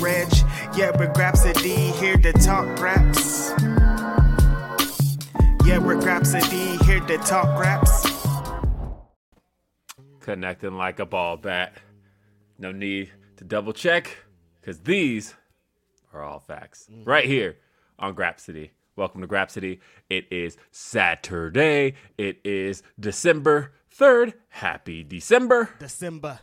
Reg. Yeah, we're Grapsody here to talk raps. Yeah, we're Grapsody here to talk raps. Connecting like a ball bat. No need to double check, because these are all facts. Mm-hmm. Right here on Grapsody. Welcome to Grapsody. It is Saturday. It is December 3rd. Happy December. December.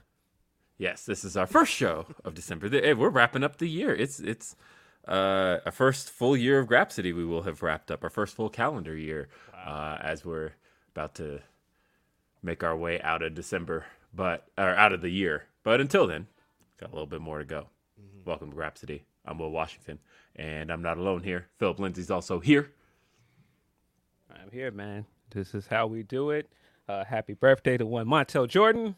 Yes, this is our first show of December. Hey, We're wrapping up the year. It's it's uh, a first full year of Grapsody. We will have wrapped up our first full calendar year uh, as we're about to make our way out of December, but or out of the year. But until then, got a little bit more to go. Welcome to Grapsody. I'm Will Washington, and I'm not alone here. Philip Lindsey's also here. I'm here, man. This is how we do it. Uh, happy birthday to one Montel Jordan.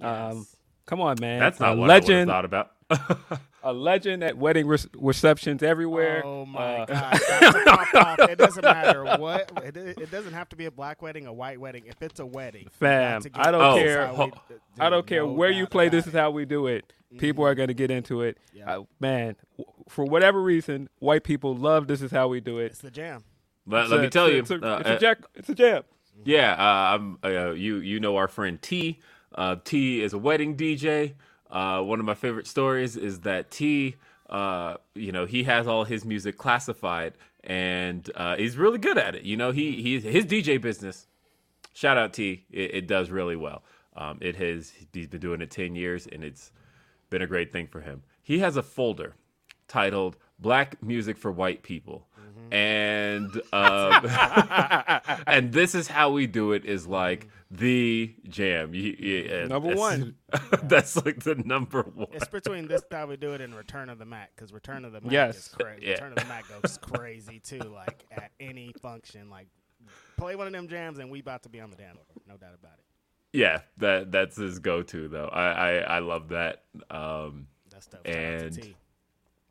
Um, come on, man. That's not a what I would have legend. thought about. a legend at wedding re- receptions everywhere. Oh my Uh, God! That's a pop off. It doesn't matter what. It, it doesn't have to be a black wedding, a white wedding. If it's a wedding, Fam, got to get I don't this care. how we ho- d- I do, don't care no where you play. This is how we do it. People are going to get into it. Yeah. Uh, man, w- for whatever reason, white people love this is how we do it. It's the jam. Let, It's let a- me tell it's you, a, it's a, uh, it's uh, a jack. It's a jam. Yeah, uh, I'm. Uh, you you know our friend T. Uh, T is a wedding DJ. Uh, one of my favorite stories is that T. Uh, you know he has all his music classified, and uh, he's really good at it. You know he he his DJ business. Shout out T. It, it does really well. Um, it has he's been doing it ten years, and it's been a great thing for him. He has a folder titled "Black Music for White People." And um, and this is how we do it is like the jam. You- you- and Number one. that's like the number one. It's between this how we do it and Return of the Mack because Return of the Mack Yes. is crazy. Yeah. Return of the Mack goes crazy too. Like at any function, like play one of them jams and we about to be on the dance floor. No doubt about it. Yeah, that that's his go-to though. I I, I love that. Um, That's dope. Shout out to And- T.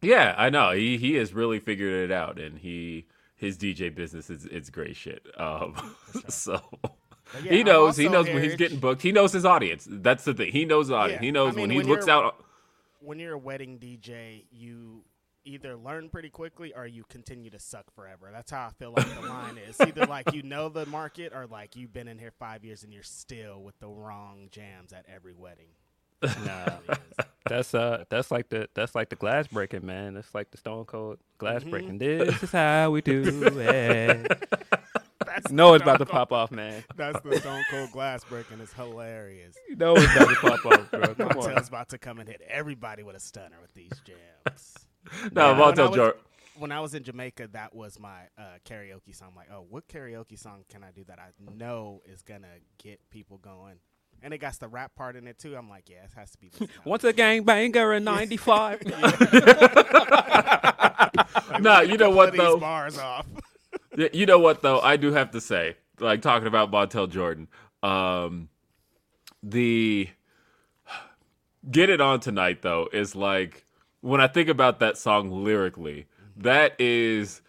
yeah, I know he he has really figured it out, and he his DJ business is it's great shit. Um, so. Yeah, he knows. He knows when he's getting booked. He knows his audience. That's the thing. He knows the audience. Yeah, He knows I mean, when he when looks out. when you're a wedding DJ, you either learn pretty quickly or you continue to suck forever. That's how I feel like the line is. Either like you know the market or like you've been in here five years and you're still with the wrong jams at every wedding. Nah, that's uh, that's like the that's like the glass breaking, man. That's like the Stone Cold glass Mm-hmm. breaking. This is how we do it. That's no, it's about to pop off, man. That's the Stone Cold glass breaking. It's hilarious. You know it's about to pop off, bro. Come on. Montel's about to come and hit everybody with a stunner with these jams. No, I Montel Jordan. When I was in Jamaica, that was my uh, karaoke song. like, oh, what karaoke song can I do that I know is gonna get people going? And it got the rap part in it too. I'm like, yeah, it has to be this. now. Once a gangbanger in '95. Nah, you know what though? bars off. You know what though? I do have to say, like talking about Montel Jordan, um, the "Get It On Tonight" though is like when I think about that song lyrically, that is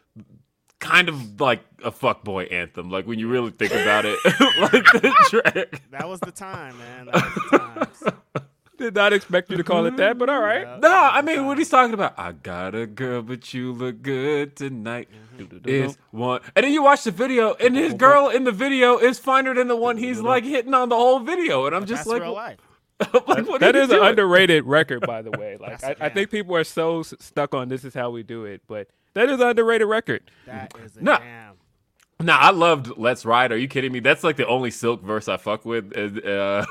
kind of like a fuckboy anthem. Like when you really think about it, like the track. that was the time, man. That was the times. Did not expect you to call it that, but all right. No, I mean what he's talking about. I got a girl, but you look good tonight. Mm-hmm. Is one, and then you watch the video, and his girl in the video is finer than the one he's like hitting on the whole video, and I'm just That's like, real life. like what That are you an underrated record, by the way. Like I, I, a I jam. think people are so stuck on this is how we do it, but that is an underrated record. That is a No. jam. Nah, I loved "Let's Ride." Are you kidding me? That's like the only Silk verse I fuck with. Uh,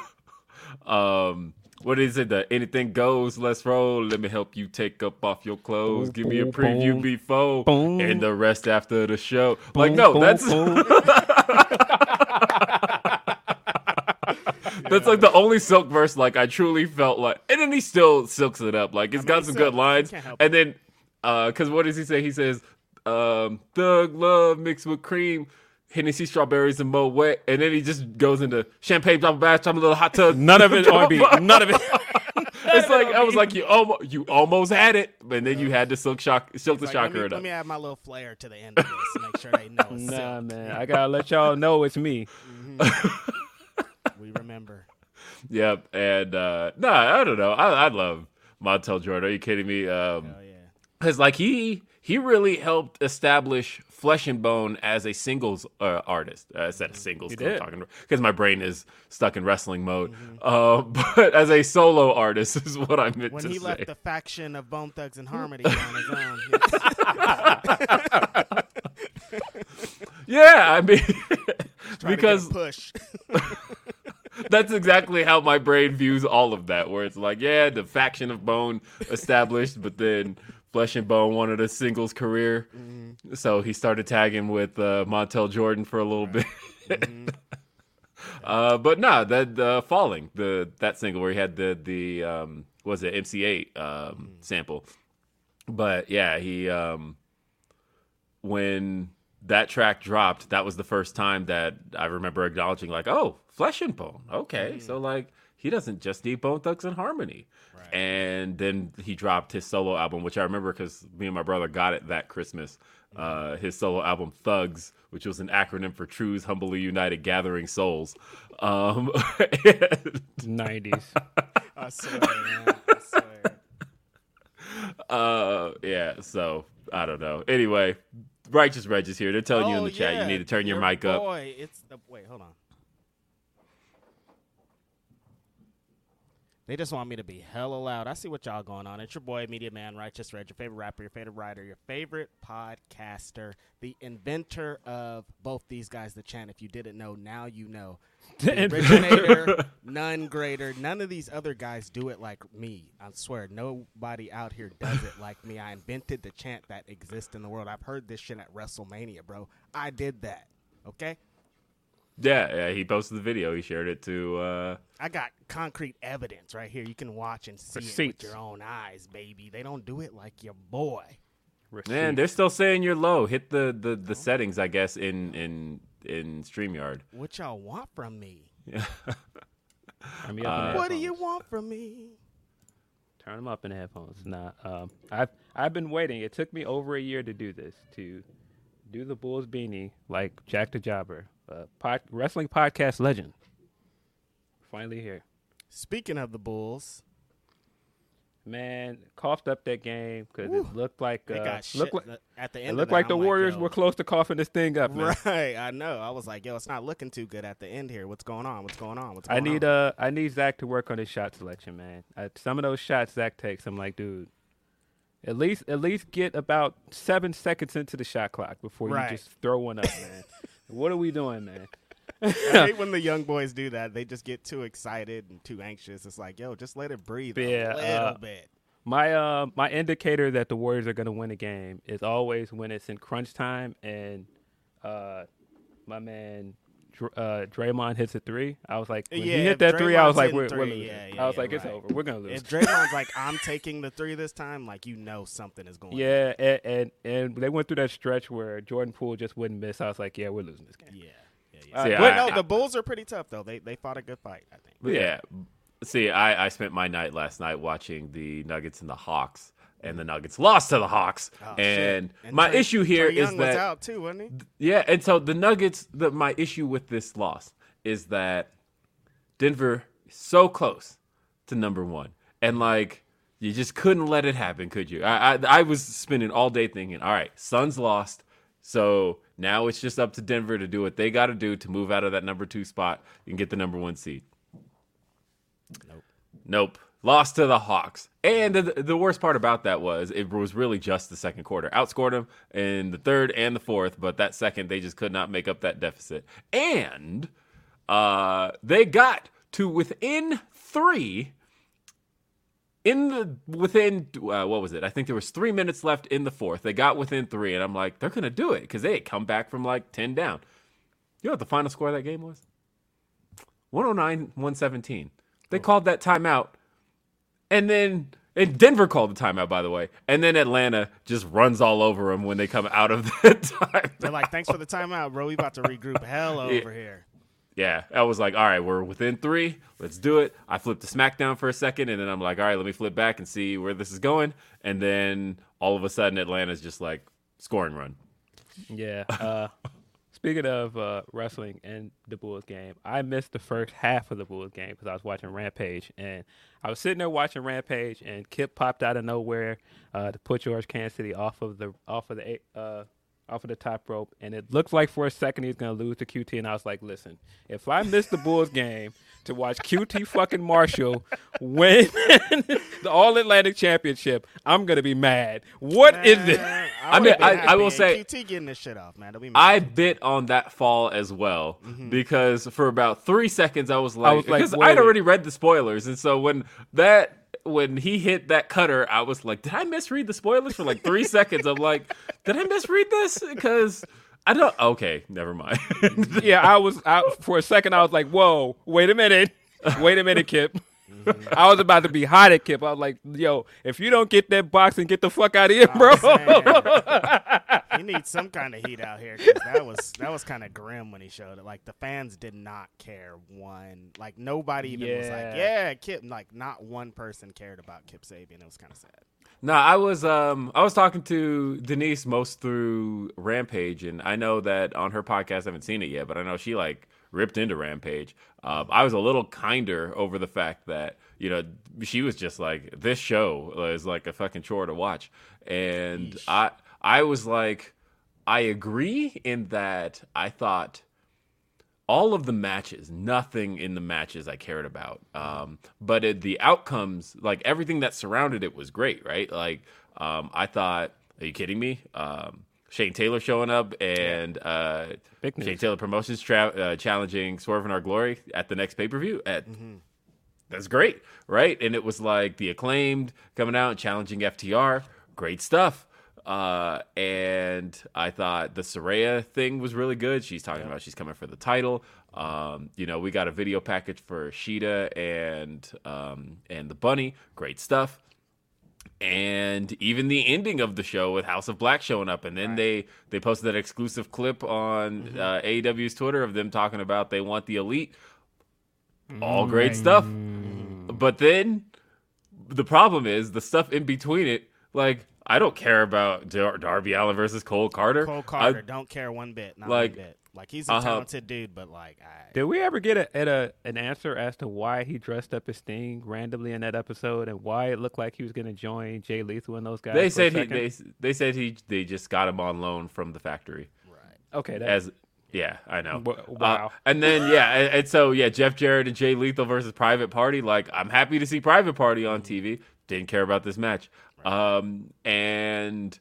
um, what is it? The anything goes. Let's roll. Let me help you take up off your clothes. Give me a preview boom, before boom. and the rest after the show. like no, boom, that's boom. that's like the only Silk verse. Like I truly felt like, and then he still silks it up. Like it's mean, got some silk- good lines, he can't help and then uh, because what does he say? He says, um, "Thug love mixed with cream." Hennessy, strawberries, and Moët, and then he just goes into champagne, drop a bath, drop a little hot tub. None of it on beat. None of it. it's like I was like, you almost, you almost had it, but then you had to silk shock, silk the Like, let, shocker me, it let me add my little flair to the end of this make sure they know it's Nah, silk. man. I gotta let y'all know it's me. We remember. Yep, and uh no, I don't know. I, I love Montel Jordan. Are you kidding me? Um, yeah. Because like he he really helped establish Flesh-n-Bone as a singles uh, artist. Uh, instead of singles, He 'cause I'm did. talking because my brain is stuck in wrestling mode. Mm-hmm. Uh, but as a solo artist is what I meant When to he left the faction of Bone Thugs-n-Harmony on his own. yeah, I mean, because to get a push. that's exactly how my brain views all of that. Where it's like, yeah, the faction of Bone established, but then Flesh-n-Bone wanted a singles career, so he started tagging with uh, Montel Jordan for a little bit. uh, but nah, that uh, falling the that single where he had the the um, was it MC8 um, sample, but yeah, he um, when that track dropped, that was the first time that I remember acknowledging, like, oh, Flesh-n-Bone. Okay, so like he doesn't just need Bone Thugs-n-Harmony. And then he dropped his solo album, which I remember because me and my brother got it that Christmas. Uh, his solo album Thugs, which was an acronym for Trues Humbly United Gathering Souls. Um, and, Nineties. I swear, man. I swear. uh, yeah, so I don't know. Anyway, Righteous Reg is here. They're telling you in Oh, the chat you need to turn your, mic up. Boy, it's the wait. Hold on. They just want me to be hella loud. I see what y'all going on. It's your boy, Media Man, Righteous Reg, your favorite rapper, your favorite writer, your favorite podcaster, the inventor of both these guys, the chant. If you didn't know, now you know. The originator, none greater. None of these other guys do it like me. I swear, nobody out here does it like me. I invented the chant that exists in the world. I've heard this shit at WrestleMania, bro. I did that. Okay? Yeah, yeah, he posted the video. He shared it to. Uh, I got concrete evidence right here. You can watch and see it with your own eyes, baby. They don't do it like your boy. man, they're still saying you're low. Hit the, the, the settings, I guess, in in in Streamyard. What y'all want from me? Turn me up in the what do you want from me? Turn them up in the headphones. Nah, um, I've I've been waiting. It took me over a year to do this to do the Bulls beanie like Jack the Jobber, uh, pod, wrestling podcast legend. Finally here, Speaking of the Bulls, man. Coughed up that game because it looked like uh, looked like at the it end. of looked that, like the I'm Warriors yo, were close to coughing this thing up, man. Right, I know. I was like, yo, it's not looking too good at the end here. What's going on? What's going on? What's I going need on? uh I need Zach to work on his shot selection, man. Uh, some of those shots Zach takes, I'm like, dude, at least at least get about seven seconds into the shot clock before Right. you just throw one up, man. What are we doing, man? I hate when the young boys do that. They just get too excited and too anxious. It's like, yo, just let it breathe Yeah, a little uh, bit. My uh, my indicator that the Warriors are going to win a game is always when it's in crunch time and uh, my man uh, Draymond hits a three. I was like, when Yeah, he hit if that three, I was like, we're, we're losing. yeah, yeah, I was yeah, like, it's right. over. We're gonna lose. If Draymond's like, I'm taking the three this time, like you know something is going. On. Yeah, and, and and they went through that stretch where Jordan Poole just wouldn't miss. I was like, yeah, we're losing this game. Yeah. Yeah. yeah. See, but I- no, the Bulls are pretty tough though. They they fought a good fight. I think. Yeah. See, I, I spent my night last night watching the Nuggets and the Hawks, and the Nuggets lost to the Hawks. Oh, shit. and, my Trae- issue here is that out too, wasn't he? Yeah, and so the Nuggets, the my issue with this loss is that Denver is so close to number one, and like you just couldn't let it happen, could you? I I, I was spending all day thinking, all right, Suns lost, so now it's just up to Denver to do what they got to do to move out of that number two spot and get the number one seed. Nope. Nope. Lost to the Hawks. And the, the worst part about that was it was really just the second quarter. Outscored them in the third and the fourth, but that second they just could not make up that deficit. And uh, they got to within three in the within uh, what was it? I think there was three minutes left in the fourth. They got within three, and I'm like, they're gonna do it because they had come back from like ten down. You know what the final score of that game was? 109, 117. They called that timeout, and then and Denver called the timeout, by the way, and then Atlanta just runs all over them when they come out of the time. They're like, thanks for the timeout, bro. We about to regroup hell over here. Yeah, I was like, all right, we're within three. Let's do it. I flipped the SmackDown for a second, and then I'm like, all right, let me flip back and see where this is going. And then all of a sudden, Atlanta's just like scoring run. Yeah. Uh, speaking of uh, wrestling and the Bulls game, I missed the first half of the Bulls game because I was watching Rampage, and I was sitting there watching Rampage, and Kip popped out of nowhere uh, to put Orange Cassidy off of the off of the uh, off of the top rope, and it looked like for a second he's gonna lose to QT, and I was like, listen, if I miss the Bulls game to watch QT fucking Marshall win the All Atlantic Championship, I'm gonna be mad. What is this? Man, I mean, I- I will say- QT getting this shit off, man. Don't. I bit on that fall as well mm-hmm. because for about three seconds I was like, was like, because. I'd already read the spoilers, and so when that when he hit that cutter, I was like, did I misread the spoilers for like three seconds? I'm like, did I misread this? Because I don't. Okay, never mind. yeah, I was out for a second. I was like, "Whoa, wait a minute, wait a minute, Kip." I was about to be hot at Kip. I was like, "Yo, if you don't get that box and get the fuck out of here, bro." he needs some kind of heat out here 'cause that was that was kind of grim when he showed it. Like the fans did not care one. Like nobody even was like, Yeah. "Yeah, Kip." Like not one person cared about Kip Sabian. It was kind of sad. No, I was um I was talking to Denise most through Rampage, and I know that on her podcast I haven't seen it yet, but I know she like ripped into Rampage. Um, I was a little kinder over the fact that you know she was just like this show is like a fucking chore to watch, and I I was like I agree in that I thought all of the matches, nothing in the matches I cared about. Um, but it, the outcomes, like everything that surrounded it, was great, right? Like um, I thought, are you kidding me? Um, Shane Taylor showing up and uh, Big. Shane Taylor Promotions tra- uh, challenging Swerve in Our Glory at the next pay per view. At that's great, right? And it was like the acclaimed coming out and challenging FTR. Great stuff. Uh, and I thought the Saraya thing was really good. She's talking about she's coming for the title. Um, you know, we got a video package for Shida and um, and the Bunny. Great stuff. And even the ending of the show with House of Black showing up, and then they they posted that exclusive clip on mm-hmm. uh, AEW's Twitter of them talking about they want the elite all mm. great stuff. Mm. But then the problem is the stuff in between it. Like I don't care about Dar- Darby Allin versus Cole Karter. Cole Karter, I- don't care one bit. Not like, one bit. Like he's a uh-huh. talented dude, but like I, Did we ever get a, at a an answer as to why he dressed up as Sting randomly in that episode, and why it looked like he was going to join Jay Lethal and those guys? they said he they, they said he they just got him on loan from the factory Right. okay, that, as yeah I know Wa- Uh, wow. and then yeah and, and so yeah Jeff Jarrett and Jay Lethal versus Private Party like I'm happy to see Private Party on TV didn't care about this match um and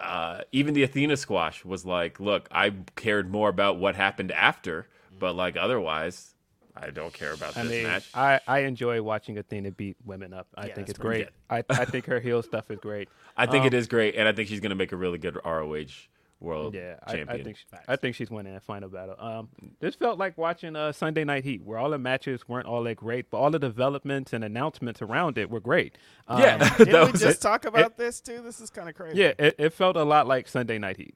uh, even the Athena squash was like, look, I cared more about what happened after, but like otherwise, I don't care about I this mean, match. I, I enjoy watching Athena beat women up. I Yeah, think it's it's great. I, I think her heel stuff is great. I think Um, it is great, and I think she's going to make a really good ROH World Yeah, I, Champion. I think she, I think she's winning that final battle. Um, this felt like watching uh, Sunday Night Heat, where all the matches weren't all that great, but all the developments and announcements around it were great. Um, yeah, Didn't we just it. talk about this too? This is kind of crazy. yeah, it, it felt a lot like Sunday Night Heat.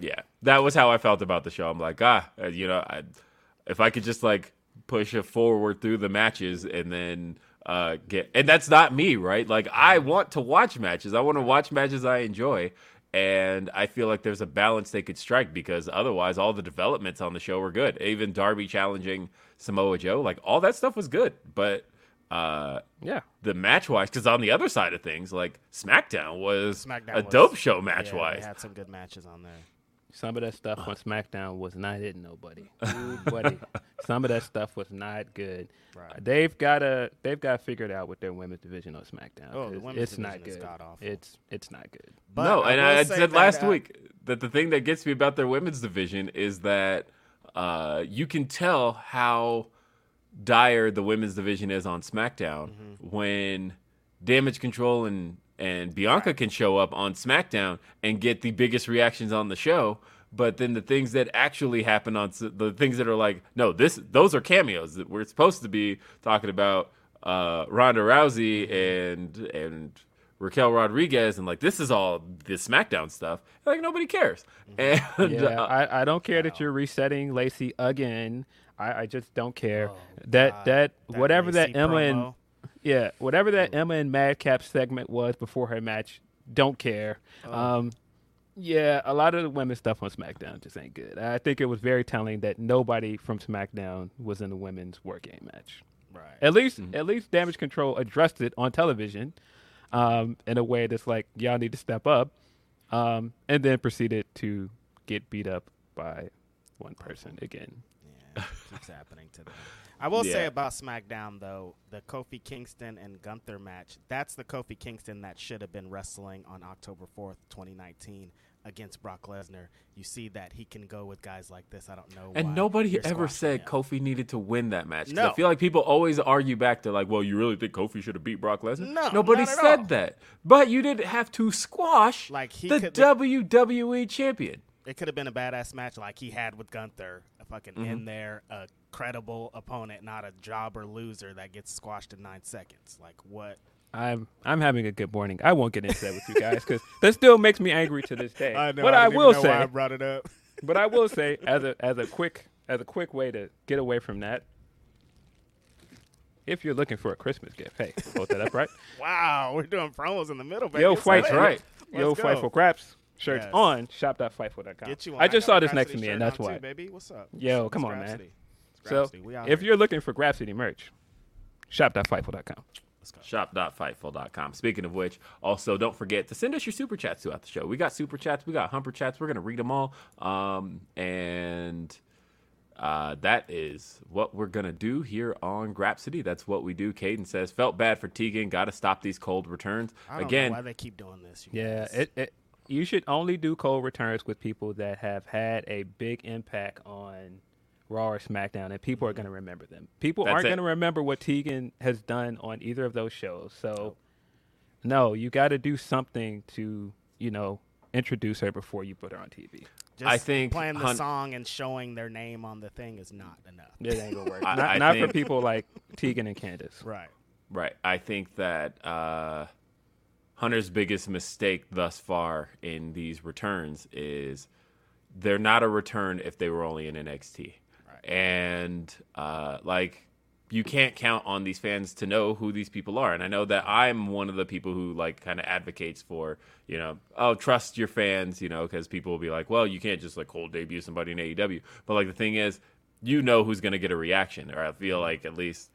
Yeah, that was how I felt about the show. I'm like, ah, uh, you know, I, if I could just like push it forward through the matches and then uh, get, and that's not me, right? Like, I want to watch matches. I want to watch matches I enjoy, and I feel like there's a balance they could strike because otherwise, all the developments on the show were good. Even Darby challenging Samoa Joe, like all that stuff was good, but. Uh, Yeah, the match wise, because on the other side of things, like SmackDown was SmackDown a was- dope show Yeah, match they wise. had some good matches on there. Some of that stuff on SmackDown was not hitting nobody. Ooh, buddy. some of that stuff was not good. Right. They've got to they've got to figure out with their women's division on SmackDown. Oh, the 'cause women's it's not division is good. god-awful. It's it's not good. But no, and I, said last uh, week that the thing that gets me about their women's division is that uh, you can tell how dire the women's division is on SmackDown Mm-hmm. when Damage Control and and Bianca can show up on SmackDown and get the biggest reactions on the show. But then the things that actually happen on the things that are like, no, this those are cameos. that We're supposed to be talking about uh, Ronda Rousey and and Raquel Rodriguez and like this is all the SmackDown stuff. Like nobody cares. And Yeah, uh, I, I don't care that you're resetting Lacey again. I, I just don't care that, that Oh, That whatever that Lacey Emma and promo. Yeah whatever that Emma and Madcap segment was before her match, don't care. Oh. Um, yeah, a lot of the women's stuff on SmackDown just ain't good. I think it was very telling that nobody from SmackDown was in the women's War Game match. Right. At least, at least Damage Control addressed it on television, um, in a way that's like y'all need to step up, um, and then proceeded to get beat up by one person again. Yeah, keeps happening to them. I will say about SmackDown though, the Kofi Kingston and Gunther match. That's the Kofi Kingston that should have been wrestling on October fourth, twenty nineteen, against Brock Lesnar. You see that he can go with guys like this. I don't know. and why nobody ever said him. Kofi needed to win that match. No. I feel like people always argue back to like, well, you really think Kofi should have beat Brock Lesnar? No, nobody not at said all. that. But you didn't have to squash Like, he the could- WWE champion. It could have been a badass match like he had with Gunther. A fucking Mm-hmm. in there, a credible opponent, not a jobber loser that gets squashed in nine seconds. Like what? I'm I'm having a good morning. I won't get into that with you guys because that still makes me angry to this day. but I, will say, I brought it up. but I will say, as a as a quick as a quick way to get away from that, if you're looking for a Christmas gift, hey, hold that up, right? Wow, we're doing promos in the middle, baby. Yo, It's fight lit. right. Yo, Let's fight go. for craps shirts Yes. on shop.fightful.com. Get you one. I just got saw this next to me, and that's why. Too, baby, what's up? Yo, It's come on, man. So Grapsody. We out if here. you're looking for Grapsody merch, shop.fightful.com. Shop.fightful.com. Speaking of which, also don't forget to send us your super chats throughout the show. We got super chats, we got humper chats. We're gonna read them all, um, and uh, that is what we're gonna do here on Grapsody. That's what we do. Caden says, "Felt bad for Tegan. Got to stop these cold returns I don't again." know why they keep doing this. you Yeah, guys. it, it you should only do cold returns with people that have had a big impact on Raw or SmackDown, and people are going to remember them. People That's aren't going to remember what Tegan has done on either of those shows. So, no, you got to do something to you know introduce her before you put her on TV. Just I think playing the hun- song and showing their name on the thing is not enough. It ain't gonna work. I- not I not for people like Tegan and Candice. Right. Right. I think that uh, Hunter's biggest mistake thus far in these returns is they're not a return if they were only in NXT. And uh, like you can't count on these fans to know who these people are. And I know that I'm one of the people who like kind of advocates for, you know, oh, trust your fans, you know, because people will be like, well, you can't just like cold debut somebody in AEW. But like the thing is, you know who's going to get a reaction, or I feel like at least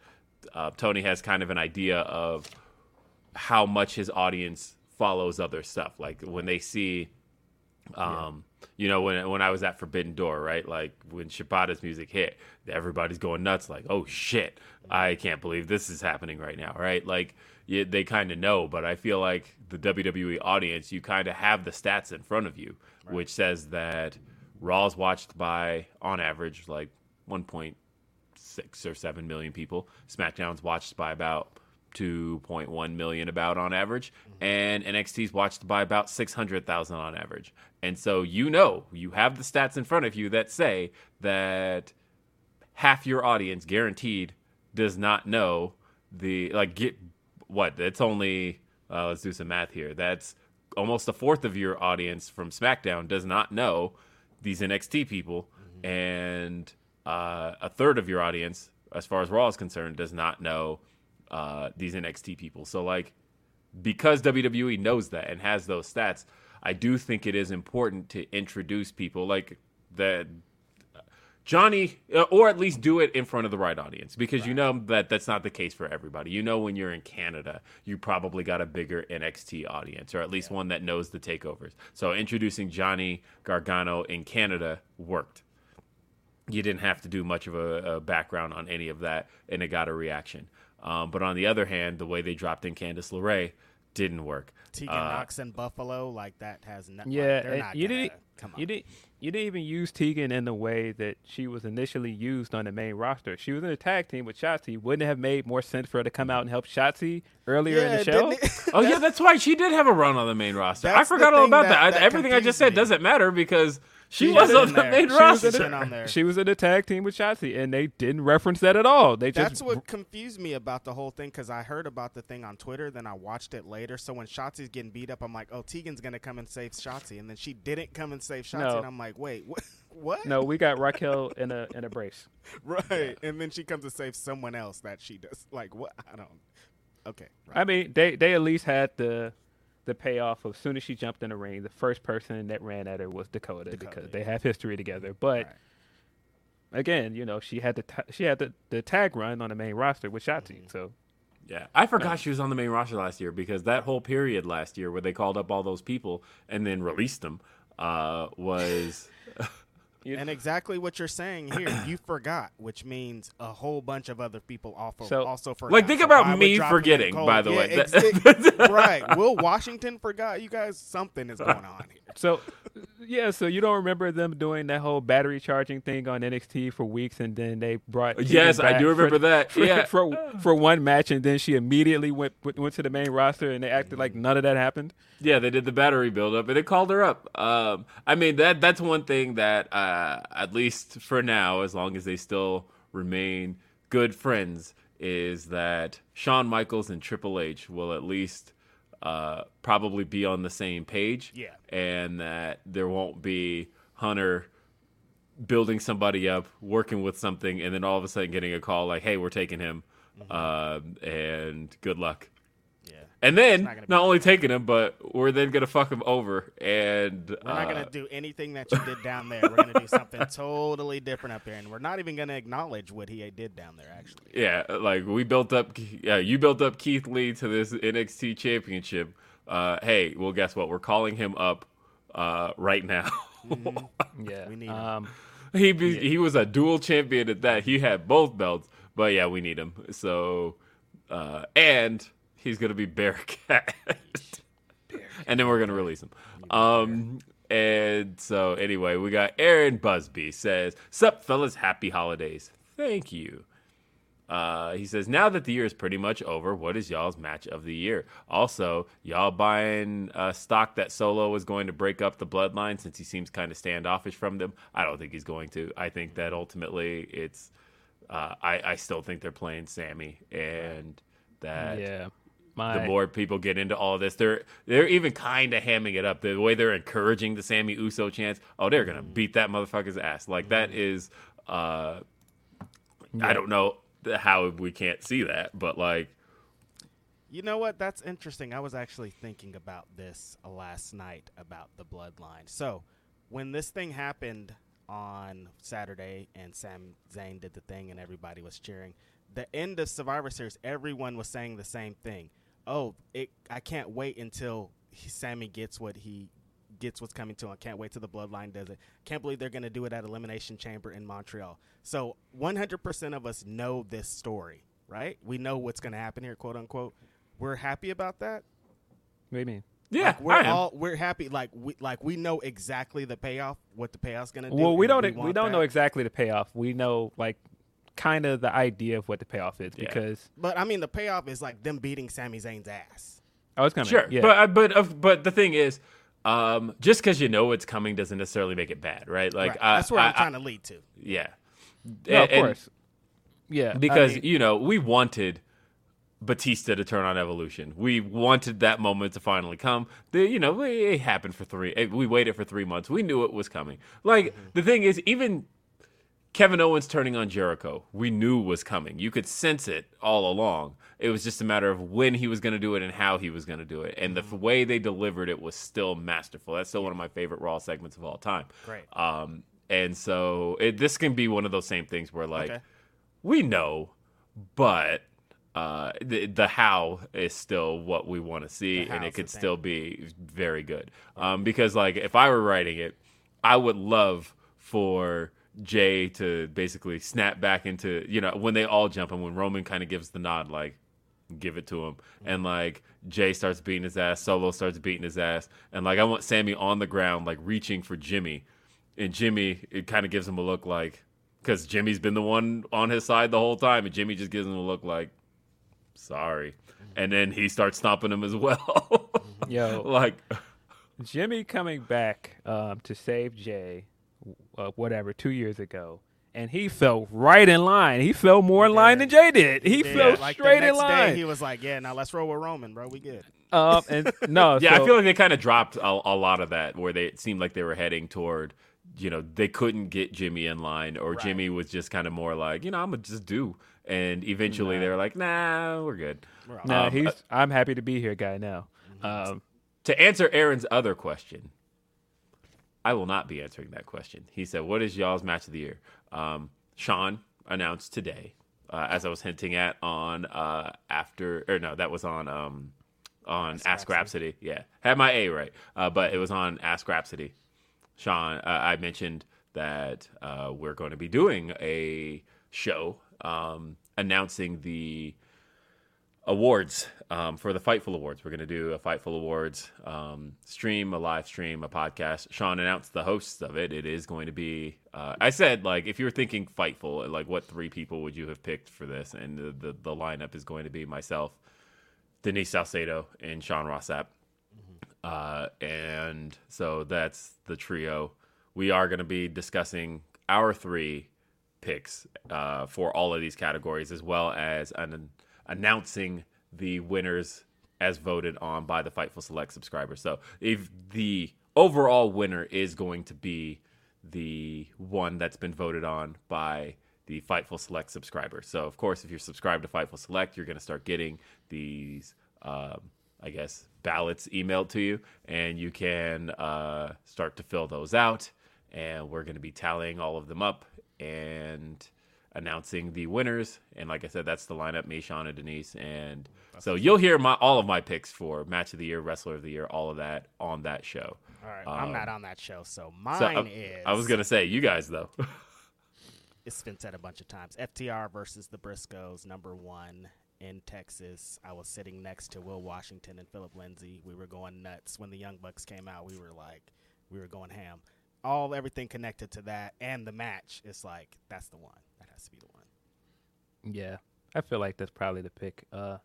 uh, Tony has kind of an idea of how much his audience follows other stuff. Like when they see, um, you know, when when I was at Forbidden Door, right? Like when Shibata's music hit, everybody's going nuts, like, "Oh shit, I can't believe this is happening right now," right? Like you, they kind of know, but I feel like the WWE audience, you kind of have the stats in front of you, right. which says that Raw's watched by, on average, like 1.6 or 7 million people. SmackDown's watched by about 2.1 million about on average mm-hmm. and NXT's watched by about 600,000 on average. And so you know, you have the stats in front of you that say that half your audience guaranteed does not know the like get what? It's only uh, let's do some math here. That's almost a fourth of your audience from SmackDown does not know these NXT people mm-hmm. and uh, a third of your audience as far as Raw is concerned does not know uh, these NXT people. So like because WWE knows that and has those stats, I do think it is important to introduce people like that Johnny, uh, or at least do it in front of the right audience because right. you know that that's not the case for everybody. You know, when you're in Canada, you probably got a bigger NXT audience, or at least yeah. one that knows the takeovers. So introducing Johnny Gargano in Canada worked. You didn't have to do much of a, a background on any of that, and it got a reaction. Um, but on the other hand, the way they dropped in Candice LeRae didn't work. Tegan uh, Nox and Buffalo, like that has no. Yeah, like, you didn't. Come on. You didn't. You didn't even use Tegan in the way that she was initially used on the main roster. She was in a tag team with Shotzi. Wouldn't it have made more sense for her to come out and help Shotzi earlier yeah, in the show? oh yeah, that's why she did have a run on the main roster. I forgot all about that. that. that Everything I just said me. doesn't matter because she, she was on the main roster. Was in a, she was in a tag team with Shotzi, and they didn't reference that at all. They That's what confused me about the whole thing because I heard about the thing on Twitter, then I watched it later. So when Shotzi's getting beat up, I'm like, oh, Tegan's gonna come and save Shotzi, and then she didn't come and save Shotzi, no. and I'm like, wait, what? what? No, we got Raquel in a in a brace. right, yeah. and then she comes to save someone else that she does. Like what? I don't. Okay. Right. I mean, they they at least had the the payoff of as soon as she jumped in the ring, the first person that ran at her was Dakota, Dakota because yeah. they have history together. But right. again, you know, she had the t- she had the, the tag run on the main roster with Shotzi. Mm-hmm. So yeah, I forgot she was on the main roster last year because that whole period last year where they called up all those people and then released them uh, was and exactly what you're saying here, you forgot, which means a whole bunch of other people also so, also forgot. Like think so about me forgetting, by the yeah, way. Ex- right. Will Washington forgot. You guys, something is going on here. So, yeah. So you don't remember them doing that whole battery charging thing on NXT for weeks, and then they brought. Yes, I do remember for, that. For, yeah. For, for one match, and then she immediately went went to the main roster, and they acted like none of that happened. Yeah, they did the battery buildup, and they called her up. Um, I mean that that's one thing that uh, at least for now, as long as they still remain good friends, is that Shawn Michaels and Triple H will at least uh, probably be on the same page. Yeah. And that there won't be Hunter building somebody up, working with something, and then all of a sudden getting a call like, hey, we're taking him. Mm-hmm. Uh, and good luck. And then not, not only taking him, but we're then gonna fuck him over. And we're uh, not gonna uh, do anything that you did down there. We're gonna do something totally different up here, and we're not even gonna acknowledge what he did down there. Actually, yeah, like we built up. Yeah, you built up Keith Lee to this NXT championship. Uh, hey, well, guess what? We're calling him up uh, right now. mm-hmm. Yeah, we need him. Um, he be, yeah. he was a dual champion at that. He had both belts, but yeah, we need him. So, uh, and he's gonna be Bearcat, and then we're gonna release him. Um, and so anyway, we got Aaron Busby says, "Sup, fellas, happy holidays. Thank you." Uh, he says, now that the year is pretty much over, what is y'all's match of the year? Also, y'all buying uh, stock that Solo is going to break up the bloodline since he seems kind of standoffish from them? I don't think he's going to. I think that ultimately it's. Uh, I, I still think they're playing Sami and that yeah. My... the more people get into all this. They're they're even kind of hamming it up. The way they're encouraging the Sami Uso chance. Oh, they're gonna beat that motherfucker's ass. Like that is. Uh, yeah. I don't know how we can't see that, but like. You know what? That's interesting. I was actually thinking about this last night about the bloodline. So, when this thing happened on Saturday and Sam Zayn did the thing and everybody was cheering, the end of Survivor Series, everyone was saying the same thing oh, it, I can't wait until he, Sami gets what he gets what's coming to him. Can't wait till the Bloodline does it. Can't believe they're going to do it at Elimination Chamber in Montreal. So 100% of us know this story, right? We know what's going to happen here, quote unquote. We're happy about that. What do you mean? Yeah, like we're I am. all we're happy. Like we like we know exactly the payoff, what the payoff's going to do. Well, we don't. We, want don't know exactly the payoff. We know like kind of the idea of what the payoff is Yeah. because But I mean, the payoff is like them beating Sami Zayn's ass. I was coming. Sure, Yeah. but uh, but uh, but the thing is, um, just because you know it's coming doesn't necessarily make it bad, right? Like Right. I- that's where I, I'm trying to lead to. Yeah, no, of And- course. Yeah, I because mean, you know we wanted Batista to turn on Evolution. We wanted that moment to finally come. The you know it happened for three. We waited for three months. We knew it was coming. Like Mm-hmm. the thing is, even Kevin Owens turning on Jericho, we knew was coming. You could sense it all along. It was just a matter of when he was going to do it and how he was going to do it. And the Mm-hmm. way they delivered it was still masterful. That's still one of my favorite Raw segments of all time. Great. Um, and so it, this can be one of those same things where like Okay. we know, but uh, the, the how is still what we want to see, and it could still be very good. Um, because like if I were writing it, I would love for Jay to basically snap back into you know when they all jump and when Roman kind of gives the nod like give it to him and like Jay starts beating his ass, Solo starts beating his ass, and like I want Sami on the ground like reaching for Jimmy, and Jimmy it kind of gives him a look like because Jimmy's been the one on his side the whole time, and Jimmy just gives him a look like sorry, and then he starts stomping him as well. Yo. like Jimmy coming back um, to save Jay, uh, whatever, two years ago, and he fell right in line. He fell more in line than Jay did. He Yeah, fell like straight the in line. Day, he was like, "Yeah, now let's roll with Roman, bro. We good." um, and no, yeah, so- I feel like they kind of dropped a, a lot of that where they it seemed like they were heading toward. You know, they couldn't get Jimmy in line, or Jimmy was just kind of more like, you know, I'm gonna just do. And eventually, they were like, "Nah, we're good." no, Um, he's. I'm happy to be here, guy. Now, Mm-hmm. um, To answer Aaron's other question, I will not be answering that question. He said, "What is y'all's match of the year?" Um, Sean announced today, uh, as I was hinting at on uh, after or no, that was on um, on Ask, Grapsody. Yeah, had my A right, uh, but it was on Ask Grapsody. Sean, uh, I mentioned that uh, we're going to be doing a show um, announcing the awards um, for the Fightful Awards. We're going to do a Fightful Awards um, stream, a live stream, a podcast. Sean announced the hosts of it. It is going to be. Uh, I said like if you were thinking Fightful, like what three people would you have picked for this? And the the, the lineup is going to be myself, Denise Salcedo, and Sean Ross Sapp. Uh, and so that's the trio. We are going to be discussing our three picks uh, for all of these categories, as well as an, announcing the winners as voted on by the Fightful Select subscribers. So if the overall winner is going to be the one that's been voted on by the Fightful Select subscribers. So of course, if you're subscribed to Fightful Select, you're going to start getting these, um, I guess, ballots emailed to you, and you can uh, start to fill those out. And we're going to be tallying all of them up and announcing the winners. And like I said, that's the lineup: me, Sean, and Denise. And so you'll hear my all of my picks for match of the year, wrestler of the year, all of that on that show. All right, I'm not on that show, so mine So, uh, is. I was gonna say you guys though. It's been said a bunch of times. FTR versus the Briscoes, number one in Texas. I was sitting next to Will Washington and Philip Lindsey. We were going nuts when the Young Bucks came out. We were like, we were going ham. All everything connected to that and the match. It's like that's the one. That has to be the one. yeah, I feel like that's probably the pick. Uh,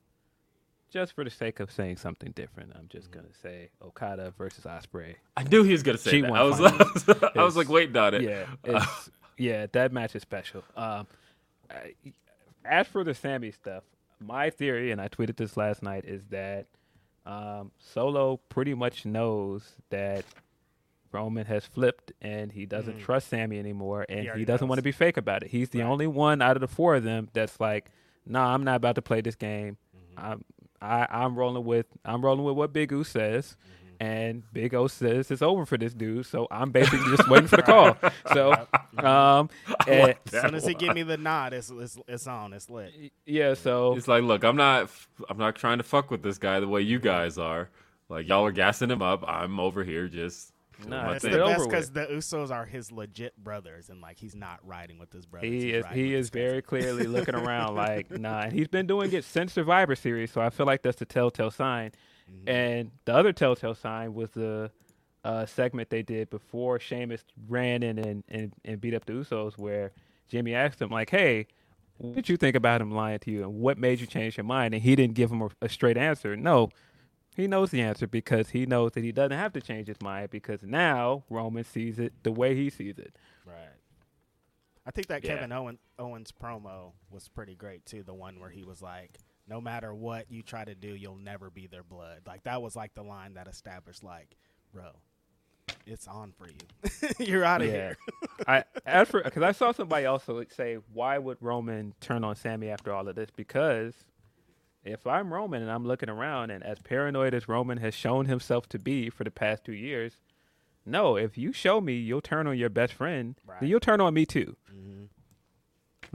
just for the sake of saying something different, I'm just gonna say Okada versus Ospreay. I knew he was gonna say that. G1 I was, finals. I was like waiting on it. Yeah, it's, yeah, that match is special. Um, I, as for the Sami stuff, my theory, and I tweeted this last night, is that um, Solo pretty much knows that Roman has flipped and he doesn't trust Sami anymore, and he, Mm. already doesn't knows. want to be fake about it. He's the only one out of the four of them that's like, "Nah, I'm not about to play this game. Mm-hmm. I'm I, I'm rolling with I'm rolling with what Big O says." Mm-hmm. And Big O says it's over for this dude, so I'm basically just waiting for the call. So, um, As soon as he give me the nod, it's it's, it's on. It's lit. yeah, so It's like, look, I'm not, I'm not trying to fuck with this guy the way you guys are. Like y'all are gassing him up. I'm over here just Nah, It's it's the best because the Usos are his legit brothers, and like he's not riding with his brothers. He is he is his cousins. very clearly looking around like nah, and he's been doing it since Survivor Series, so I feel like that's the telltale sign. Mm-hmm. And the other telltale sign was the uh, segment they did before Sheamus ran in and, and, and beat up the Usos, where Jimmy asked him like, "Hey, what did you think about him lying to you, and what made you change your mind?" And he didn't give him a, a straight answer. No, he knows the answer because he knows that he doesn't have to change his mind because now Roman sees it the way he sees it. Right. I think that Yeah. Kevin Owen, Owens promo was pretty great too. The one where he was like, "No matter what you try to do, you'll never be their blood." Like that was like the line that established, like, bro, it's on for you. You're out of here. I as for because I saw somebody also say, why would Roman turn on Sami after all of this? Because if I'm Roman and I'm looking around, and as paranoid as Roman has shown himself to be for the past two years, no, if you show me you'll turn on your best friend, Right. then you'll turn on me too. Mm-hmm.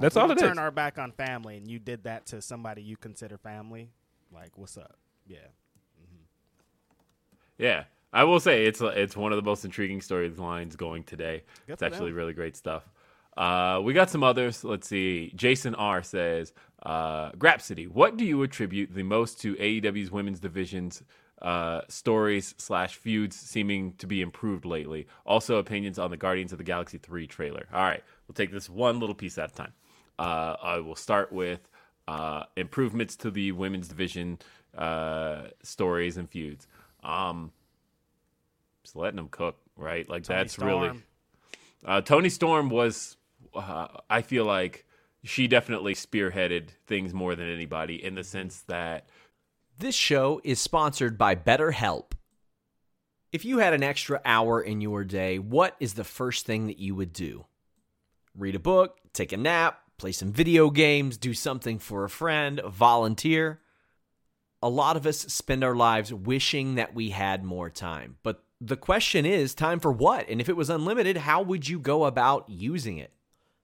That's We all can it is. turn our back on family, and you did that to somebody you consider family. Like, what's up? Yeah. Mm-hmm. Yeah, I will say it's it's one of the most intriguing storylines going today. Good it's actually them. really great stuff. Uh, we got some others. Let's see. Jason R says, uh, "Grapsody, what do you attribute the most to AEW's women's division's uh, stories slash feuds seeming to be improved lately? Also, opinions on the Guardians of the Galaxy three trailer. All right, we'll take this one little piece at a time. Uh, I will start with uh, improvements to the women's division uh, stories and feuds. Um, just letting them cook, right? Like Toni that's really Storm. uh, Toni Storm was. Uh, I feel like she definitely spearheaded things more than anybody in the sense that This show is sponsored by BetterHelp. If you had an extra hour in your day, what is the first thing that you would do? Read a book, take a nap, play some video games, do something for a friend, volunteer. A lot of us spend our lives wishing that we had more time. But the question is time for what? And if it was unlimited, how would you go about using it?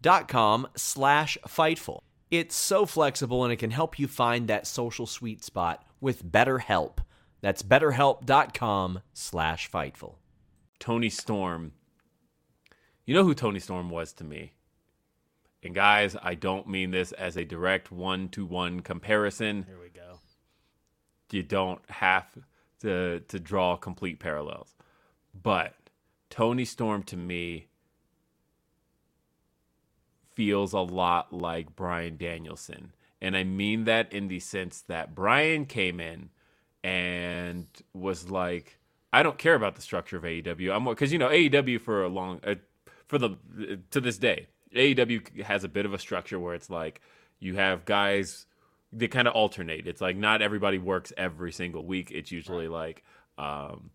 dot com slash fightful. It's so flexible and it can help you find that social sweet spot with BetterHelp. That's betterhelp.com slash fightful. Toni Storm. You know who Toni Storm was to me. And guys, I don't mean this as a direct one to one comparison. Here we go. You don't have to to draw complete parallels. But Toni Storm to me feels a lot like Bryan Danielson. And I mean that in the sense that Bryan came in and was like, I don't care about the structure of AEW. I'm because you know AEW for a long uh, for the to this day AEW has a bit of a structure where it's like you have guys they kind of alternate. It's like not everybody works every single week. It's usually like um,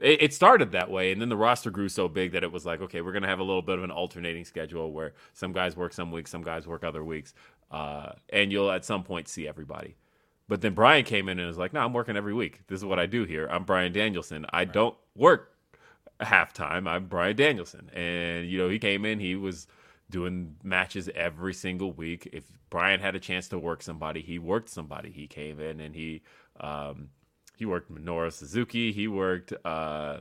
it, it started that way, and then the roster grew so big that it was like, okay, we're gonna have a little bit of an alternating schedule where some guys work some weeks, some guys work other weeks, uh, and you'll at some point see everybody. But then Bryan came in and was like, "No, I'm working every week. This is what I do here. I'm Bryan Danielson. I don't work halftime. I'm Bryan Danielson." And you know, he came in. He was doing matches every single week. If Bryan had a chance to work somebody, he worked somebody. He came in and he um, he worked Minoru Suzuki. He worked. Uh,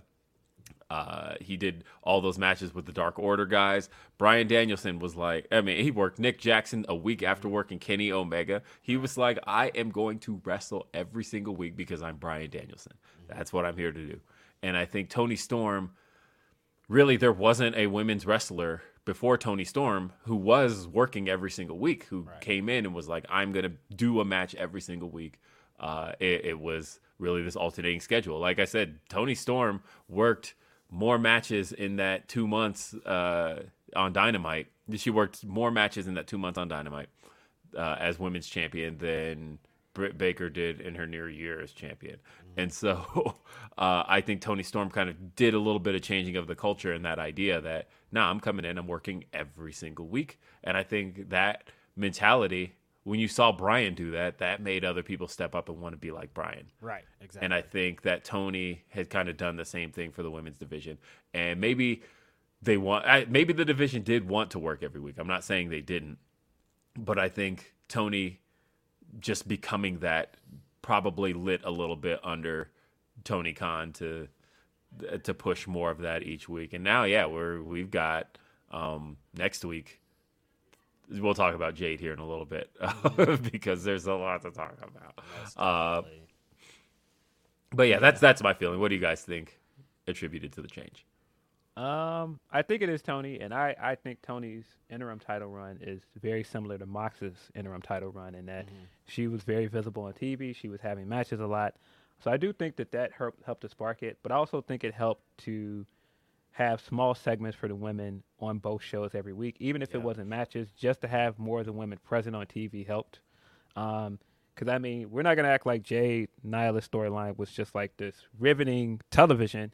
uh, he did all those matches with the Dark Order guys. Bryan Danielson was like, I mean, he worked Nick Jackson a week after working Kenny Omega. He was like, I am going to wrestle every single week because I'm Bryan Danielson. That's what I'm here to do. And I think Toni Storm really there wasn't a women's wrestler before Toni Storm who was working every single week, who came in and was like, I'm going to do a match every single week. Uh, it, it was really this alternating schedule. Like I said, Toni Storm worked more matches in that two months uh, on Dynamite. She worked more matches in that two months on Dynamite uh, as women's champion than Britt Baker did in her near year as champion. And so uh, I think Toni Storm kind of did a little bit of changing of the culture and that idea that, nah, I'm coming in, I'm working every single week. And I think that mentality, when you saw Bryan do that, that made other people step up and want to be like Bryan. Right. Exactly. And I think that Toni had kind of done the same thing for the women's division. And maybe they want, I- maybe the division did want to work every week. I'm not saying they didn't, but I think Toni just becoming that probably lit a little bit under Tony Khan to to push more of that each week. And now, yeah, we're we've got um, next week. We'll talk about Jade here in a little bit because there's a lot to talk about. Uh, but yeah, that's that's my feeling. What do you guys think attributed to the change? Um, I think it is Toni, and I, I think Toni's interim title run is very similar to Mox's interim title run in that she was very visible on TV. She was having matches a lot, so I do think that that helped helped to spark it. But I also think it helped to have small segments for the women on both shows every week, even if it wasn't matches. Just to have more of the women present on TV helped. Um, because I mean, we're not gonna act like Jade Nyla's storyline was just like this riveting television,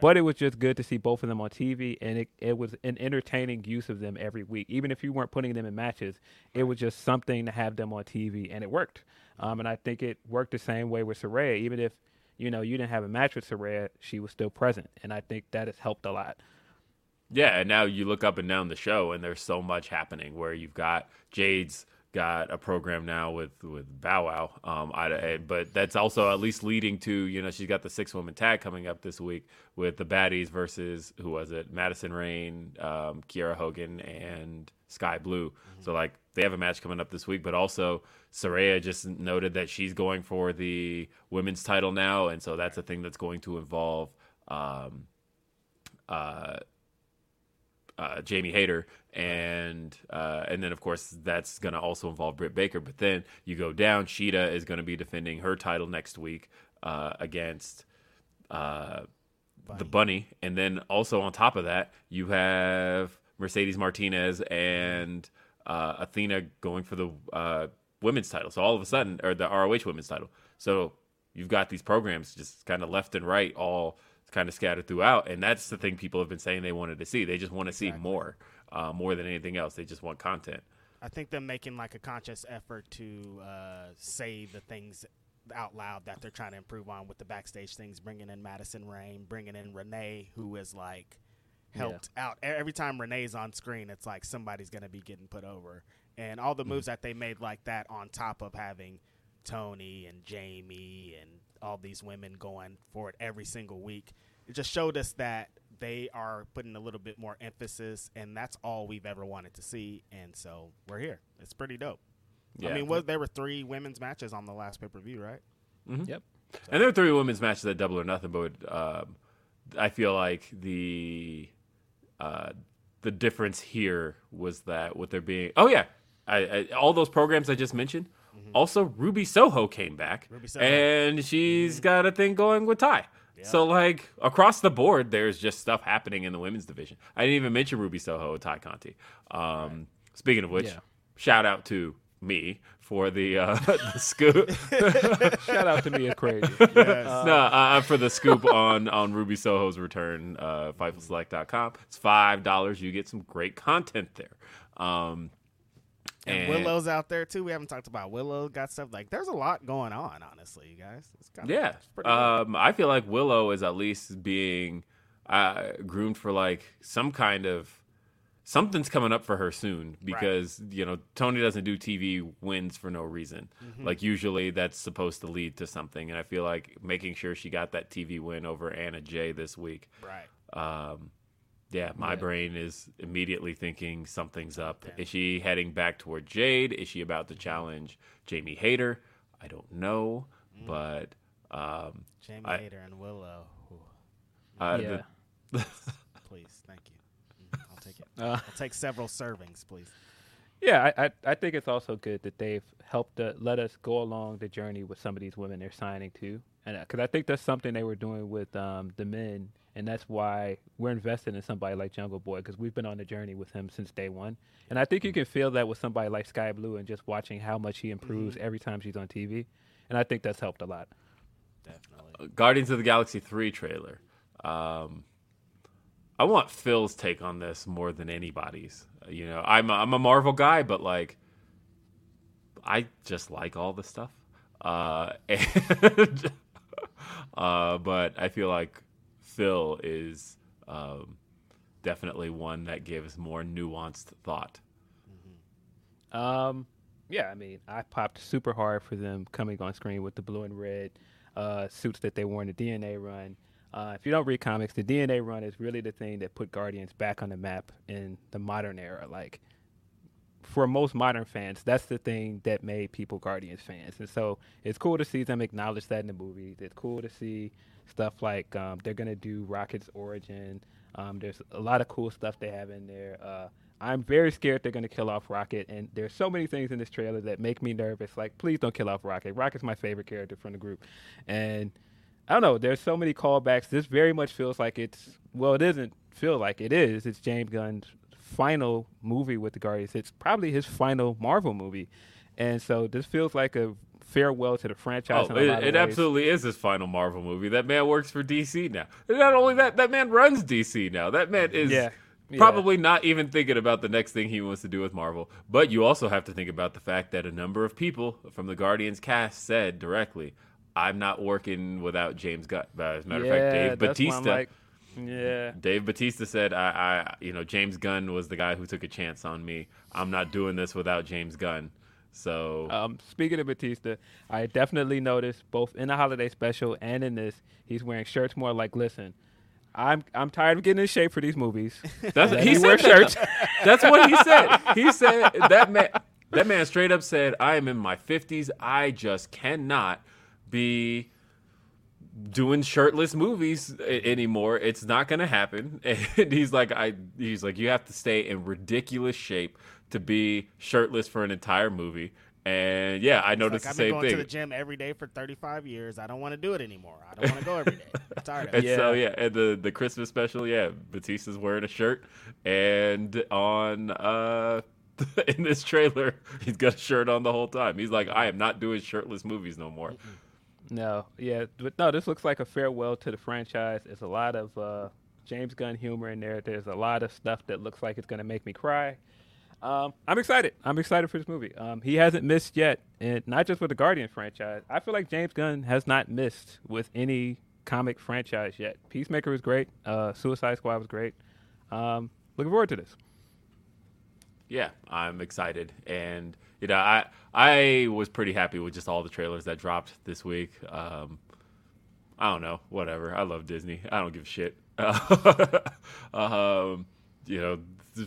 but it was just good to see both of them on TV, and it, it was an entertaining use of them every week. Even if you weren't putting them in matches, it was just something to have them on TV, and it worked. Um, and I think it worked the same way with Saraya. Even if you know you didn't have a match with Saraya, she was still present, and I think that has helped a lot. Yeah, and now you look up and down the show, and there's so much happening. Where you've got Jade's got a program now with with Bow Wow, um, I, I- but that's also at least leading to you know she's got the six woman tag coming up this week with the Baddies versus who was it Madison Rayne, um, Kiera Hogan, and Skye Blue. So like they have a match coming up this week, but also Saraya just noted that she's going for the women's title now, and so that's a thing that's going to involve. Um, uh, uh, Jamie Hayter, and uh, and then of course that's going to also involve Britt Baker. But then you go down, Shida is going to be defending her title next week uh, against uh, the Bunny, and then also on top of that you have Mercedes Martinez and uh, Athena going for the uh, women's title. So all of a sudden, or the ROH women's title. So you've got these programs just kind of left and right, all kind of scattered throughout, and that's the thing people have been saying they wanted to see. They just want to see more, uh, more than anything else. They just want content. I think they're making like a conscious effort to uh, say the things out loud that they're trying to improve on with the backstage things, bringing in Madison Rayne, bringing in Renee, who is like helped out E- every time Renee's on screen. It's like somebody's gonna be getting put over, and all the moves that they made like that on top of having Toni and Jamie and all these women going for it every single week. It just showed us that they are putting a little bit more emphasis, and that's all we've ever wanted to see. And so we're here. It's pretty dope. I mean, was there were three women's matches on the last pay per view, right? Yep. And there were three women's matches at Double or Nothing, but um, I feel like the uh, the difference here was that with they're being. Oh yeah, I, I, all those programs I just mentioned. Also, Ruby Soho came back, Soho. and she's got a thing going with Ty. So like across the board, there's just stuff happening in the women's division. I didn't even mention Ruby Soho, Tay Conti. Um, Speaking of which, Yeah. shout out to me for the uh, the scoop. Shout out to me, it's crazy. no, uh, for the scoop on on Ruby Soho's return, uh, FightfulSelect.com. It's five dollars. You get some great content there. Um, And, Willow's out there too. We haven't talked about Willow. Got stuff like there's a lot going on. Honestly, you guys. It's kind of, yeah, it's pretty dope. um, I feel like Willow is at least being uh, groomed for like some kind of something's coming up for her soon because you know Tony doesn't do TV wins for no reason. Mm-hmm. Like usually that's supposed to lead to something, and I feel like making sure she got that TV win over Anna Jay this week. right. um, yeah, my brain is immediately thinking something's up. Is she heading back toward Jade? Is she about to challenge Jamie Hayter? I don't know, but um, Jamie I- Hayter and Willow. Uh, Yeah. the- please. Thank you. Mm, I'll take it. Uh, I'll take several servings, please. Yeah, I, I, I think it's also good that they've helped uh, let us go along the journey with some of these women they're signing to, and because I think that's something they were doing with um, the men, and that's why we're invested in somebody like Jungle Boy because we've been on the journey with him since day one, and I think you can feel that with somebody like Skye Blue and just watching how much he improves every time she's on TV, and I think that's helped a lot. Definitely. Guardians of the Galaxy 3 trailer. Um, I want Phil's take on this more than anybody's. You know, I'm a, I'm a Marvel guy, but like, I just like all the stuff. Uh, and, uh, but I feel like Phil is um, definitely one that gives more nuanced thought. Um, yeah, I mean, I popped super hard for them coming on screen with the blue and red uh, suits that they wore in the DNA run. Uh, if you don't read comics, the DNA run is really the thing that put Guardians back on the map in the modern era. Like, for most modern fans, that's the thing that made people Guardians fans. And so it's cool to see them acknowledge that in the movies. It's cool to see stuff like um, they're going to do Rocket's origin. Um, there's a lot of cool stuff they have in there. Uh, I'm very scared they're going to kill off Rocket. And there's so many things in this trailer that make me nervous. Like, please don't kill off Rocket. Rocket's my favorite character from the group. And I don't know. There's so many callbacks. This very much feels like it's well, it isn't feel like it is. It's James Gunn's final movie with the Guardians. It's probably his final Marvel movie, and so this feels like a farewell to the franchise. Oh, it, it absolutely is his final Marvel movie. That man works for DC now. And not only that, that man runs DC now. That man is Yeah, yeah. probably not even thinking about the next thing he wants to do with Marvel. But you also have to think about the fact that a number of people from the Guardians cast said directly, "I'm not working without James Gunn." Uh, As a matter yeah, of fact, Dave that's why I'm Batista. like, yeah, Dave Batista said, I, I, you know, James Gunn was the guy who took a chance on me. I'm not doing this without James Gunn. So Um, speaking of Batista, I definitely noticed both in the holiday special and in this, he's wearing shirts more like, listen, I'm I'm tired of getting in shape for these movies. That's he said shirts. That's what he said. He said that man that man straight up said, "I am in my 50s. I just cannot be doing shirtless movies a- anymore. It's not going to happen." And he's like I he's like you have to stay in ridiculous shape to be shirtless for an entire movie. And yeah, I noticed Like, I've been same going to the gym every day for 35 years. I don't want to do it anymore. I don't want to go every day. I'm tired of And it. so Yeah. yeah, and the the Christmas special, yeah, Batista's wearing a shirt, and on uh in this trailer, he's got a shirt on the whole time. He's like, I am not doing shirtless movies no more. No, yeah, but no, this looks like a farewell to the franchise. There's a lot of uh, James Gunn humor in there. There's a lot of stuff that looks like it's going to make me cry. Um, I'm excited. I'm excited for this movie. Um, he hasn't missed yet, and not just with the Guardian franchise. I feel like James Gunn has not missed with any comic franchise yet. Peacemaker was great. Uh, Suicide Squad was great. Um, looking forward to this. Yeah, I'm excited, and you know, I I was pretty happy with just all the trailers that dropped this week. Um, I don't know, whatever. I love Disney. I don't give a shit. um, you know,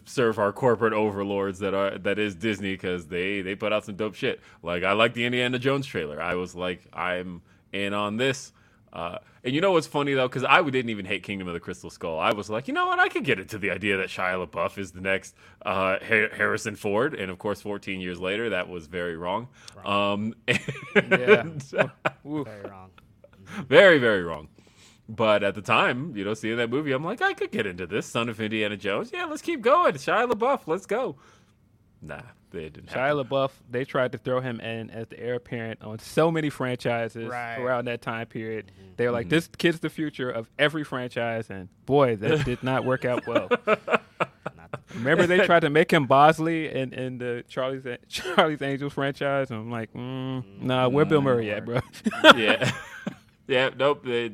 serve our corporate overlords that are that is Disney because they they put out some dope shit. Like I like the Indiana Jones trailer. I was like, I'm in on this. Uh, and you know what's funny though, because I didn't even hate Kingdom of the Crystal Skull. I was like, you know what, I could get into the idea that Shia LaBeouf is the next uh, Ha- Harrison Ford, and of course, 14 years later, that was very wrong. Um, and- Oof. Very wrong. very, very wrong. But at the time, you know, seeing that movie, I'm like, I could get into this. Son of Indiana Jones. Yeah, let's keep going. Shia LaBeouf, let's go. Nah, they didn't. Shia happen. LaBeouf, they tried to throw him in as the heir apparent on so many franchises Right. around that time period. They were like, this mm-hmm. kid's the future of every franchise. And boy, that did not work out well. Remember, they tried to make him Bosley in, in the Charlie's Charlie's Angels franchise. And I'm like, mm, nah, where Bill Murray at, bro? yeah, yeah. Nope. They,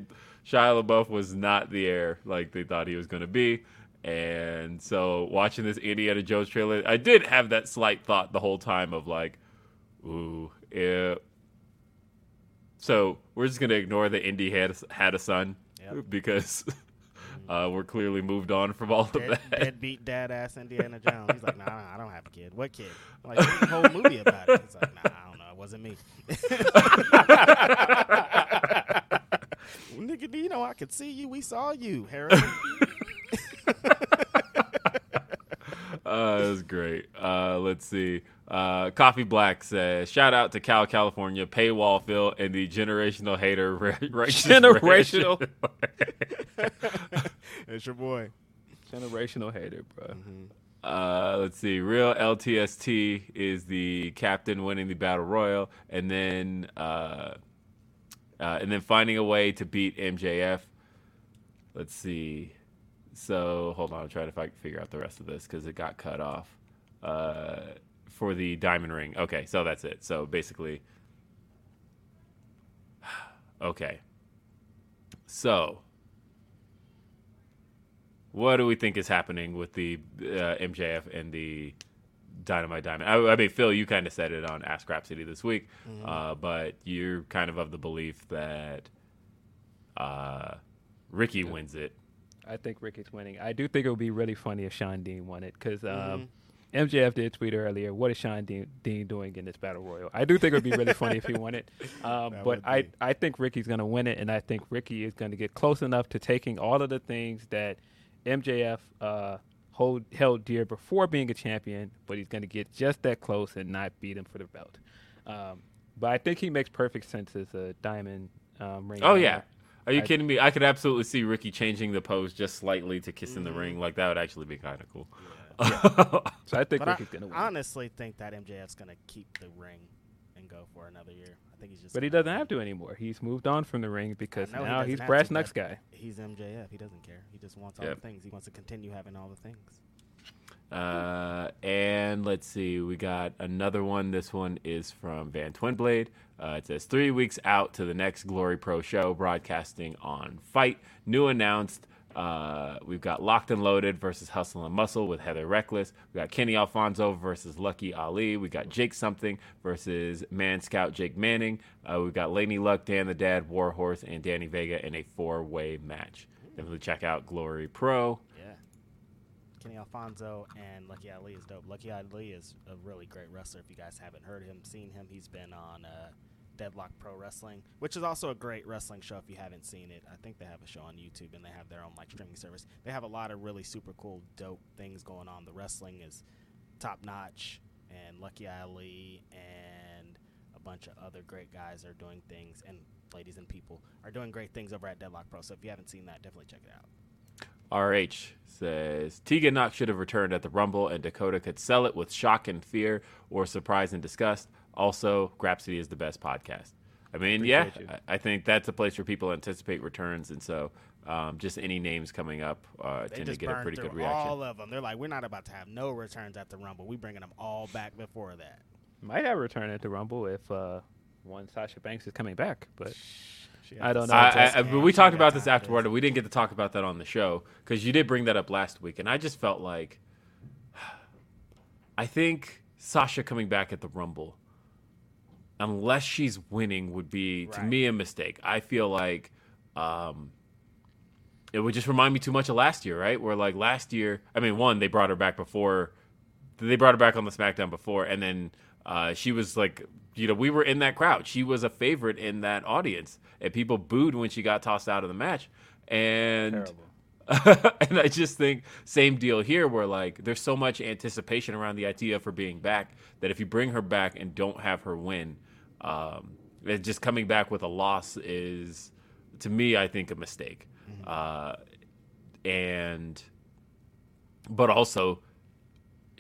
Shia LaBeouf was not the heir like they thought he was going to be. And so, watching this Indiana Jones trailer, I did have that slight thought the whole time of like, "Ooh, yeah." So we're just gonna ignore that Indy had had a son Yep. because uh, we're clearly moved on from all of Dead, that. deadbeat dad ass Indiana Jones. He's like, nah, nah, I don't have a kid. What kid? I'm like, the whole movie about it. He's like, nah, I don't know. It wasn't me. Nigga, you know I could see you? We saw you, Harrison. Uh, that was great. Uh, let's see. Uh, Coffee Black says, "Shout out to Cal, California, paywall Phil, and the generational hater, ra- Generational. it's your boy. Generational hater, bro. Uh, let's see. Real LTST is the captain winning the battle royal, and then uh, uh, and then finding a way to beat MJF. Let's see. So hold on, I'm trying to fi- figure out the rest of this because it got cut off uh, for the diamond ring. Okay, so that's it. So basically, okay. So what do we think is happening with the uh, MJF and the Dynamite Diamond? I, I mean, Phil, you kind of said it on Ask Grapsody this week, uh, but you're kind of of the belief that uh, Ricky wins it. I think Ricky's winning. I do think it would be really funny if Shawn Dean won it because um, MJF did tweet earlier, "What is Shawn Dean, Dean doing in this battle royal?" I do think it would be really funny if he won it, um, but I. I think Ricky's going to win it, and I think Ricky is going to get close enough to taking all of the things that MJF uh, hold held dear before being a champion, but he's going to get just that close and not beat him for the belt. Um, but I think he makes perfect sense as a diamond um, ring. Oh yeah. Are you I- kidding me? I could absolutely see Ricky changing the pose just slightly to kiss in the mm-hmm. ring. Like that would actually be kind of cool. So I think But I Ricky's going to win. honestly think that MJF's gonna keep the ring and go for another year. I think he's just. But he doesn't have to anymore. He's moved on from the ring because I know he now he's have brass to, knucks guy. He's MJF. He doesn't care. He just wants all Yep. the things. He wants to continue having all the things. Uh, and let's see, we got another one. This one is from Van Twinblade. Uh, it says three weeks out to the next Glory Pro show, broadcasting on FITE. New announced. Uh, we've got Locked and Loaded versus Hustle and Muscle with Heather Reckless. We got Kenny Alfonso versus Lucky Ali. We got Jake Something versus Man Scout Jake Manning. Uh, we've got Laney Luck, Dan the Dad, Warhorse, and Danny Vega in a four-way match. Definitely check out Glory Pro. Kenny Alfonso and Lucky Ali is dope. Lucky Ali is a really great wrestler. If you guys haven't heard him, seen him, he's been on uh, Deadlock Pro Wrestling, which is also a great wrestling show. If you haven't seen it, I think they have a show on YouTube and they have their own like streaming service. They have a lot of really super cool, dope things going on. The wrestling is top notch, and Lucky Ali and a bunch of other great guys are doing things, and ladies and people are doing great things over at Deadlock Pro. So if you haven't seen that, definitely check it out. RH says Tegan Nox should have returned at the Rumble, and Dakota could sell it with shock and fear or surprise and disgust. Also, Grapsody is the best podcast. I mean, yeah, Appreciate you. I I think that's a place where people anticipate returns, and so um, just any names coming up uh, tend to get a pretty good reaction. all of them. They're like, we're not about to have no returns at the Rumble. We're bringing them all back before that. Might have a return at the Rumble if uh, one Sasha Banks is coming back, but She I don't know. I, I, I- but we talked about this afterward. and We didn't get to talk about that on the show because you did bring that up last week, and I just felt like I think Sasha coming back at the Rumble, unless she's winning, would be to me a mistake. I feel like um, it would just remind me too much of last year, right? Where like last year, I mean, one they brought her back before they brought her back on the SmackDown before, and then uh, she was like, you know, we were in that crowd. She was a favorite in that audience, and people booed when she got tossed out of the match. And and I just think same deal here, where like there's so much anticipation around the idea for being back that if you bring her back and don't have her win, um, just coming back with a loss is, to me, I think a mistake. Uh, and but also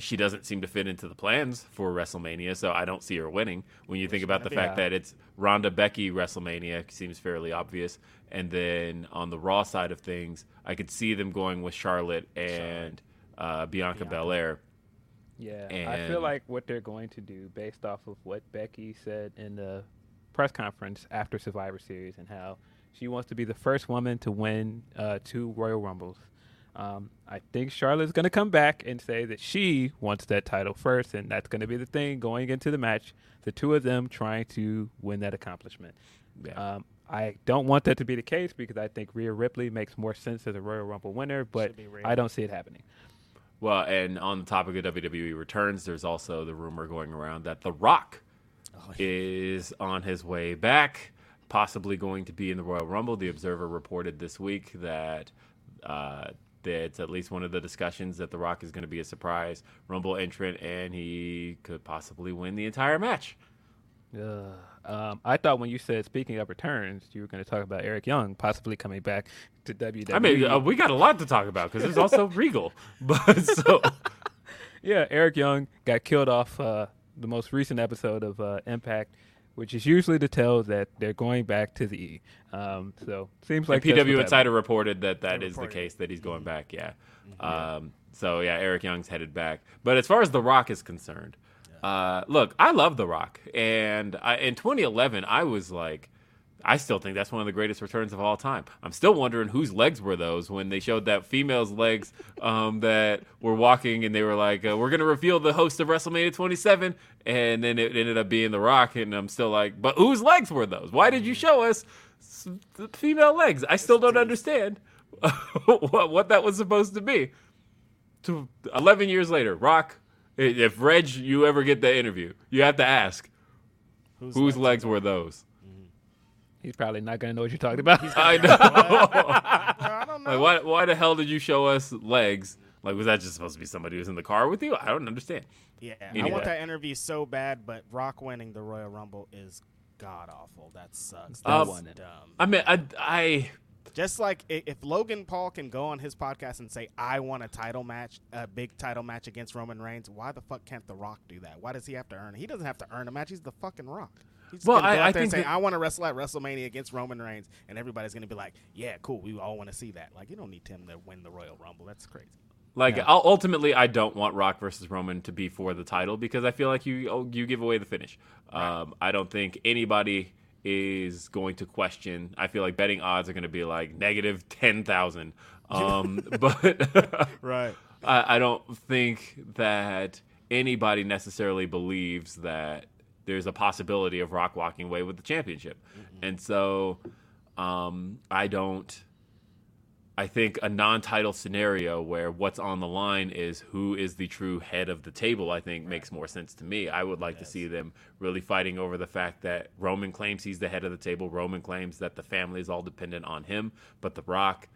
she doesn't seem to fit into the plans for WrestleMania, so I don't see her winning. When you think about the fact that it's Ronda Becky WrestleMania seems fairly obvious, and then on the Raw side of things, I could see them going with Charlotte and uh, Bianca, Belair. yeah, and I feel like what they're going to do, based off of what Becky said in the press conference after Survivor Series, and how she wants to be the first woman to win uh, two Royal Rumbles. Um, I think Charlotte's going to come back and say that she wants that title first, and that's going to be the thing going into the match. The two of them trying to win that accomplishment. Yeah. Um, I don't want that to be the case because I think Rhea Ripley makes more sense as a Royal Rumble winner, but Should be Rhea. I don't see it happening. Well, and on the topic of WWE returns, there's also the rumor going around that The Rock is on his way back, possibly going to be in the Royal Rumble. The Observer reported this week that uh, It's at least one of the discussions that The Rock is going to be a surprise Rumble entrant, and he could possibly win the entire match. Uh, um, I thought when you said speaking of returns, you were going to talk about Eric Young possibly coming back to WWE. I mean, uh, we got a lot to talk about because there's also Regal, but so yeah, Eric Young got killed off uh, the most recent episode of uh, Impact, which is usually to tell that they're going back to the E. Um, so seems like And PW what's Insider reported that that They is the case that he's going Mm-hmm. back. Yeah. Um, so yeah, Eric Young's headed back. But as far as The Rock is concerned, uh, look, I love The Rock, and I, in 2011, I was like. I still think that's one of the greatest returns of all time. I'm still wondering whose legs were those when they showed that female's legs um, that were walking and they were like, uh, "We're gonna reveal the host of WrestleMania 27," and then it ended up being The Rock, and I'm still like, "But whose legs were those? Why did you show us the female legs? I still don't understand what, what that was supposed to be." To 11 years later, Rock, if Reg, you ever get that interview, you have to ask, Whose whose legs legs were those? He's probably not going to know what you're talking about. I know. I don't know. Like, why, why the hell did you show us legs? Like, was that just supposed to be somebody who was in the car with you? I don't understand. Yeah, I want that interview so bad, but Rock winning the Royal Rumble is god awful. That sucks. That's Um, dumb. I mean, I, I Just like if Logan Paul can go on his podcast and say, "I want a title match, a big title match against Roman Reigns," why the fuck can't The Rock do that? Why does he have to earn it? He doesn't have to earn a match. He's the fucking Rock. He's Well, gonna go I- out I there and think say, that- "I want to wrestle at WrestleMania against Roman Reigns," and everybody's gonna be like, "Yeah, cool. We all want to see that." Like, you don't need him to win the Royal Rumble. That's crazy. like I'll, ultimately I don't want Rock versus Roman to be for the title because I feel like you oh, you give away the finish. Um, I don't think anybody is going to question. I feel like betting odds are going to be like negative ten thousand. Um, but Right. I, I don't think that anybody necessarily believes that there's a possibility of Rock walking away with the championship. And so um, I don't. I think a non-title scenario where what's on the line is who is the true head of the table. I think makes more sense to me. I would like to see them really fighting over the fact that Roman claims he's the head of the table. Roman claims that the family is all dependent on him, but The Rock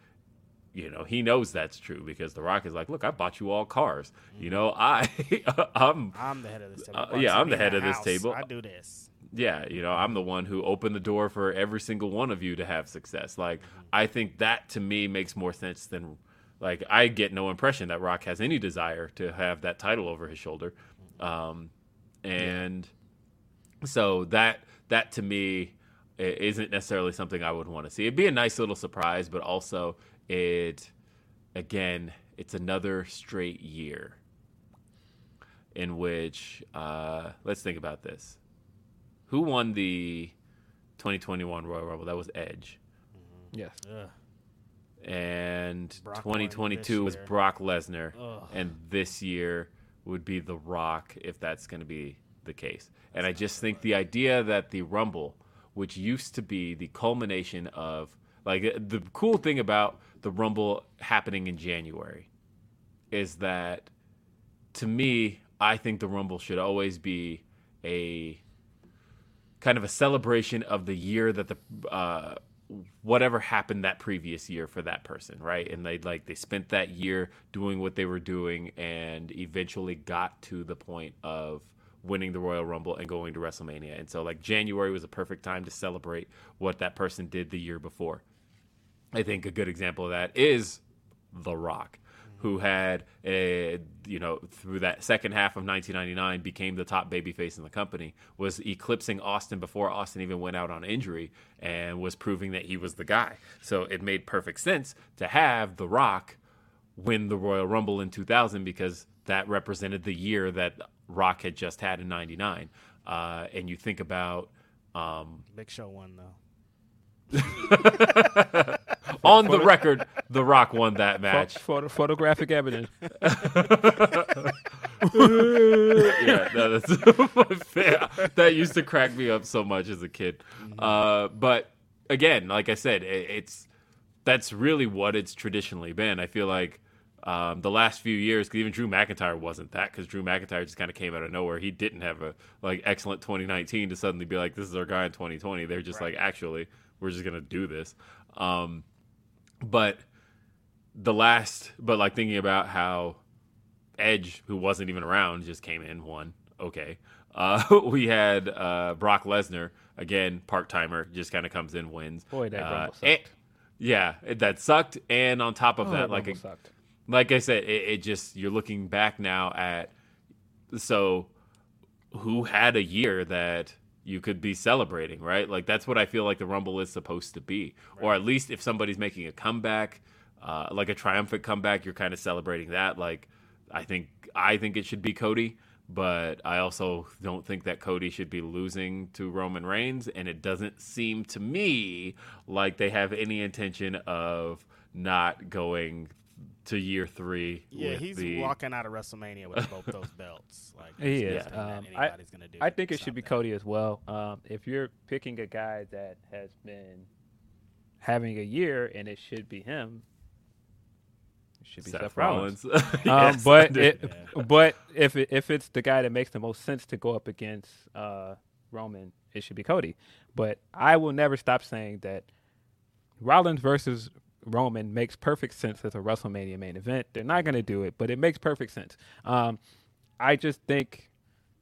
you know he knows that's true because the rock is like look i bought you all cars. You know i i'm I'm the head of this table. Uh, yeah, I'm the head of this table. I do this. yeah you know i'm the one who opened the door for every single one of you to have success. Like i think that to me makes more sense than like i get no impression that rock has any desire to have that title over his shoulder. Um and so that that to me i- isn't necessarily something i would want to see. It'd be a nice little surprise but also it again it's another straight year in which uh let's think about this who won the 2021 Royal Rumble? That was Edge. yes. And Brock 2022 was. Brock Lesnar. And this year would be The Rock, if that's going to be the case. And I just think the idea that the Rumble, which used to be the culmination of, like, uh, the cool thing about the Rumble happening in January is that, to me, I think the Rumble should always be a kind of a celebration of the year that the uh, whatever happened that previous year for that person, right? And they like they spent that year doing what they were doing and eventually got to the point of winning the Royal Rumble and going to WrestleMania. And so like January was a perfect time to celebrate what that person did the year before. I think a good example of that is The Rock, who had a, you know through that second half of 1999 became the top babyface in the company, was eclipsing Austin before Austin even went out on injury, and was proving that he was the guy. So it made perfect sense to have The Rock win the Royal Rumble in 2000 because that represented the year that Rock had just had in '99. Uh, and you think about um, Big Show won though. on the record, The Rock won that match. photo- photographic evidence. yeah, no, that used to crack me up so much as a kid. Uh, but again, like I said, it, it's that's really what it's traditionally been. I feel like um, the last few years, 'cause even Drew McIntyre wasn't that because Drew McIntyre just kind of came out of nowhere. He didn't have a like excellent 2019 to suddenly be like, this is our guy in 2020. They're just like, actually, we're just gonna do this. Um, but the last, but like thinking about how Edge, who wasn't even around, just came in, won. Okay. Uh, we had uh, Brock Lesnar, again, part timer, just kind of comes in, wins. Boy, that Uh, sucked. and- yeah, it- that sucked. And on top of Oh, that, like Rumble a, sucked. like I said, it, it just you're looking back now at so who had a year that you could be celebrating, right? Like that's what I feel like the Rumble is supposed to be, or at least if somebody's making a comeback, uh, like a triumphant comeback, you're kind of celebrating that. Like I think I think it should be Cody. But I also don't think that Cody should be losing to Roman Reigns, and it doesn't seem to me like they have any intention of not going to year three. Yeah, he's the, walking out of WrestleMania with both those belts. Like He there's is. nothing that Um, I, anybody's gonna do I think it should be that. Cody as well. Um, if you're picking a guy that has been having a year and it should be him, it should be Seth, Seth, Rollins. Rollins. Um, Yes, I but it, but if it, if it's the guy that makes the most sense to go up against uh, Roman, it should be Cody. But I will never stop saying that Rollins versus Roman makes perfect sense as a WrestleMania main event. They're not going to do it, but it makes perfect sense. Um, I just think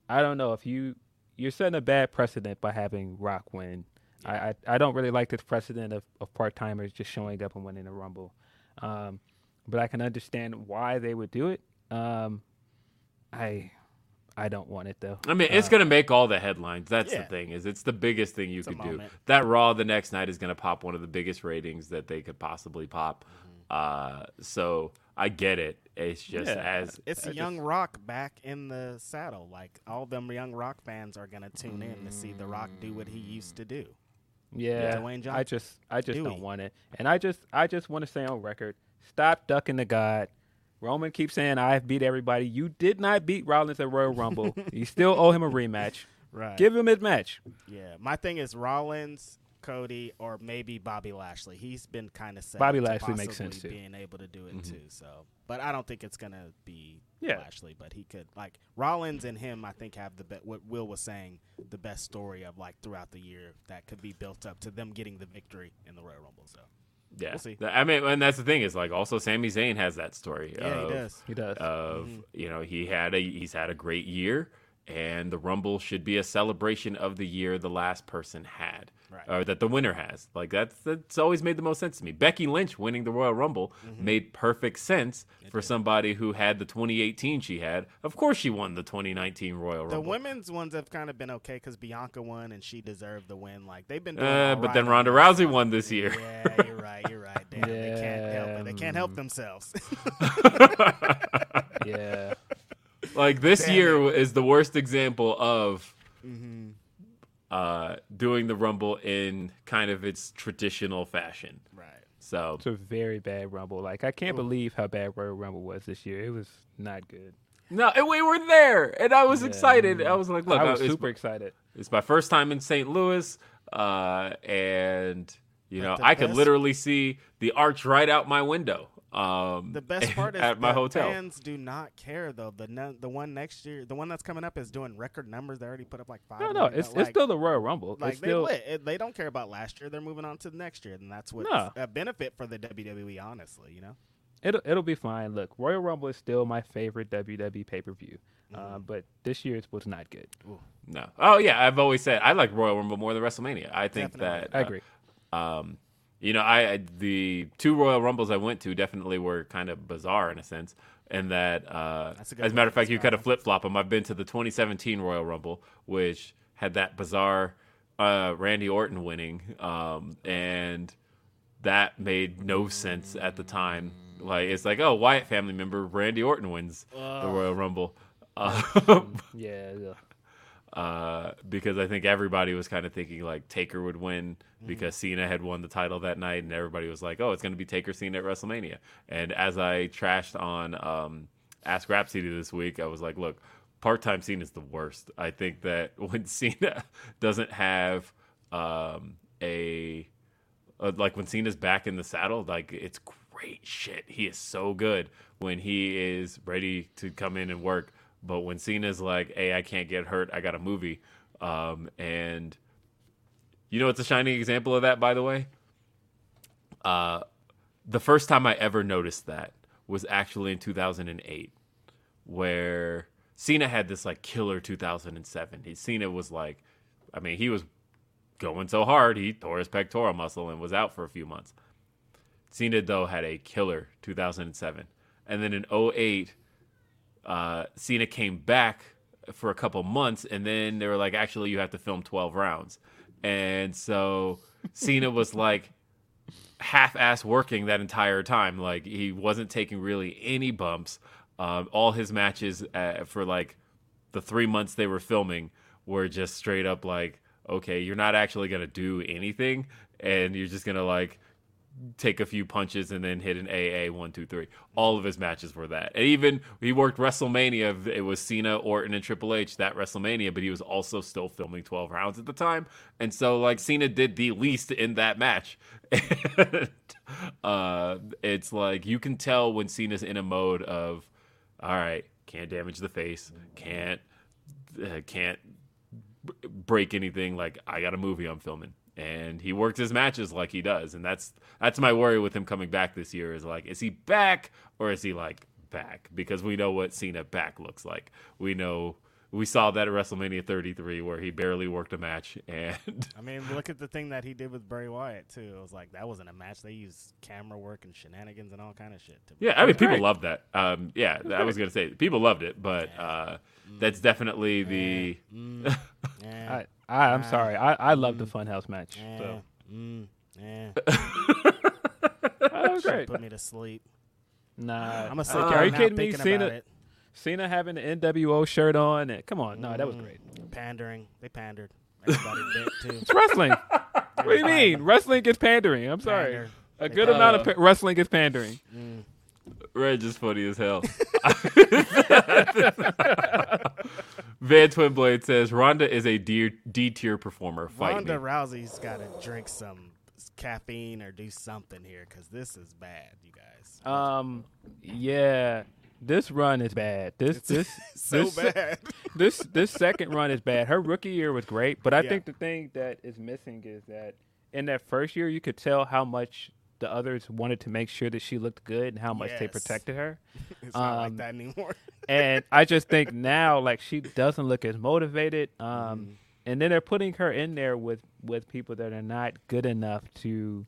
I don't know if you you're setting a bad precedent by having Rock win. I, I I don't really like this precedent of, of part timers just showing up and winning a Rumble. Um, but I can understand why they would do it. Um, I I don't want it though. I mean, it's gonna make all the headlines. That's yeah. the thing. Is it's the biggest thing you could do. That Raw the next night is gonna pop one of the biggest ratings that they could possibly pop. Uh, so I get it. It's just Yeah. as It's I a young just- Rock back in the saddle. Like all them young Rock fans are gonna tune in to see the Rock do what he used to do. Yeah, Dwayne Johnson. I just I just Dewey. don't want it, and I just I just want to say on record, stop ducking the God. Roman keeps saying I've beat everybody. You did not beat Rollins at Royal Rumble. you still owe him a rematch. Right. Give him his match. Yeah. My thing is Rollins, Cody, or maybe Bobby Lashley. He's been kind of Bobby Lashley makes sense, too. Being able to do it mm-hmm. too. So, but I don't think it's gonna be Yeah. Lashley. But he could like Rollins and him. I think have the be- what Will was saying the best story of like throughout the year that could be built up to them getting the victory in the Royal Rumble. So yeah. We'll see. I mean, and that's the thing is like also Sami Zayn has that story. yeah, of, he does. He does. Of Mm-hmm. you know he had a he's had a great year, and the Rumble should be a celebration of the year the last person had, Right. or that the winner has. Like that's that's always made the most sense to me. Becky Lynch winning the Royal Rumble Mm-hmm. made perfect sense for somebody who had the 2018 she had. Of course, she won the 2019 Royal The Rumble. The women's ones have kind of been okay because Bianca won and she deserved the win. Like they've been. Doing Uh, but right then on Ronda Rousey won this year. Yeah, you're right. You're right. Damn, they can't help it. They can't help themselves. yeah. Like this Damn year is the worst example of Mm-hmm. uh, doing the Rumble in kind of its traditional fashion. right. So It's a very bad Rumble. Like I can't believe how bad Royal Rumble was this year. It was not good. no, and we were there, and I was Yeah. excited. I was like, "Look, I was it's, super excited. it's my first time in St. Louis, uh, and you But know, the I could literally see the arch right out my window." Um, The best part is at my hotel. fans do not care though. The the one next year, the one that's coming up is doing record numbers. They already put up like five. No, no, it's it's still the Royal Rumble. like it's they still. It- they don't care about last year. They're moving on to the next year, and that's what No. a benefit for the WWE. Honestly, you know. it'll it'll be fine. Look, Royal Rumble is still my favorite WWE pay per view, Mm-hmm. uh, but this year's was not good. no, oh yeah, I've always said I like Royal Rumble more than WrestleMania. I think Definitely. that I uh, agree. Um, you know, I I- the two Royal Rumbles I went to definitely were kind of bizarre in a sense, and that uh, a as a matter of fact, you kind of flip flop them. I've been to the 2017 Royal Rumble, which had that bizarre uh, Randy Orton winning, um, and that made no sense at the time. Like it's like, oh, Wyatt family member Randy Orton wins the Royal Rumble. Uh, Yeah, yeah. Uh, because I think everybody was kind of thinking like Taker would win because Cena had won the title that night, and everybody was like, "Oh, it's going to be Taker Cena at WrestleMania." And as I trashed on um, Ask Grapsody this week, I was like, "Look, part-time Cena is the worst. I think that when Cena doesn't have um, a uh, like when Cena's back in the saddle, like it's great shit. He is so good when he is ready to come in and work. But when Cena's like, "Hey, I can't get hurt. I got a movie," um, and you know, it's a shining example of that, by the way. Uh, the first time I ever noticed that was actually in 2008, where Cena had this like killer 2007. He Cena was like, I mean, he was going so hard he tore his pectoral muscle and was out for a few months. Cena though had a killer 2007, and then in 08, uh, Cena came back for a couple months, and then they were like, actually, you have to film 12 rounds, and so Cena was like half-ass working that entire time. Like he wasn't taking really any bumps. Um, all his matches uh, for like the three months they were filming were just straight up like, okay, you're not actually gonna do anything, and you're just gonna like take a few punches and then hit an AA one two three. All of his matches were that. And even he worked WrestleMania. It was Cena, Orton, and Triple H that WrestleMania, but he was also still filming twelve rounds at the time. And so like Cena did the least in that match. And, uh, it's like you can tell when Cena's in a mode of, all right, can't damage the face, can't uh, can't break anything. Like I got a movie I'm filming and he works his matches like he does. And that's that's my worry with him coming back this year is like is he back or is he like back? Because we know what Cena back looks like. We know we saw that at WrestleMania 33 where he barely worked a match and I mean, look at the thing that he did with Bray Wyatt too. It was like that wasn't a match. They used camera work and shenanigans and all kind of shit. To yeah I mean people loved that um yeah I was gonna say people loved it but uh that's definitely the Mm, I, yeah, I I'm Ah. sorry. I, I love the Funhouse match. yeah, So mm, yeah. that was Shit great. Put me to sleep. Nah, I'm a okay, sleep are you now kidding me? thinking Cena, it. Cena having the NWO shirt on. And, come on, no, that was Mm. great. Pandering. They pandered. Everybody bit too. It's wrestling. what do you mean? Wrestling is pandering. I'm sorry. Pander. A good pander. amount of pa- wrestling is pandering. Reg is funny as hell. Van Twinblade says Ronda is a D D tier performer. Fight Ronda me. Rousey's got to drink some caffeine or do something here because this is bad, you guys. Um, yeah, this run is bad. This this so this, bad. this this second run is bad. Her rookie year was great, but I Yeah. think the thing that is missing is that in that first year you could tell how much the others wanted to make sure that she looked good and how much they protected her. it's not like um, that anymore. and I just think now like she doesn't look as motivated. Um, Mm-hmm. and then they're putting her in there with with people that are not good enough to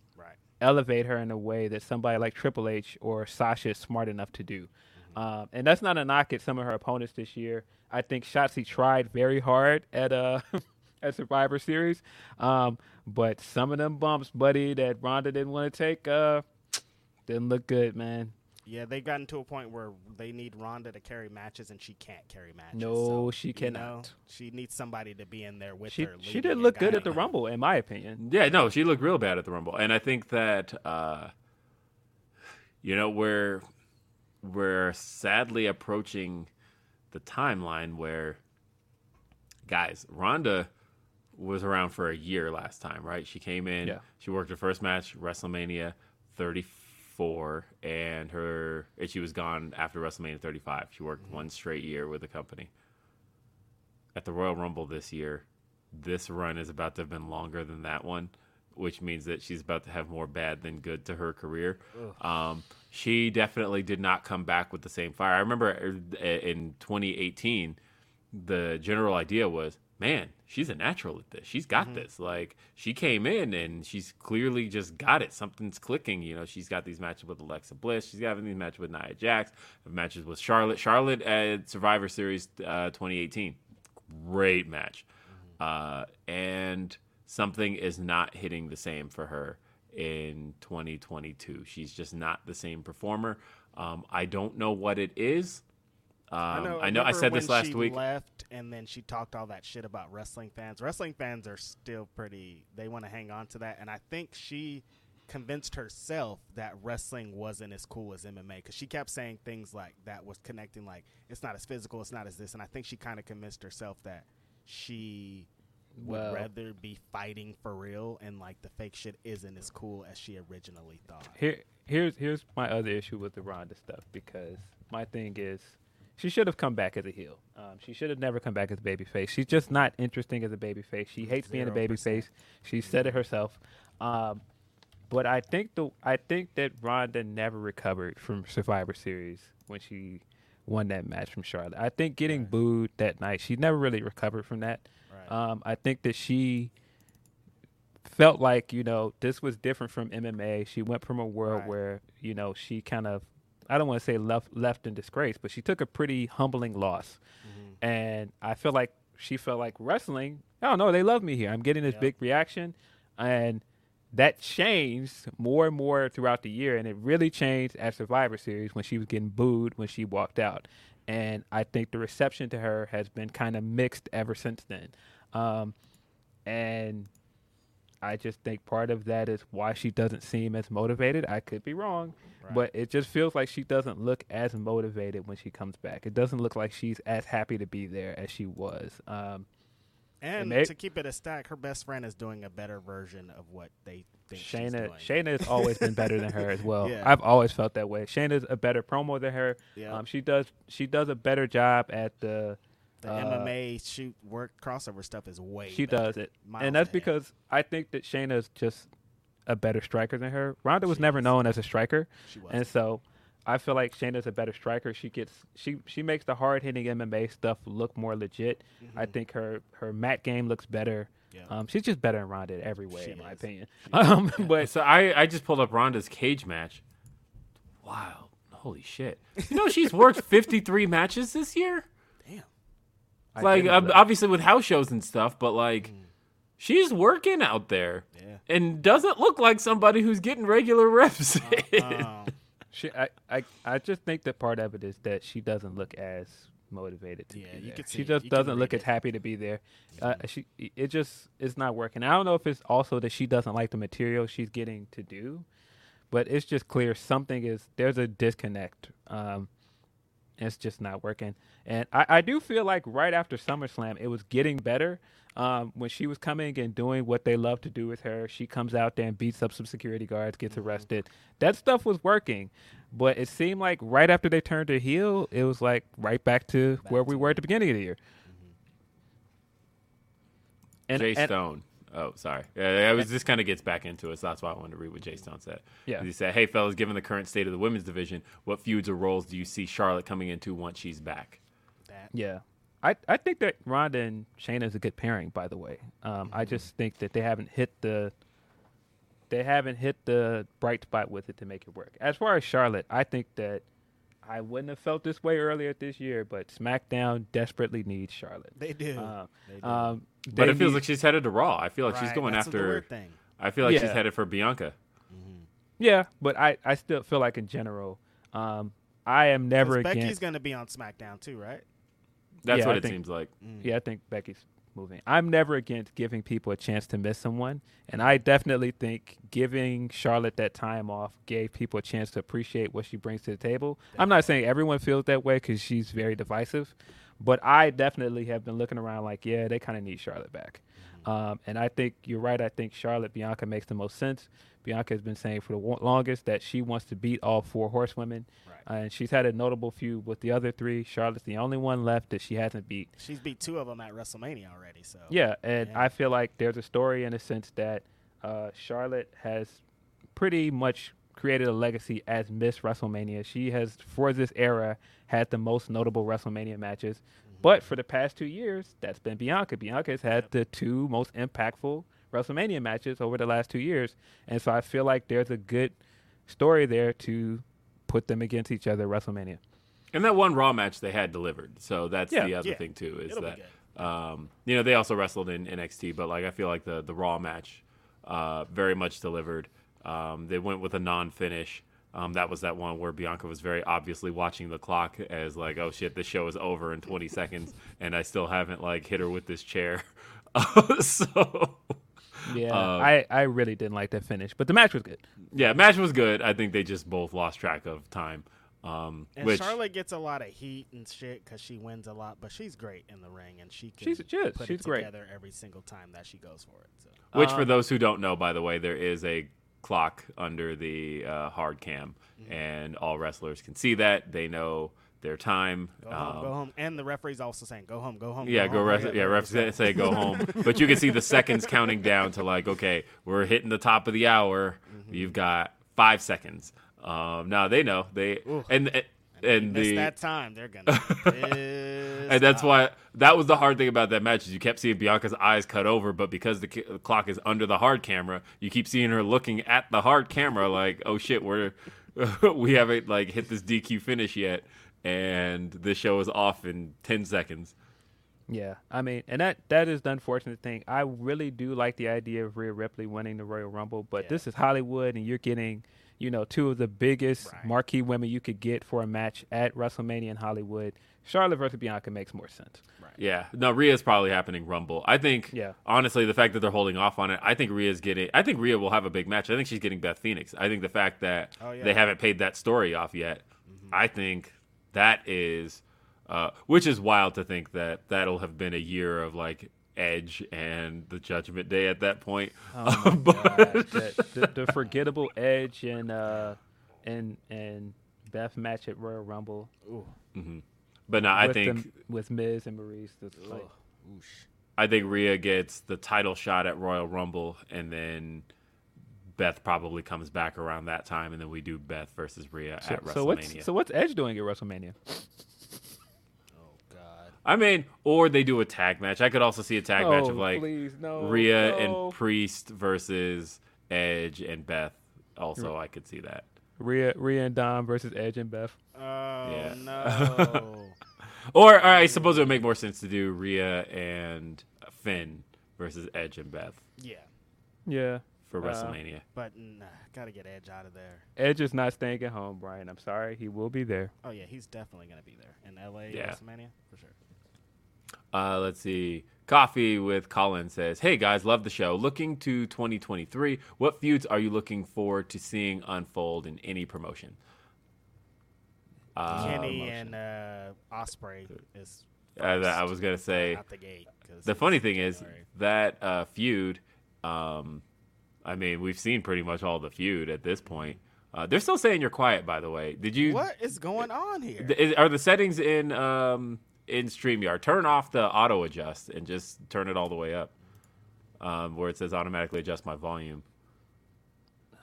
elevate her in a way that somebody like Triple H or Sasha is smart enough to do. Um, and that's not a knock at some of her opponents this year. I think Shotzi tried very hard at uh at Survivor Series, um, but some of them bumps, buddy, that Ronda didn't want to take, uh, didn't look good, man. Yeah, they've gotten to a point where they need Ronda to carry matches, and she can't carry matches. No, so, she you cannot. know, she needs somebody to be in there with She her. she leading didn't look good at the guiding. Rumble, in my opinion. Yeah, no, she looked real bad at the Rumble, and I think that uh, you know we're we're sadly approaching the timeline where guys, Ronda was around for a year last time, right? She came in, Yeah. she worked her first match, WrestleMania 34, and her and she was gone after WrestleMania 35. She worked one straight year with the company. At the Royal Rumble this year, this run is about to have been longer than that one, which means that she's about to have more bad than good to her career. Um, she definitely did not come back with the same fire. I remember uh, in 2018, the general idea was, man, she's a natural at this. She's got this. Like she came in and she's clearly just got it. Something's clicking. You know, she's got these matches with Alexa Bliss. She's having these matches with Nia Jax. Matches with Charlotte. Charlotte at Survivor Series uh, 2018 great match. Uh, and something is not hitting the same for her in 2022. She's just not the same performer. Um, I don't know what it is. Um, I know. I, remember said this last she week. Left, and then she talked all that shit about wrestling fans. Wrestling fans are still pretty. They want to hang on to that, and I think she convinced herself that wrestling wasn't as cool as MMA because she kept saying things like that was connecting, like it's not as physical, it's not as this, and I think she kind of convinced herself that she would Well- rather be fighting for real, and like the fake shit isn't as cool as she originally thought. Here, here's here's my other issue with the Ronda stuff because my thing is she should have come back as a heel. Um, she should have never come back as a babyface. She's just not interesting as a babyface. She hates being a 0%. babyface. She said it herself. Um, But I think the I think that Ronda never recovered from Survivor Series when she won that match from Charlotte. I think getting booed that night, she never really recovered from that. Right. Um, I think that she felt like you know this was different from MMA. She went from a world Right. where you know she kind of I don't want to say left left in disgrace, but she took a pretty humbling loss, Mm-hmm. and I feel like she felt like wrestling. I don't know. They love me here. I'm getting this Yep. big reaction, and that changed more and more throughout the year, and it really changed at Survivor Series when she was getting booed when she walked out. And I think the reception to her has been kind of mixed ever since then. Um, and I just think part of that is why she doesn't seem as motivated. I could be wrong, but it just feels like she doesn't look as motivated when she comes back. It doesn't look like she's as happy to be there as she was. Um, And to keep it a stack, her best friend is doing a better version of what they think she's Shayna, doing. Shayna has always been better than her as well. Yeah. I've always felt that way. Shayna's a better promo than her. Yeah. Um, she does she does a better job at the. the uh, MMA shoot work crossover stuff is way. She better. does it, Miles and that's because I think that Shayna's just a better striker than her. Ronda was She never is. known as a striker, She was. and so I feel like Shayna's a better striker. She gets she she makes the hard hitting MMA stuff look more legit. I think her her mat game looks better. Yeah. Um, she's just better in Ronda in every way, She in my opinion. Um, but So I, I just pulled up Ronda's cage match. Wow. Holy shit. You know she's worked 53 matches this year? Damn. Like didn't know ob- that. obviously with house shows and stuff, but like she's working out there. Yeah. And doesn't look like somebody who's getting regular reps. Um, She, I, I, I just think that part of it is that she doesn't look as motivated to Yeah, be you there. see She it. just doesn't look read as happy to be there. Uh, she, it just, it's not working. I don't know if it's also that she doesn't like the material she's getting to do, but it's just clear something is there's a disconnect. Um, it's just not working. And I, I do feel like right after SummerSlam, it was getting better. Um, when she was coming and doing what they love to do with her, she comes out there and beats up some security guards, gets arrested. That stuff was working, but it seemed like right after they turned her heel, it was like right back to where we were at the beginning of the year. And, Jay and- Stone. Oh, sorry. Yeah, it was, this kind of gets back into it, so that's why I wanted to read what Jay Stone said. Yeah. He said, Hey, fellas, given the current state of the women's division, what feuds or roles do you see Charlotte coming into once she's back? that. Yeah. I, I think that Ronda and Shayna is a good pairing, by the way. Um, I just think that they haven't hit the they haven't hit the bright spot with it to make it work. As far as Charlotte, I think that I wouldn't have felt this way earlier this year, but SmackDown desperately needs Charlotte. They do. Uh, They do. um, But they it feels need- like she's headed to Raw. I feel like she's going that's the after. weird thing. I feel like she's headed for Bianca. yeah, but I, I still feel like in general, um, I am never 'Cause Becky's against. going to be on SmackDown too, right? That's Yeah, what I it think- seems like. Yeah, I think Becky's moving. I'm never against giving people a chance to miss someone, and I definitely think giving Charlotte that time off gave people a chance to appreciate what she brings to the table. I'm not saying everyone feels that way because she's very divisive, but I definitely have been looking around like, yeah, they kind of need Charlotte back. Um, and I think you're right. I think Charlotte Bianca makes the most sense. Bianca has been saying for the longest that she wants to beat all four horsewomen, Right. and she's had a notable feud with the other three. Charlotte's the only one left that she hasn't beat. She's beat two of them at WrestleMania already. So Yeah, and Yeah. I feel like there's a story in a sense that uh, Charlotte has pretty much created a legacy as Miss WrestleMania. She has, for this era, had the most notable WrestleMania matches. But for the past two years, that's been Bianca. Bianca has had the two most impactful WrestleMania matches over the last two years. And so I feel like there's a good story there to put them against each other at WrestleMania. And that one Raw match they had delivered. So that's Yeah. the other Yeah. thing too is It'll that um, you know they also wrestled in NXT, but like I feel like the the Raw match uh, very much delivered. Um, they went with a non-finish. Um, that was that one where Bianca was very obviously watching the clock as like, oh shit, this show is over in 20 seconds, and I still haven't like hit her with this chair. so Yeah, Uh, I, I really didn't like that finish, but the match was good. yeah, match was good. I think they just both lost track of time. Um, And which Charlotte gets a lot of heat and shit because she wins a lot, but she's great in the ring and she can She's- she is. put She's it great. together every single time that she goes for it. So. Which, for Um, those who don't know, by the way, there is a clock under the uh, hard cam, Mm-hmm. and all wrestlers can see that. They know their time. Go home, Um, go home. And the referee's also saying, "Go home, go home." Yeah, go home. rest. Yeah, refs say, say go home. But you can see the seconds counting down to like, okay, we're hitting the top of the hour. Mm-hmm. You've got five seconds. Um, now they know they and and, and Miss the that time, they're gonna. and that's why that was the hard thing about that match is you kept seeing Bianca's eyes cut over, but because the, the clock is under the hard camera, you keep seeing her looking at the hard camera like, oh shit, we're we haven't like hit this DQ finish yet, and this show is off in ten seconds. Yeah, I mean, and that that is the unfortunate thing. I really do like the idea of Rhea Ripley winning the Royal Rumble, but this is Hollywood, and you're getting, you know, two of the biggest marquee women you could get for a match at WrestleMania in Hollywood. Charlotte versus Bianca makes more sense. Yeah, no, Rhea's probably happening Rumble. I think, Yeah. honestly, the fact that they're holding off on it, I think Rhea's getting. I think Rhea will have a big match. I think she's getting Beth Phoenix. I think the fact that Oh, yeah. they haven't paid that story off yet, mm-hmm. I think that is, uh, which is wild to think that that'll have been a year of like Edge and the Judgment Day at that point. Oh my But- gosh, that- the, the forgettable Edge and uh and and Beth match at Royal Rumble. but no, I think them- with Miz and Maryse. That's like, I think Rhea gets the title shot at Royal Rumble, and then Beth probably comes back around that time, and then we do Beth versus Rhea so, at WrestleMania. so what's so what's Edge doing at WrestleMania? Oh God. I mean, or they do a tag match. I could also see a tag match of Oh, like please, no, Rhea no. and Priest versus Edge and Beth. Also, I could see that. Rhea Rhea and Dom versus Edge and Beth. Oh Yeah. no! Or, or I suppose it would make more sense to do Rhea and Finn versus Edge and Beth yeah, Yeah. For Uh, WrestleMania. but nah, gotta get Edge out of there. Edge is not staying at home, Brian. I'm sorry. He will be there. Oh yeah, he's definitely gonna be there in L.A. Yeah. WrestleMania for sure. Uh, let's see. Coffee with Colin says, "Hey guys, love the show. Looking to 2023. What feuds are you looking forward to seeing unfold in any promotion?" Uh, Kenny and uh, Ospreay is uh, I was gonna say. out the gate. 'cause The funny thing is that uh, feud. Um, I mean, we've seen pretty much all the feud at this point. Uh, they're still saying you're quiet. By the way, did you? what is going on here? are the settings in um, in Streamyard? Turn off the auto adjust and just turn it all the way up, um, where it says automatically adjust my volume.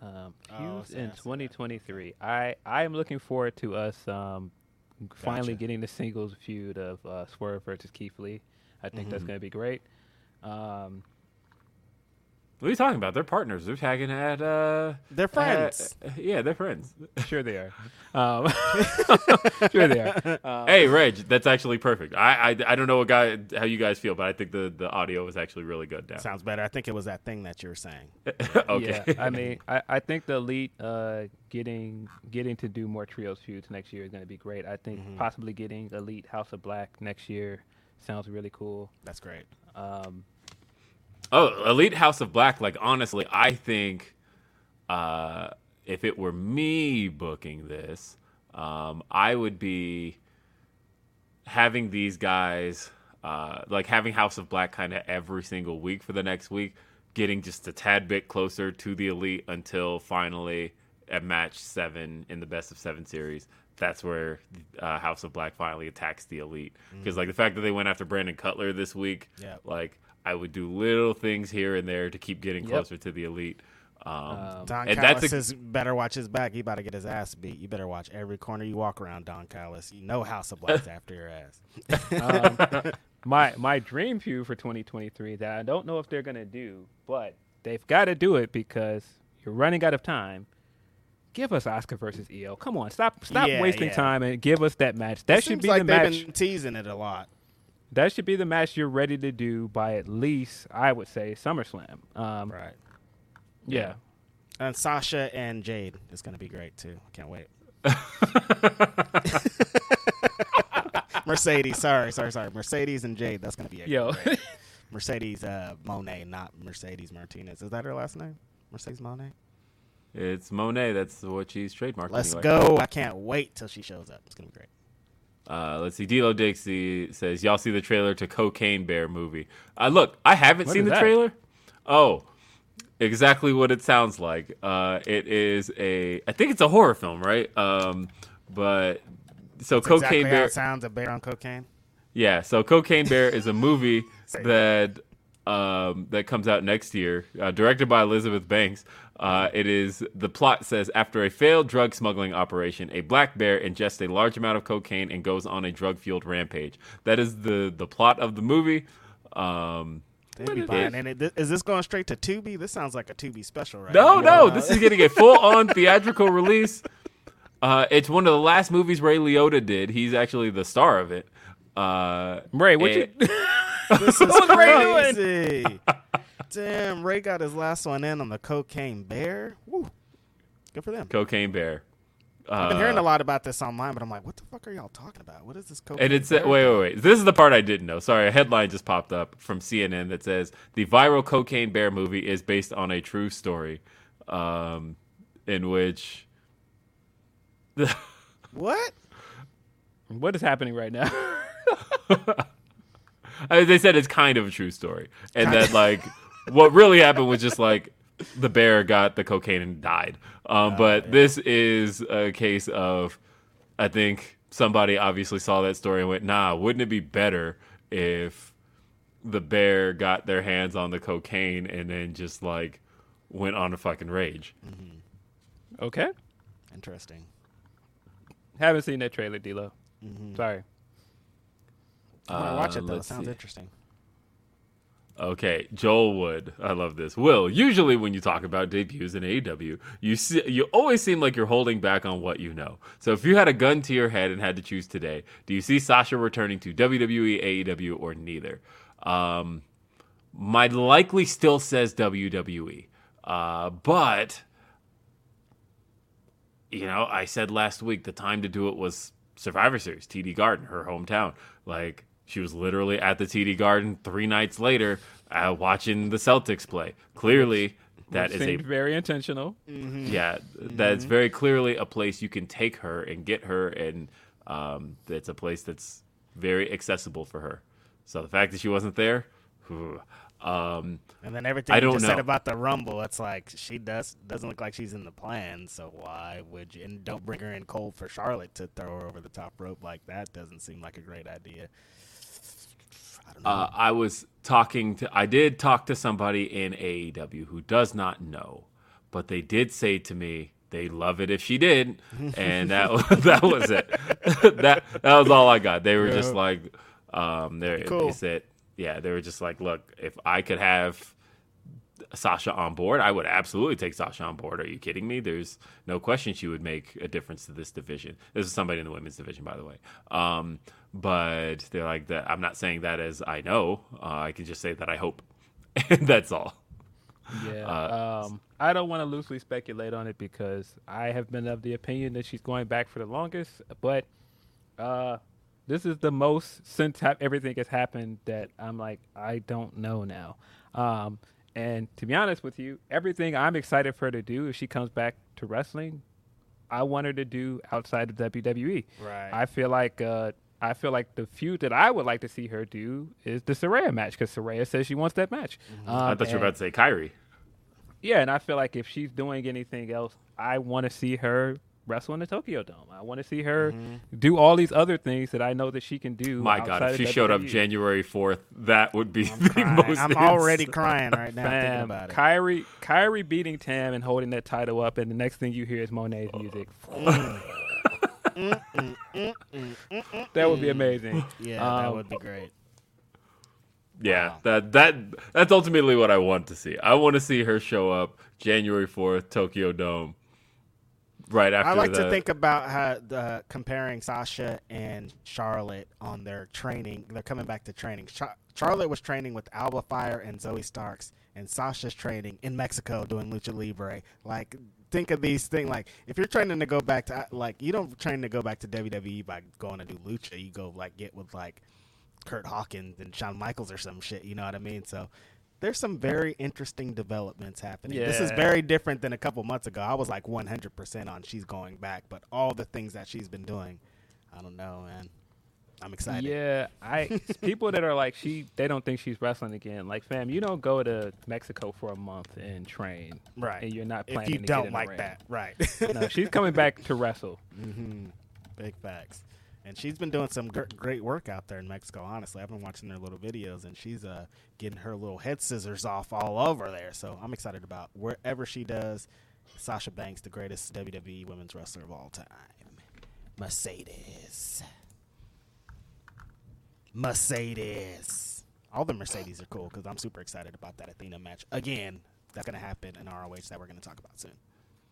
Um, Oh, feuds see, I in see that. 2023. I I am looking forward to us um, finally Gotcha. getting the singles feud of uh, Swerve versus Keith Lee. I think Mm-hmm. that's going to be great. Um, What are you talking about? They're partners. They're tagging at. Uh, They're friends. at- yeah, they're friends. sure they are. Um, sure they are. Um, hey, Reg, that's actually perfect. I, I I don't know what guy how you guys feel, but I think the, the audio is actually really good now. Sounds better. I think it was that thing that you were saying. okay. Yeah, I mean, I, I think the elite uh, getting getting to do more trios feuds next year is going to be great. I think Mm-hmm. possibly getting elite House of Black next year sounds really cool. That's great. Um, Oh, Elite House of Black. Like honestly, I think uh, if it were me booking this, um, I would be having these guys, uh, like having House of Black kind of every single week for the next week, getting just a tad bit closer to the Elite until finally at match seven in the best of seven series. That's where uh, House of Black finally attacks the Elite. Because like the fact that they went after Brandon Cutler this week, Yep. like I would do little things here and there to keep getting Yep. closer to the Elite. Um, Don and Callis that's a, says better watch his back. He about to get his ass beat. You better watch every corner you walk around, Don Callis. You know House of Black's after your ass. um, my my dream feud for 2023 that I don't know if they're gonna do, but they've got to do it because you're running out of time. Give us Oscar versus EO. Come on, stop stop Yeah, wasting yeah. time and give us that match. That It should seems be like the they've match. been teasing it a lot. That should be the match you're ready to do by at least I would say SummerSlam. Um, Right. Yeah. And Sasha and Jade is going to be great too. I can't wait. Mercedes, sorry, sorry, sorry. Mercedes and Jade. That's going to be a Yo. great. Mercedes uh, Monet, not Mercedes Martinez. Is that her last name? Mercedes Moné. it's Monet. That's what she's trademarked. Let's anyway. go. I can't wait till she shows up. It's going to be great. Uh, let's see. D'Lo Dixie says, "Y'all see the trailer to Cocaine Bear movie? Uh, look, I haven't What seen the that? trailer. Oh, exactly what it sounds like. Uh, it is a. I think it's a horror film, right? Um, but so That's Cocaine exactly how Bear. it sounds a bear on cocaine. Yeah, so Cocaine Bear is a movie that um, that comes out next year, uh, directed by Elizabeth Banks. Uh, it is the plot says after a failed drug smuggling operation, a black bear ingests a large amount of cocaine and goes on a drug fueled rampage. That is the the plot of the movie. Um, They'd be buying. And it, is this going straight to Tubi? This sounds like a Tubi special, right? no, no, this is getting a full on theatrical release. Uh, it's one of the last movies Ray Liotta did. He's actually the star of it. Uh, Ray, what you? This is What's Ray crazy. Damn, Ray got his last one in on the cocaine bear. Woo. Good for them. Cocaine Bear. I've been hearing a lot about this online, but I'm like, what the fuck are y'all talking about? What is this cocaine? And it's said, bear wait, wait, wait. This is the part I didn't know. Sorry, a headline just popped up from CNN that says the viral Cocaine Bear movie is based on a true story, um, in which. What? what is happening right now? Uh, they said it's kind of a true story, and that like what really happened was just like the bear got the cocaine and died. Um, but this is a case of, I think somebody obviously saw that story and went, "Nah, wouldn't it be better if the bear got their hands on the cocaine and then just like went on a fucking rage?" okay, Interesting. haven't seen that trailer, D'Lo. Sorry. I want to watch Uh, it though. It sounds see. interesting. Okay, Joel Wood. I love this. Will, usually when you talk about debuts in AEW, you see, you always seem like you're holding back on what you know. So if you had a gun to your head and had to choose today, do you see Sasha returning to WWE, AEW, or neither? Um, my likely still says WWE, uh, but you know, I said last week the time to do it was Survivor Series, TD Garden, her hometown. Like she was literally at the TD Garden three nights later, uh, watching the Celtics play. Clearly, that is a very intentional. yeah, that's very clearly a place you can take her and get her, and um, it's a place that's very accessible for her. So the fact that she wasn't there, whew, um, And then everything I you don't just said know. about the Rumble, it's like she does doesn't look like she's in the plan. So why would you? And don't bring her in cold for Charlotte to throw her over the top rope like that. Doesn't seem like a great idea. I. Uh, I was talking to, I did talk to somebody in AEW who does not know, but they did say to me they love it if she did, and that that was it. that that was all I got. They were just like, um, Cool. they said, yeah, they were just like, look, if I could have Sasha on board, I would absolutely take Sasha on board. Are you kidding me? There's no question she would make a difference to this division. This is somebody in the women's division, by the way. Um, but they're like that. I'm not saying that as I know. Uh, I can just say that I hope, and that's all. Yeah. Uh, um, I don't want to loosely speculate on it because I have been of the opinion that she's going back for the longest. But uh, this is the most since ha- everything has happened that I'm like I don't know now. Um, and to be honest with you, everything I'm excited for her to do if she comes back to wrestling, I want her to do outside of WWE. Right. I feel like uh, I feel like the feud that I would like to see her do is the Saraya match because Saraya says she wants that match. Mm-hmm. I Um, thought you were about to say Kyrie. yeah, and I feel like if she's doing anything else, I want to see her wrestle in the Tokyo Dome. I want to see her mm-hmm. do all these other things that I know that she can do. My God, if she showed up January 4th, that would be the Crying. most. I'm already crying right now thinking Fam, about it. Kyrie, Kyrie beating Tam and holding that title up, and the next thing you hear is Moné's music. Mm. Mm, mm, that would be amazing. yeah, that Um, would be great. Yeah, Wow. that that that's ultimately what I want to see. I want to see her show up January 4th, Tokyo Dome. Right after I like the, to think about how the comparing Sasha and Charlotte on their training. They're coming back to training. Char- Charlotte was training with Alba Fyre and Zoe Starks, and Sasha's training in Mexico doing lucha libre. Like, think of these things. Like, if you're training to go back to like, you don't train to go back to WWE by going to do lucha. You go like get with like Curt Hawkins and Shawn Michaels or some shit. You know what I mean? So. There's some very interesting developments happening. This is very different than a couple months ago. I was like 100% on she's going back, but all the things that she's been doing, I don't know, man. I'm excited. Yeah, I people that are like she they don't think she's wrestling again. Like, fam, you don't go to Mexico for a month and train, Right. And you're not If you to don't get in like that, right. No, she's coming back to wrestle. Mm-hmm. Big facts. And she's been doing some gr- great work out there in Mexico. Honestly, I've been watching their little videos, and she's uh, getting her little head scissors off all over there. So I'm excited about wherever she does. Sasha Banks, the greatest WWE women's wrestler of all time. Mercedes. Mercedes. All the Mercedes are cool because I'm super excited about that Athena match. Again, that's going to happen in ROH that we're going to talk about soon.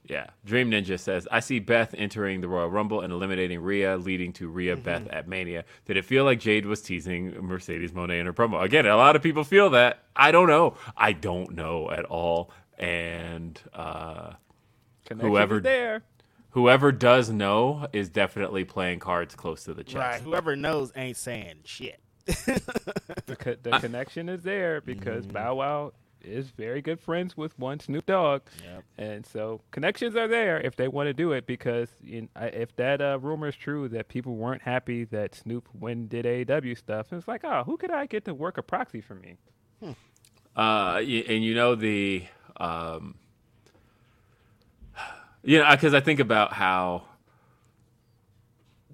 Yeah. Dream Ninja says, I see Beth entering the Royal Rumble and eliminating Rhea, leading to Rhea Beth at Mania. Did it feel like Jade was teasing Mercedes Moné in her promo? Again, a lot of people feel that. I don't know. I don't know at all. And uh, Whoever- there. whoever does know is definitely playing cards close to the chest. Right. Whoever knows ain't saying shit. The, co- the connection is there because Bow Wow is very good friends with one Snoop Dogg, Yep. and so connections are there if they want to do it. Because you I if that uh, rumor is true that people weren't happy that Snoop when did AEW stuff, it's like, oh, who could I get to work a proxy for me? Uh, and you know the, um, you know, because I think about how,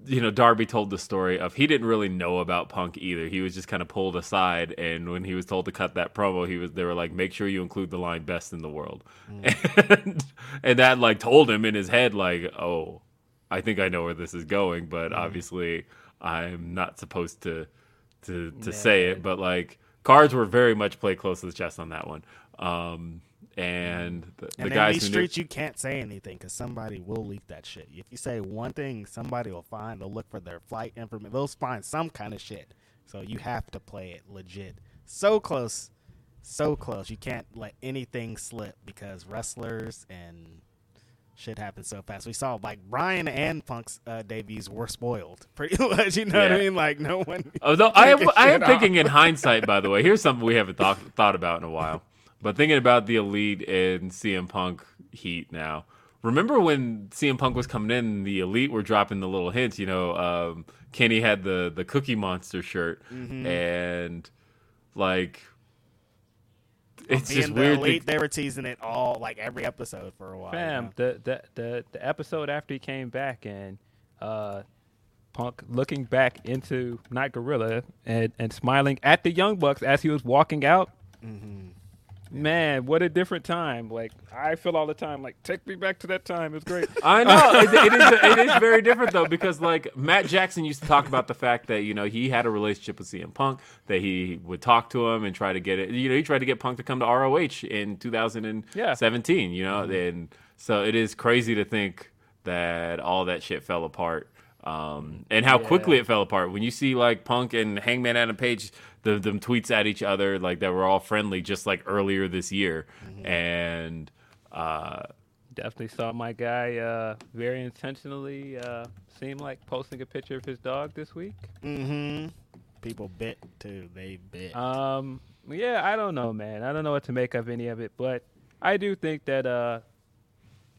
you know, Darby told the story of he didn't really know about Punk either. He was just kind of pulled aside, and when he was told to cut that promo, he was they were like, make sure you include the line "best in the world," and and that like told him in his head like, oh, I think I know where this is going, but obviously I'm not supposed to to to say it, but like cards were very much played close to the chest on that one. Um, and the, the And in guys these who knew, streets, you can't say anything because somebody will leak that shit. If you say one thing, somebody will find. They'll look for their flight information. They'll find some kind of shit. So you have to play it legit. So close, so close. You can't let anything slip because wrestlers and shit happens so fast. We saw like Brian and Punk's uh, debuts were spoiled pretty much. You know what I mean? Like no one. Although I am, taking I am shit thinking off. in hindsight, by the way, here's something we haven't thought thought about in a while. But thinking about the elite and CM Punk heat now. Remember when CM Punk was coming in, the elite were dropping the little hints. You know, um, Kenny had the the Cookie Monster shirt, Mm-hmm. and like, it's Being just the weird. elite, to- they were teasing it all like every episode for a while. you Fam, know? the, the the the episode after he came back and uh, Punk looking back into Night Gorilla and and smiling at the Young Bucks as he was walking out. Man, what a different time! Like I feel all the time, like take me back to that time. It's great. I know it, it is. It is very different though because like Matt Jackson used to talk about the fact that you know he had a relationship with CM Punk that he would talk to him and try to get it. You know, he tried to get Punk to come to ROH in 2017. You know, mm-hmm. and so it is crazy to think that all that shit fell apart. Um, and how quickly it fell apart when you see like Punk and Hangman Adam Page, the them tweets at each other like that were all friendly just like earlier this year, and uh, Definitely saw my guy uh, very intentionally uh, seem like posting a picture of his dog this week. Mm-hmm. People bit too. They bit. Um, yeah, I don't know, man. I don't know what to make of any of it, but I do think that uh,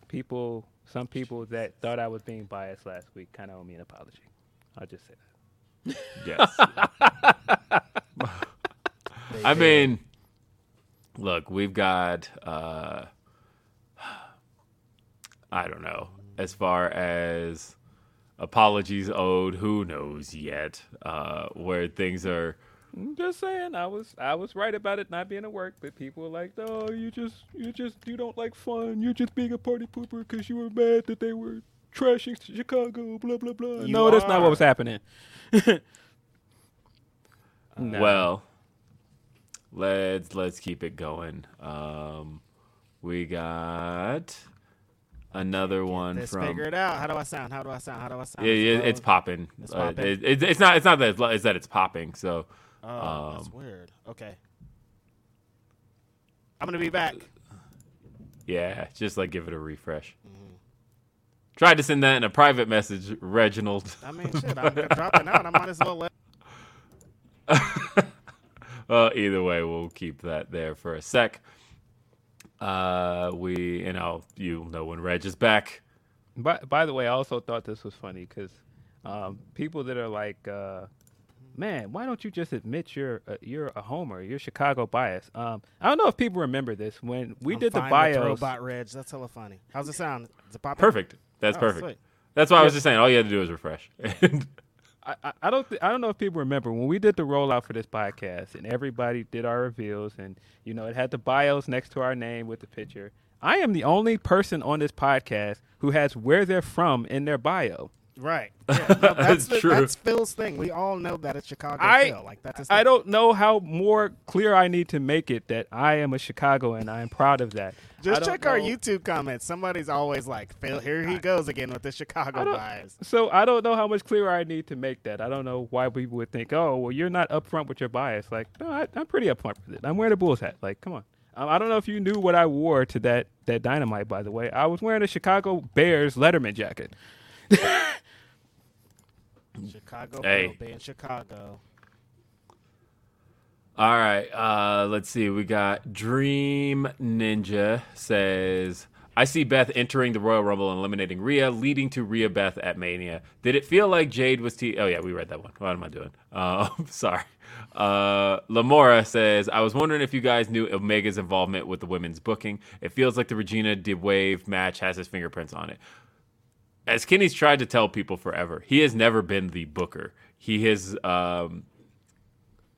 people, some people that thought I was being biased last week, kind of owe me an apology. I'll just say that. yes. I mean, look, we've got uh I don't know. As far as apologies owed, who knows yet? Uh where things are I'm just saying, I was I was right about it not being at work, but people were like, "Oh, you just you just you don't like fun. You're just being a party pooper because you were mad that they were trashing Chicago." Blah blah blah. You no, that's not what was happening. No. well let's let's keep it going. Um we got another one Let's from figure it out. How do I sound? How do I sound? How do I sound? yeah, yeah, it's popping. It's Uh, it- it- it's not. It's not that. It's, it's that it's popping. So Oh, that's um, weird. Okay. I'm gonna be back. Yeah, just like give it a refresh. Tried to send that in a private message, Reginald. I mean, shit. I'm dropping out. I might as well let. Uh, either way, we'll keep that there for a sec. Uh, we and I'll you'll know when Reg is back. By, by the way, I also thought this was funny because um, people that are like, uh, "Man, why don't you just admit you're a, you're a homer? You're Chicago bias." Um, I don't know if people remember this when we I'm did the fine with bios. Robot Reg. That's hella funny. How's it sound? Is it popping? Perfect. That's Oh, perfect. sweet. That's why I was just saying. All you had to do is refresh. I, I- I don't th- I don't know if people remember when we did the rollout for this podcast and everybody did our reveals and you know it had the bios next to our name with the picture. I am the only person on this podcast who has where they're from in their bio. Right. Yeah, no, that's, the- true. That's Phil's thing. We all know that it's Chicago I Phil. Like that's I don't know how more clear I need to make it that I am a Chicagoan. And I am proud of that. Just check our YouTube comments. Somebody's always like, Phil, here he goes again with the Chicago bias. So I don't know how much clearer I need to make that. I don't know why people would think, oh, well, you're not upfront with your bias. Like, no, I, I'm pretty upfront with it. I'm wearing a Bulls hat. Like, come on. Um, I don't know if you knew what I wore to that that dynamite. By the way, I was wearing a Chicago Bears Letterman jacket. Chicago Hey. Being Chicago. All right, uh, let's see. We got Dream Ninja says, I see Beth entering the Royal Rumble and eliminating Rhea, leading to Rhea Beth at Mania. Did it feel like Jade was T? Oh yeah, we read that one. What am I doing? Uh, sorry. Uh, Lamora says, I was wondering if you guys knew Omega's involvement with the women's booking. It feels like the Regina di WAVE match has his fingerprints on it as Kenny's tried to tell people forever, he has never been the booker. He has um,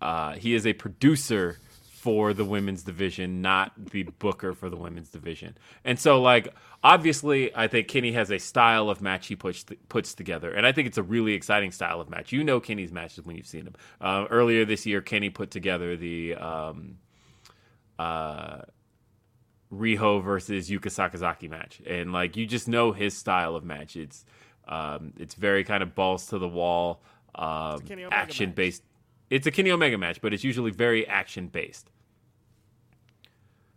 uh, he is a producer for the women's division, not the booker for the women's division. And so, like, obviously, I think Kenny has a style of match he puts puts together, and I think it's a really exciting style of match. You know Kenny's matches when you've seen them. Uh, earlier this year, Kenny put together the um, uh, Riho versus Yuka Sakazaki match, and like you just know his style of match. It's um, it's very kind of balls to the wall, um, action based. It's a Kenny Omega match, but it's usually very action based.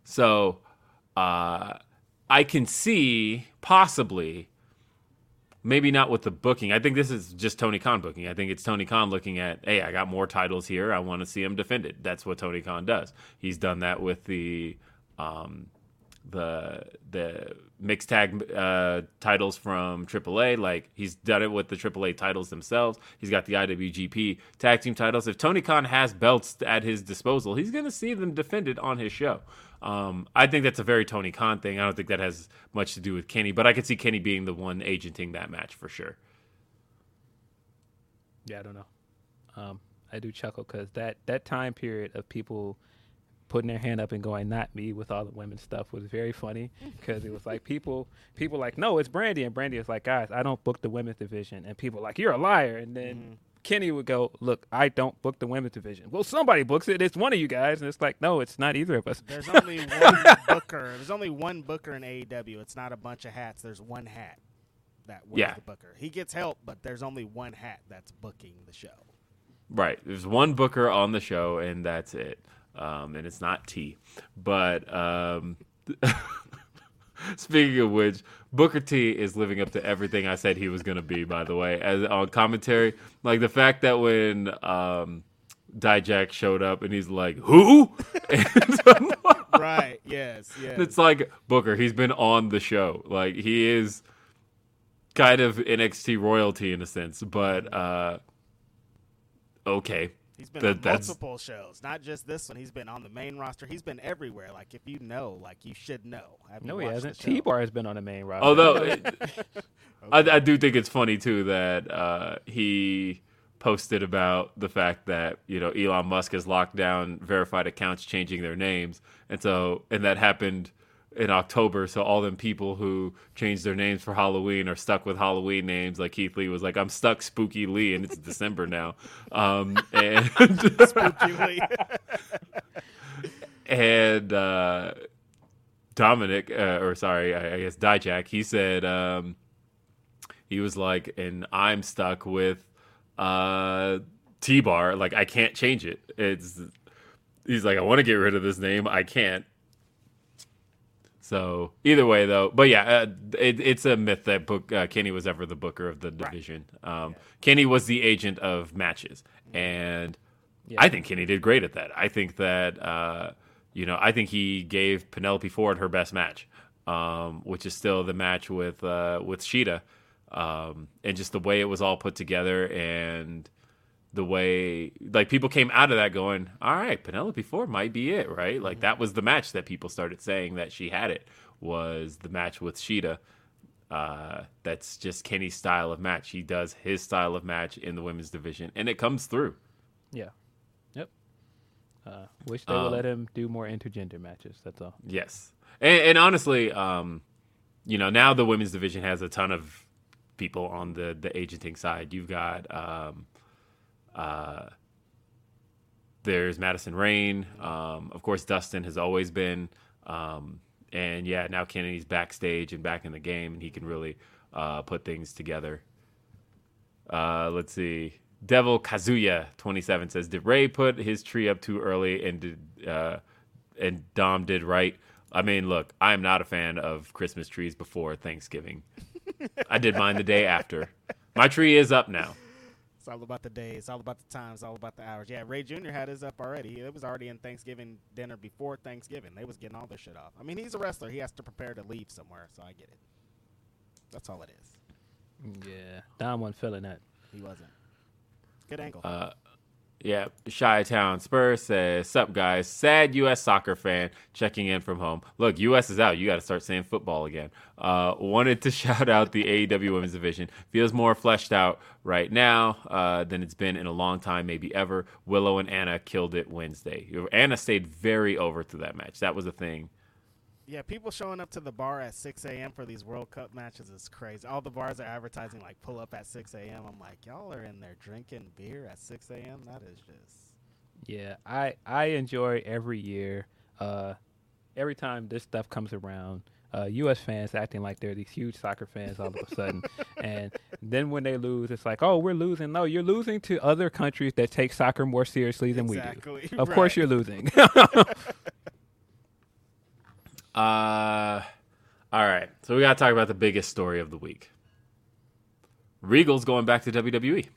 So uh, I can see possibly, maybe not with the booking. I think this is just Tony Khan booking. I think it's Tony Khan looking at, hey, I got more titles here. I want to see him defended. That's what Tony Khan does. He's done that with the um, the the mixed tag uh, titles from AAA. Like he's done it with the AAA titles themselves. He's got the IWGP tag team titles. If Tony Khan has belts at his disposal, he's going to see them defended on his show. Um, I think that's a very Tony Khan thing. I don't think that has much to do with Kenny, but I could see Kenny being the one agenting that match for sure. Yeah, I don't know. Um, I do chuckle because that that time period of people putting their hand up and going, "Not me," with all the women stuff was very funny because it was like people people like, "No, it's Brandy," and Brandy was like, "Guys, I don't book the women's division," and people like, "You're a liar," and then. Mm-hmm. Kenny would go, look, I don't book the women's division. Well, somebody books it. It's one of you guys, and it's like, no, it's not either of us. There's only one booker. There's only one booker in AEW. It's not a bunch of hats. There's one hat that was Yeah. the booker. He gets help, but there's only one hat that's booking the show. Right. There's one booker on the show, and that's it. Um, and it's not T. But um, speaking of which, Booker T is living up to everything I said he was going to be. By the way, as on commentary, like the fact that when um, Dijak showed up and he's like, "Who?" Right. Yes. Yes. it's like Booker. He's been on the show. Like he is kind of NXT royalty in a sense, but uh, okay. He's been That- on multiple shows, not just this one. He's been on the main roster. He's been everywhere. Like if you know, like you should know. Have No, he hasn't. T Bar has been on the main roster. Although it- I, I do think it's funny too that uh, he posted about the fact that you know Elon Musk has locked down verified accounts changing their names, and so and that happened in October. So all them people who changed their names for Halloween are stuck with Halloween names. Like Keith Lee was like, "I'm stuck, Spooky Lee," and it's December now. Um, and Spooky. and uh, Dominic, uh, or sorry, I, I guess Dijak, he said um, he was like, and I'm stuck with uh, T Bar. Like I can't change it. It's he's like, I want to get rid of this name, I can't. So either way, though, but yeah, uh, it, it's a myth that book uh, Kenny was ever the booker of the division. Um, Kenny was the agent of matches, and I think Kenny did great at that. I think that uh, you know, I think he gave Penelope Ford her best match, um, which is still the match with uh, with Shida, um, and just the way it was all put together and the way like people came out of that going, all right, Penelope Ford might be it, right? Like that was the match that people started saying that she had it was the match with Shida. uh, that's just Kenny's style of match. He does his style of match in the women's division, and it comes through. Yeah. Yep. Uh, wish they would Um, let him do more intergender matches. That's all. Yes, and, and honestly, um, you know, now the women's division has a ton of people on the the agenting side. You've got um, uh, there's Madison Rayne, um, of course. Dustin has always been, um, and yeah, now Kennedy's backstage and back in the game, and he can really uh, put things together. Uh, let's see. Devil Kazuya twenty seven says, "Did Ray put his tree up too early and did uh, and Dom did right?" I mean, look, I'm not a fan of Christmas trees before Thanksgiving. I did mine the day after. My tree is up now. It's all about the days. It's all about the times. It's all about the hours. Yeah, Ray Jr. had his up already. It was already in Thanksgiving dinner before Thanksgiving. They was getting all their shit off. I mean, he's a wrestler. He has to prepare to leave somewhere, so I get it. That's all it is. Yeah. Dom wasn't feeling that. He wasn't. Good angle. Uh, Yeah, Shy Town Spurs says, "Sup guys? Sad U.S. soccer fan checking in from home. Look, U.S. is out. You got to start saying football again. Uh, wanted to shout out the AEW Women's Division. Feels more fleshed out right now uh, than it's been in a long time, maybe ever. Willow and Anna killed it Wednesday. Anna stayed very over through that match. That was a thing. Yeah, people showing up to the bar at 6 a.m. for these World Cup matches is crazy. All the bars are advertising like pull up at 6 a.m. I'm like, y'all are in there drinking beer at 6 a.m. That is just. Yeah, I I enjoy every year. Uh, every time this stuff comes around, uh, U.S. fans acting like they're these huge soccer fans all of a sudden, and then when they lose, it's like, oh, we're losing. No, you're losing to other countries that take soccer more seriously than we do. Of course, you're losing. Uh, all right. So we got to talk about the biggest story of the week. Regal's going back to. WWE.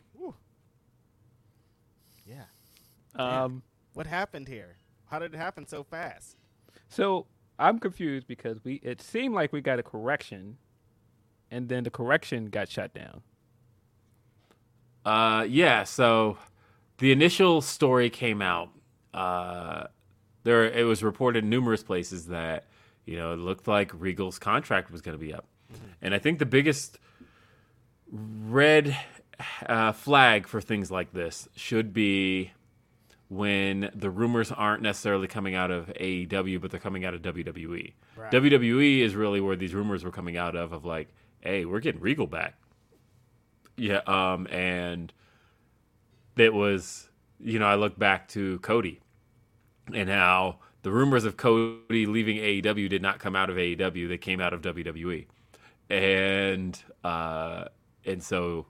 Yeah. um, What happened here? How did it happen so fast? so I'm confused because we it seemed like we got a correction, and then the correction got shut down. Uh, yeah. So the initial story came out. Uh, there it was reported in numerous places that you know it looked like Regal's contract was going to be up, and I think the biggest red uh, flag for things like this should be when the rumors aren't necessarily coming out of AEW, but they're coming out of WWE. Right. WWE is really where these rumors were coming out of, of like, hey, we're getting Regal back. Yeah, um, and it was, you know, I look back to Cody and how the rumors of Cody leaving AEW did not come out of AEW; they came out of WWE, and uh, and so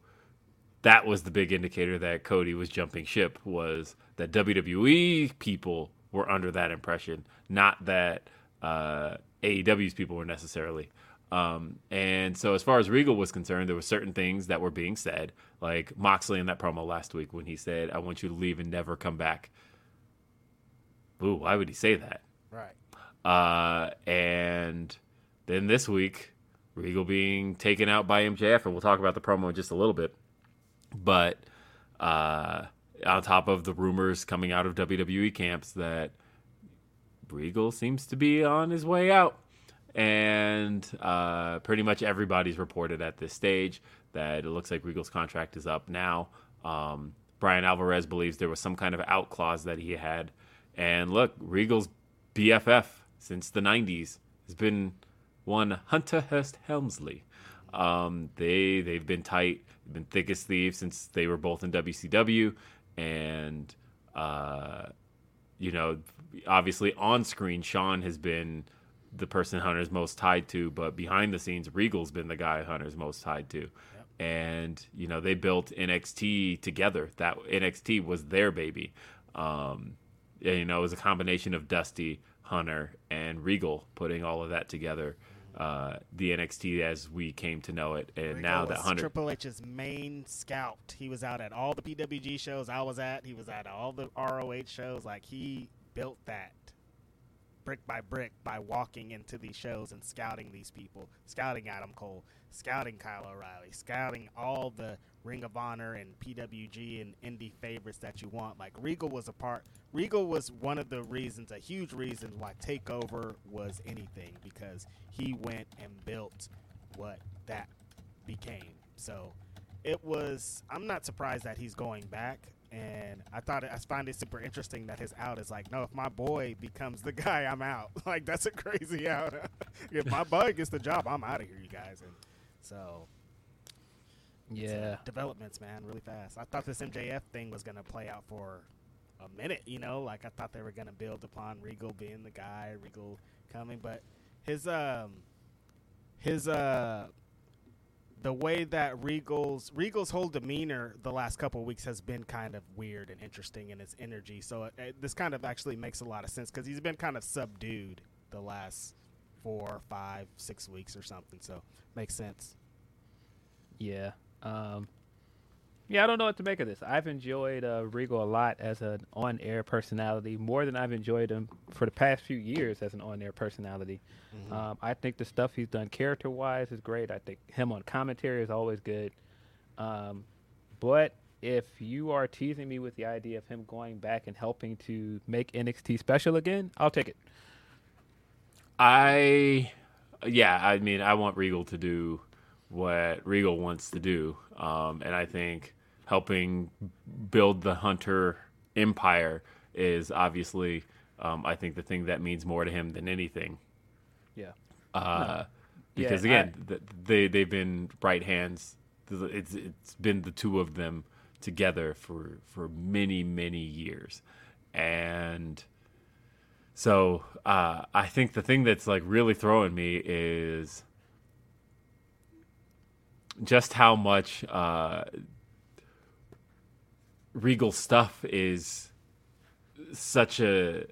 that was the big indicator that Cody was jumping ship was that WWE people were under that impression, not that uh, AEW's people were necessarily. Um, and so as far as Regal was concerned, there were certain things that were being said, like Moxley in that promo last week when he said, "I want you to leave and never come back." Ooh, why would he say that? Right. Uh, and then this week, Regal being taken out by MJF, and we'll talk about the promo in just a little bit. But uh, on top of the rumors coming out of WWE camps that Regal seems to be on his way out. And uh, pretty much everybody's reported at this stage that it looks like Regal's contract is up now. Um, Brian Alvarez believes there was some kind of out clause that he had. And look, Regal's BFF since the 90s has been one Hunter Hearst Helmsley. Um, they they've been tight, they've been thick as thieves since they were both in WCW, and uh, you know, obviously on screen, Shawn has been the person Hunter's most tied to, but behind the scenes, Regal's been the guy Hunter's most tied to. And you know, they built NXT together. That NXT was their baby. Um, you know, it was a combination of Dusty, Hunter, and Regal putting all of that together. Uh, the NXT as we came to know it, and Regal now that Hunter, Triple H's main scout. He was out at all the PWG shows I was at. He was at all the ROH shows. Like he built that brick by brick by walking into these shows and scouting these people, scouting Adam Cole, scouting Kyle O'Reilly, scouting all the Ring of Honor and PWG and indie favorites that you want. Like Regal was a part. Regal was one of the reasons, a huge reason why Takeover was anything because he went and built what that became. So it was. I'm not surprised that he's going back. And I thought it, I find it super interesting that his out is like, no, if my boy becomes the guy, I'm out. like that's a crazy out. if my boy gets the job, I'm out of here, you guys. And so Yeah. developments, man, really fast. I thought this MJF thing was gonna play out for a minute, you know, like I thought they were gonna build upon Regal being the guy, Regal coming, but his um his uh the way that Regal's Regal's whole demeanor the last couple weeks has been kind of weird and interesting in his energy. So uh, this kind of actually makes a lot of sense because he's been kind of subdued the last four, five, six weeks or something. So makes sense. Yeah. Um, yeah, I don't know what to make of this. I've enjoyed uh, Regal a lot as an on-air personality, more than I've enjoyed him for the past few years as an on-air personality. Um, I think the stuff he's done character-wise is great. I think him on commentary is always good. Um, but if you are teasing me with the idea of him going back and helping to make NXT special again, I'll take it. I, yeah, I mean, I want Regal to do what Regal wants to do, um, and I think helping build the Hunter empire is obviously, um, I think, the thing that means more to him than anything. Yeah. Uh, because Yeah, again, th- they they've been right hands. It's it's been the two of them together for for many many years, and so uh, I think the thing that's like really throwing me is just how much uh, Regal stuff is such a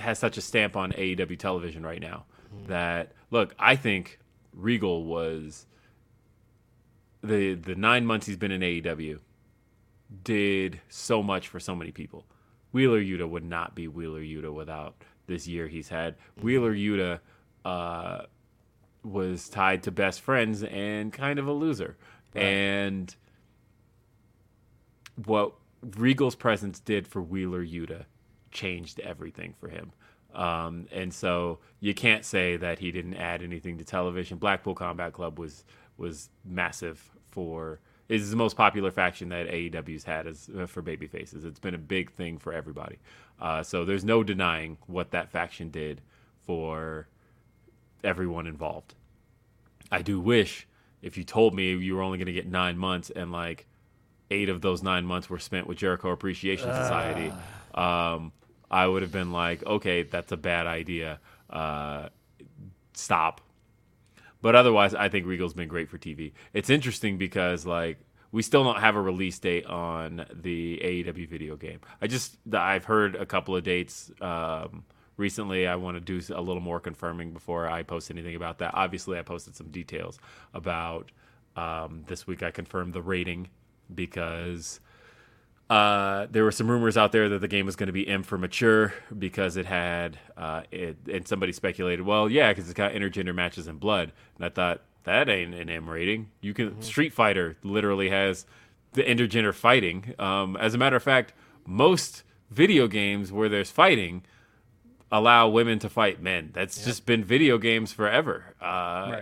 has such a stamp on AEW television right now that look, I think Regal was the the nine months he's been in AEW did so much for so many people. Wheeler Yuta would not be Wheeler Yuta without this year he's had. Wheeler Yuta uh, was tied to best friends and kind of a loser. And what Regal's presence did for Wheeler Yuta changed everything for him. Um, and so you can't say that he didn't add anything to television. Blackpool Combat Club was was massive for is the most popular faction that AEW's had as uh, for baby faces. It's been a big thing for everybody. Uh, so there's no denying what that faction did for everyone involved. I do wish if you told me you were only going to get nine months and like eight of those nine months were spent with Jericho Appreciation Society, um, I would have been like, okay, that's a bad idea. Uh, stop. But otherwise, I think Regal's been great for TV. It's interesting because like we still don't have a release date on the AEW video game. I just I've heard a couple of dates um, recently. I want to do a little more confirming before I post anything about that. Obviously, I posted some details about um, this week. I confirmed the rating because uh, there were some rumors out there that the game was going to be M for mature because it had, uh, it, and somebody speculated, well, yeah, because it's got intergender matches and blood. And I thought that ain't an M rating. You can Street Fighter literally has the intergender fighting. Um, as a matter of fact, most video games where there's fighting allow women to fight men. That's just been video games forever. Uh,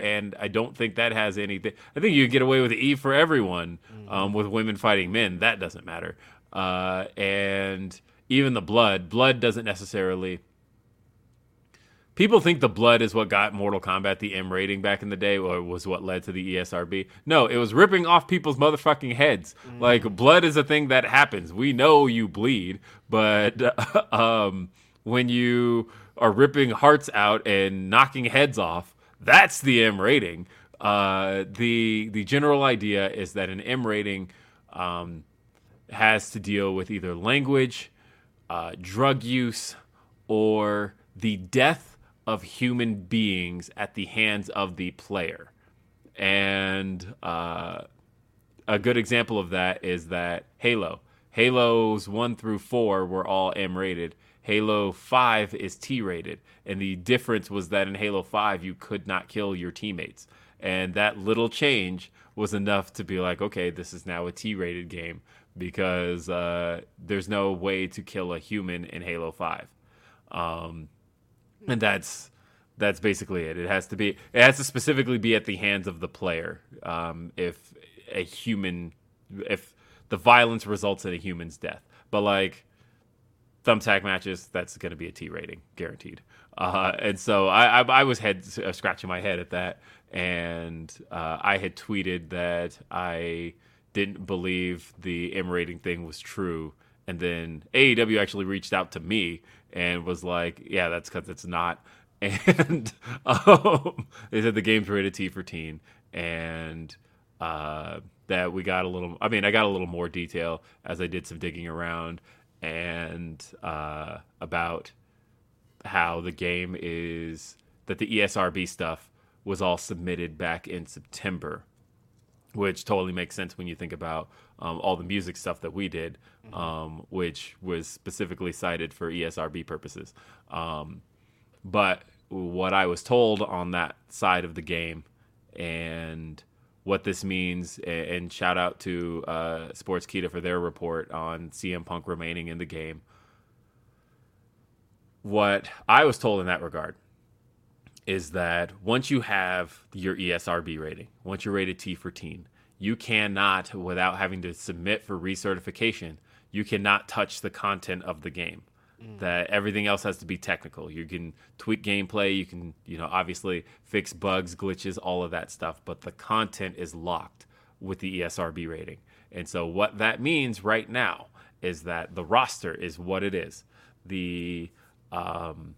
And I don't think that has anything. I think you can get away with E for everyone um, with women fighting men. That doesn't matter. Uh, and even the blood, blood doesn't necessarily. People think the blood is what got Mortal Kombat the M rating back in the day, or was what led to the ESRB. No, it was ripping off people's motherfucking heads. Like blood is a thing that happens. We know you bleed, but um, when you are ripping hearts out and knocking heads off, that's the M rating. Uh, the the general idea is that an M rating um, has to deal with either language, uh, drug use, or the death of human beings at the hands of the player. And uh, a good example of that is that Halo. Halos 1 through 4 were all M rated. Halo 5 is T rated. And the difference was that in Halo 5, you could not kill your teammates. And that little change was enough to be like, okay, this is now a T rated game because uh, there's no way to kill a human in Halo 5. Um, and that's that's basically it. It has to be. It has to specifically be at the hands of the player. Um, if a human, if the violence results in a human's death, but like thumbtack matches, that's going to be a T rating, guaranteed. Uh, and so I, I, I was head uh, scratching my head at that, and uh, I had tweeted that I didn't believe the M rating thing was true, and then AEW actually reached out to me and was like, "Yeah, that's because it's not." And um, they said the game's rated T for teen, and uh, that we got a little. I mean, I got a little more detail as I did some digging around, and uh, about how the game is that the ESRB stuff was all submitted back in September, which totally makes sense when you think about um, all the music stuff that we did, um, which was specifically cited for ESRB purposes. Um, but what I was told on that side of the game and what this means, and shout out to uh, Sportskeeda for their report on CM Punk remaining in the game. What I was told in that regard is that once you have your ESRB rating, once you're rated T for teen, you cannot, without having to submit for recertification, you cannot touch the content of the game. That everything else has to be technical. You can tweak gameplay, you can, you know, obviously fix bugs, glitches, all of that stuff, but the content is locked with the ESRB rating. And so what that means right now is that the roster is what it is. The um,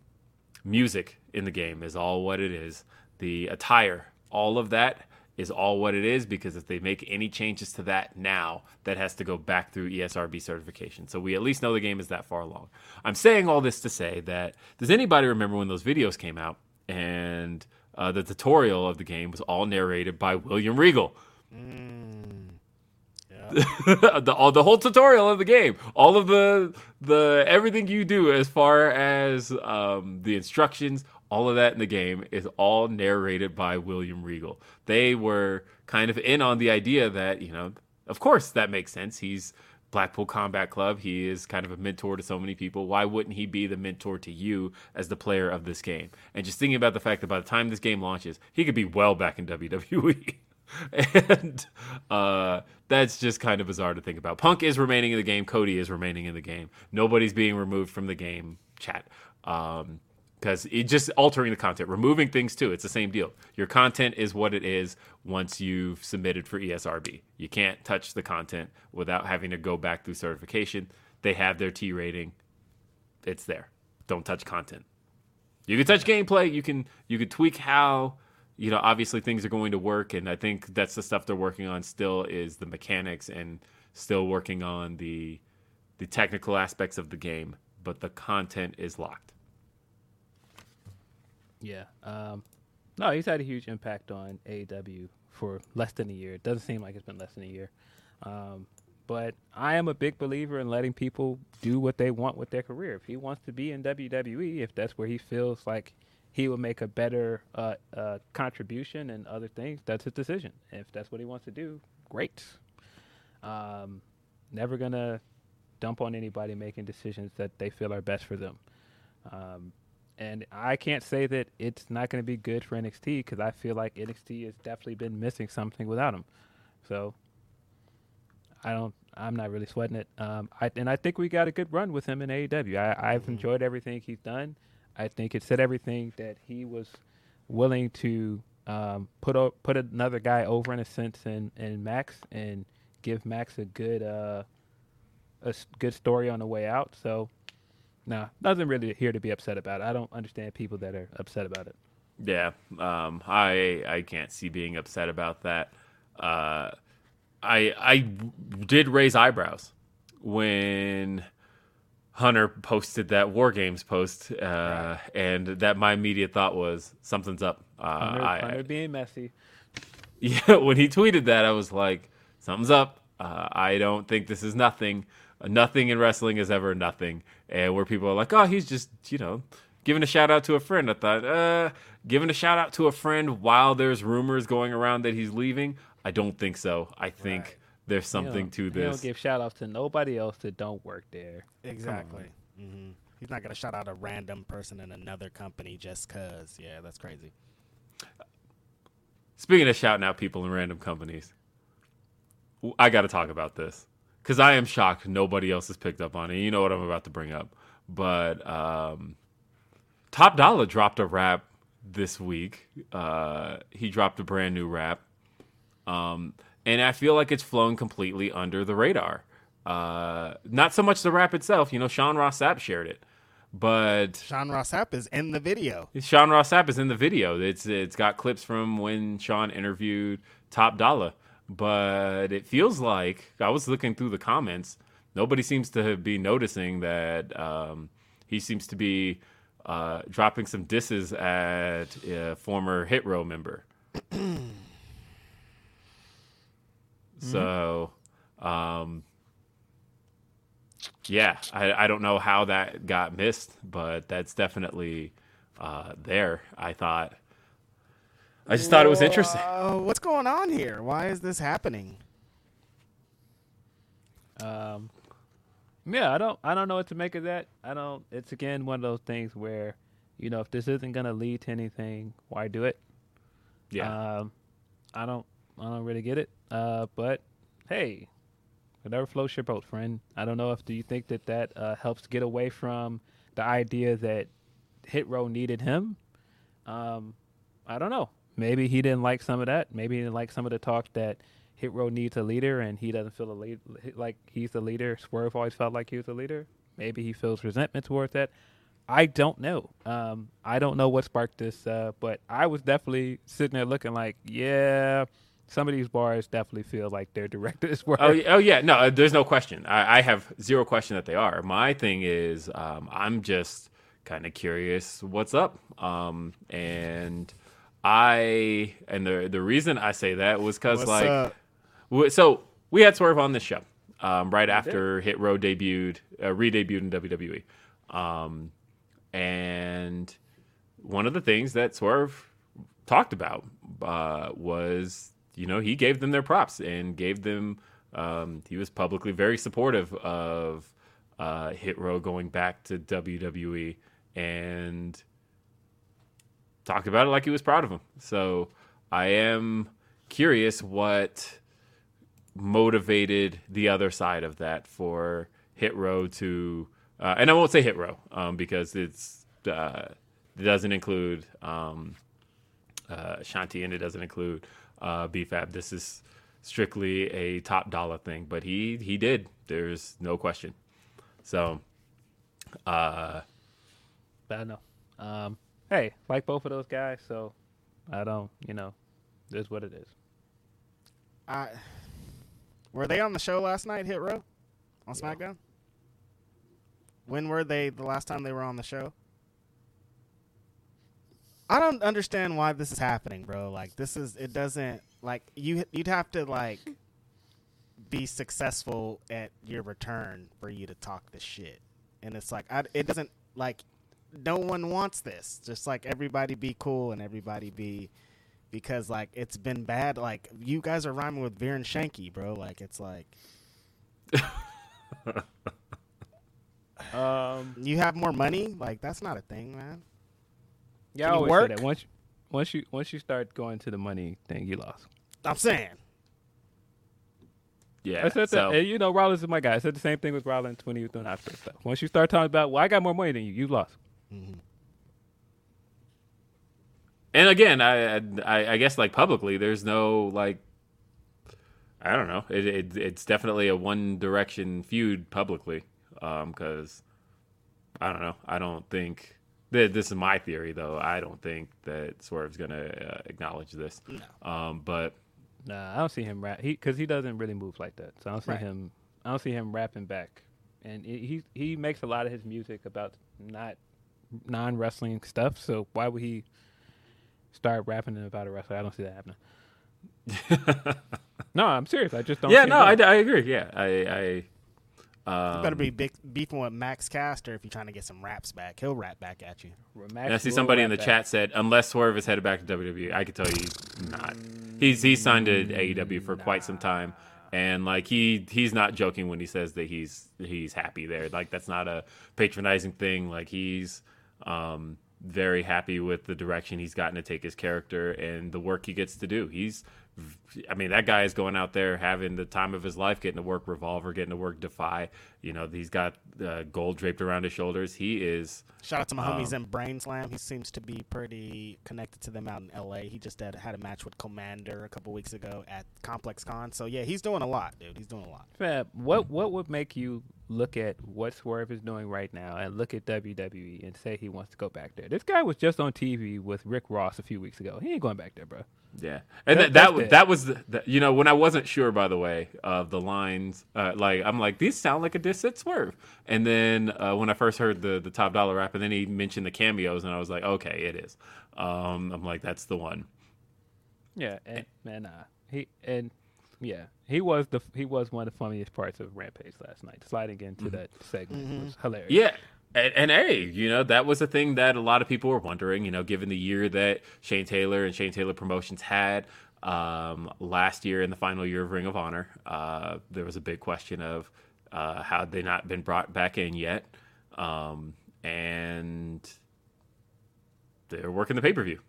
music in the game is all what it is. The attire, all of that is all what it is because if they make any changes to that now, that has to go back through ESRB certification. So we at least know the game is that far along. I'm saying all this to say that does anybody remember when those videos came out and uh, the tutorial of the game was all narrated by William Regal? the all, the whole tutorial of the game, all of the the everything you do as far as um, the instructions, all of that in the game is all narrated by William Regal. They were kind of in on the idea that you know, of course, that makes sense. He's Blackpool Combat Club. He is kind of a mentor to so many people. Why wouldn't he be the mentor to you as the player of this game? And just thinking about the fact that by the time this game launches, he could be well back in WWE. and uh, that's just kind of bizarre to think about. Punk is remaining in the game. Cody is remaining in the game. Nobody's being removed from the game chat because it just altering the content, removing things too. It's the same deal. Your content is what it is once you've submitted for ESRB. You can't touch the content without having to go back through certification. They have their T rating. It's there. Don't touch content. You can touch gameplay. You can you can tweak how you know obviously things are going to work, and I think that's the stuff they're working on. Still is the mechanics and still working on the the technical aspects of the game, but the content is locked. Yeah. Um, no, he's had a huge impact on AEW for less than a year. It doesn't seem like it's been less than a year. Um, but I am a big believer in letting people do what they want with their career. If he wants to be in WWE, if that's where he feels like he will make a better uh, uh, contribution and other things, that's his decision. If that's what he wants to do, great. Um, never gonna dump on anybody making decisions that they feel are best for them. Um, and I can't say that it's not going to be good for NXT because I feel like NXT has definitely been missing something without him. So I don't. I'm not really sweating it. Um, I, and I think we got a good run with him in AEW. I, I've enjoyed everything he's done. I think it said everything that he was willing to um, put o- put another guy over in a sense in, in Max and give Max a good uh, a good story on the way out. So no, nothing really here to be upset about. I don't understand people that are upset about it. Yeah, um, I I can't see being upset about that. Uh, I I did raise eyebrows when Hunter posted that War Games post, uh, and that my immediate thought was something's up. Uh, Hunter, I, Hunter being messy. yeah, when he tweeted that, I was like, something's up. Uh, I don't think this is nothing. Nothing in wrestling is ever nothing. And where people are like, oh, he's just, you know, giving a shout out to a friend. I thought, uh, giving a shout out to a friend while there's rumors going around that he's leaving. I don't think so. I think there's something don't- to He this. don't give shout outs to nobody else that don't work there. Exactly. hmm He's not gonna shout out a random person in another company just cause. Yeah, that's crazy. Speaking of shouting out people in random companies, I got to talk about this because I am shocked nobody else has picked up on it. You know what I'm about to bring up, but um, Top Dollar dropped a rap this week. Uh, he dropped a brand new rap, um, and I feel like it's flown completely under the radar. Uh, not so much the rap itself. You know, Sean Ross Sapp shared it, but Sean Ross Sapp is in the video. Sean Ross Sapp is in the video. It's it's got clips from when Sean interviewed Top Dollar, but it feels like I was looking through the comments. Nobody seems to be noticing that um, he seems to be uh, dropping some disses at a former Hit Row member. so, um, yeah, I, I don't know how that got missed, but that's definitely uh, there. I thought. I just thought it was interesting. Uh, what's going on here? Why is this happening? Um, yeah, I don't, I don't know what to make of that. I don't. It's again one of those things where, you know, if this isn't gonna lead to anything, why do it? Yeah, Um, I don't, I don't really get it. Uh, but hey, whatever floats your boat, friend. I don't know if do you think that that uh, helps get away from the idea that Hit Row needed him. Um, I don't know. Maybe he didn't like some of that. Maybe he didn't like some of the talk that Hit Row needs a leader, and he doesn't feel a lead, like he's the leader. Swerve always felt like he was the leader. Maybe he feels resentment towards that. I don't know. Um, I don't know what sparked this, uh, but I was definitely sitting there looking like, yeah, some of these bars definitely feel like they're directed as well. Oh, oh yeah, no, uh, there's no question. I, I have zero question that they are. My thing is, um, I'm just kind of curious what's up. Um, and I and the the reason I say that was because like, up? w- so we had Swerve on this show um, right after Hit Row debuted, uh, re-debuted in WWE, um, and one of the things that Swerve talked about uh, was, you know, he gave them their props and gave them. Um, he was publicly very supportive of uh, Hit Row going back to WWE and talked about it like he was proud of him. So I am curious what motivated the other side of that for Hit Row to, uh, and I won't say Hit Row um, because it's uh, it doesn't include um, uh, Shanti and it doesn't include uh, BFAB. This is strictly a top dollar thing, but he he did. There's no question. So, uh, don't know. Um, hey, like both of those guys, so I don't, you know, it is what it is. I, were they on the show last night? Hit Row on SmackDown. When were they the last time they were on the show? I don't understand why this is happening, bro. Like this is it doesn't like you you'd have to like be successful at your return for you to talk this shit. And it's like I, it doesn't like no one wants this. Just like everybody be cool and everybody be because like it's been bad. Like you guys are rhyming with Veer and Shanky, bro. Like it's like Um, you have more money. Like that's not a thing, man. yeah, I Can you always work? that once, once you once you start going to the money thing, you lost. I'm saying. yeah. I said so, that, and you know, Rollins is my guy. I said the same thing with Rollins when he was doing Oscar stuff. Once you start talking about, well, I got more money than you, you lost. And again, I, I I guess like publicly, there's no like. I don't know. It, it it's definitely a one direction feud publicly, because I don't know. I don't think th- this is my theory though. I don't think that Swerve's gonna uh, acknowledge this. Um, but Nah, I don't see him rap. He because he doesn't really move like that. So I don't see Right. him. I don't see him rapping back. And he he, he makes a lot of his music about not non wrestling stuff. So why would he start rapping about a wrestler? I don't see that happening. no, I'm serious. I just don't. yeah, see no, I, I agree. Yeah, I I. Um, You better be big, beefing with Max Caster if you're trying to get some raps back. He'll rap back at you. it. And I see somebody in the back. chat said, unless Swerve is headed back to WWE, I could tell you he's not. He's he's signed to AEW for quite some time, And like he he's not joking when he says that he's he's happy there. Like that's not a patronizing thing. Like he's um very happy with the direction he's gotten to take his character and the work he gets to do. He's I mean, that guy is going out there having the time of his life, getting to work Revolver, getting to work Defy. You know, he's got uh, gold draped around his shoulders. He is. Shout out to my um, homies in Brain Slam. He seems to be pretty connected to them out in LA. He just had, had a match with Commander a couple weeks ago at Complex Con. So yeah, he's doing a lot, dude. He's doing a lot. Fab, what what would make you look at what Swerve is doing right now and look at WWE and say he wants to go back there? This guy was just on TV with Rick Ross a few weeks ago. He ain't going back there, bro. Yeah, and that that, that, that was the, the, you know when I wasn't sure by the way of the lines, uh, like I'm like these sound like a diss at Swerve, and then uh, when I first heard the the top dollar rap, and then he mentioned the cameos, and I was like, okay, it is. Um, I'm like that's the one. Yeah, and man, uh, he and yeah, he was the he was one of the funniest parts of Rampage last night. Sliding into mm-hmm. that segment mm-hmm. was hilarious. Yeah, and, and hey, you know, that was a thing that a lot of people were wondering, you know, given the year that Shane Taylor and Shane Taylor Promotions had um, last year in the final year of Ring of Honor, uh, there was a big question of uh, how they not been brought back in yet. Um, and they're working the pay per view.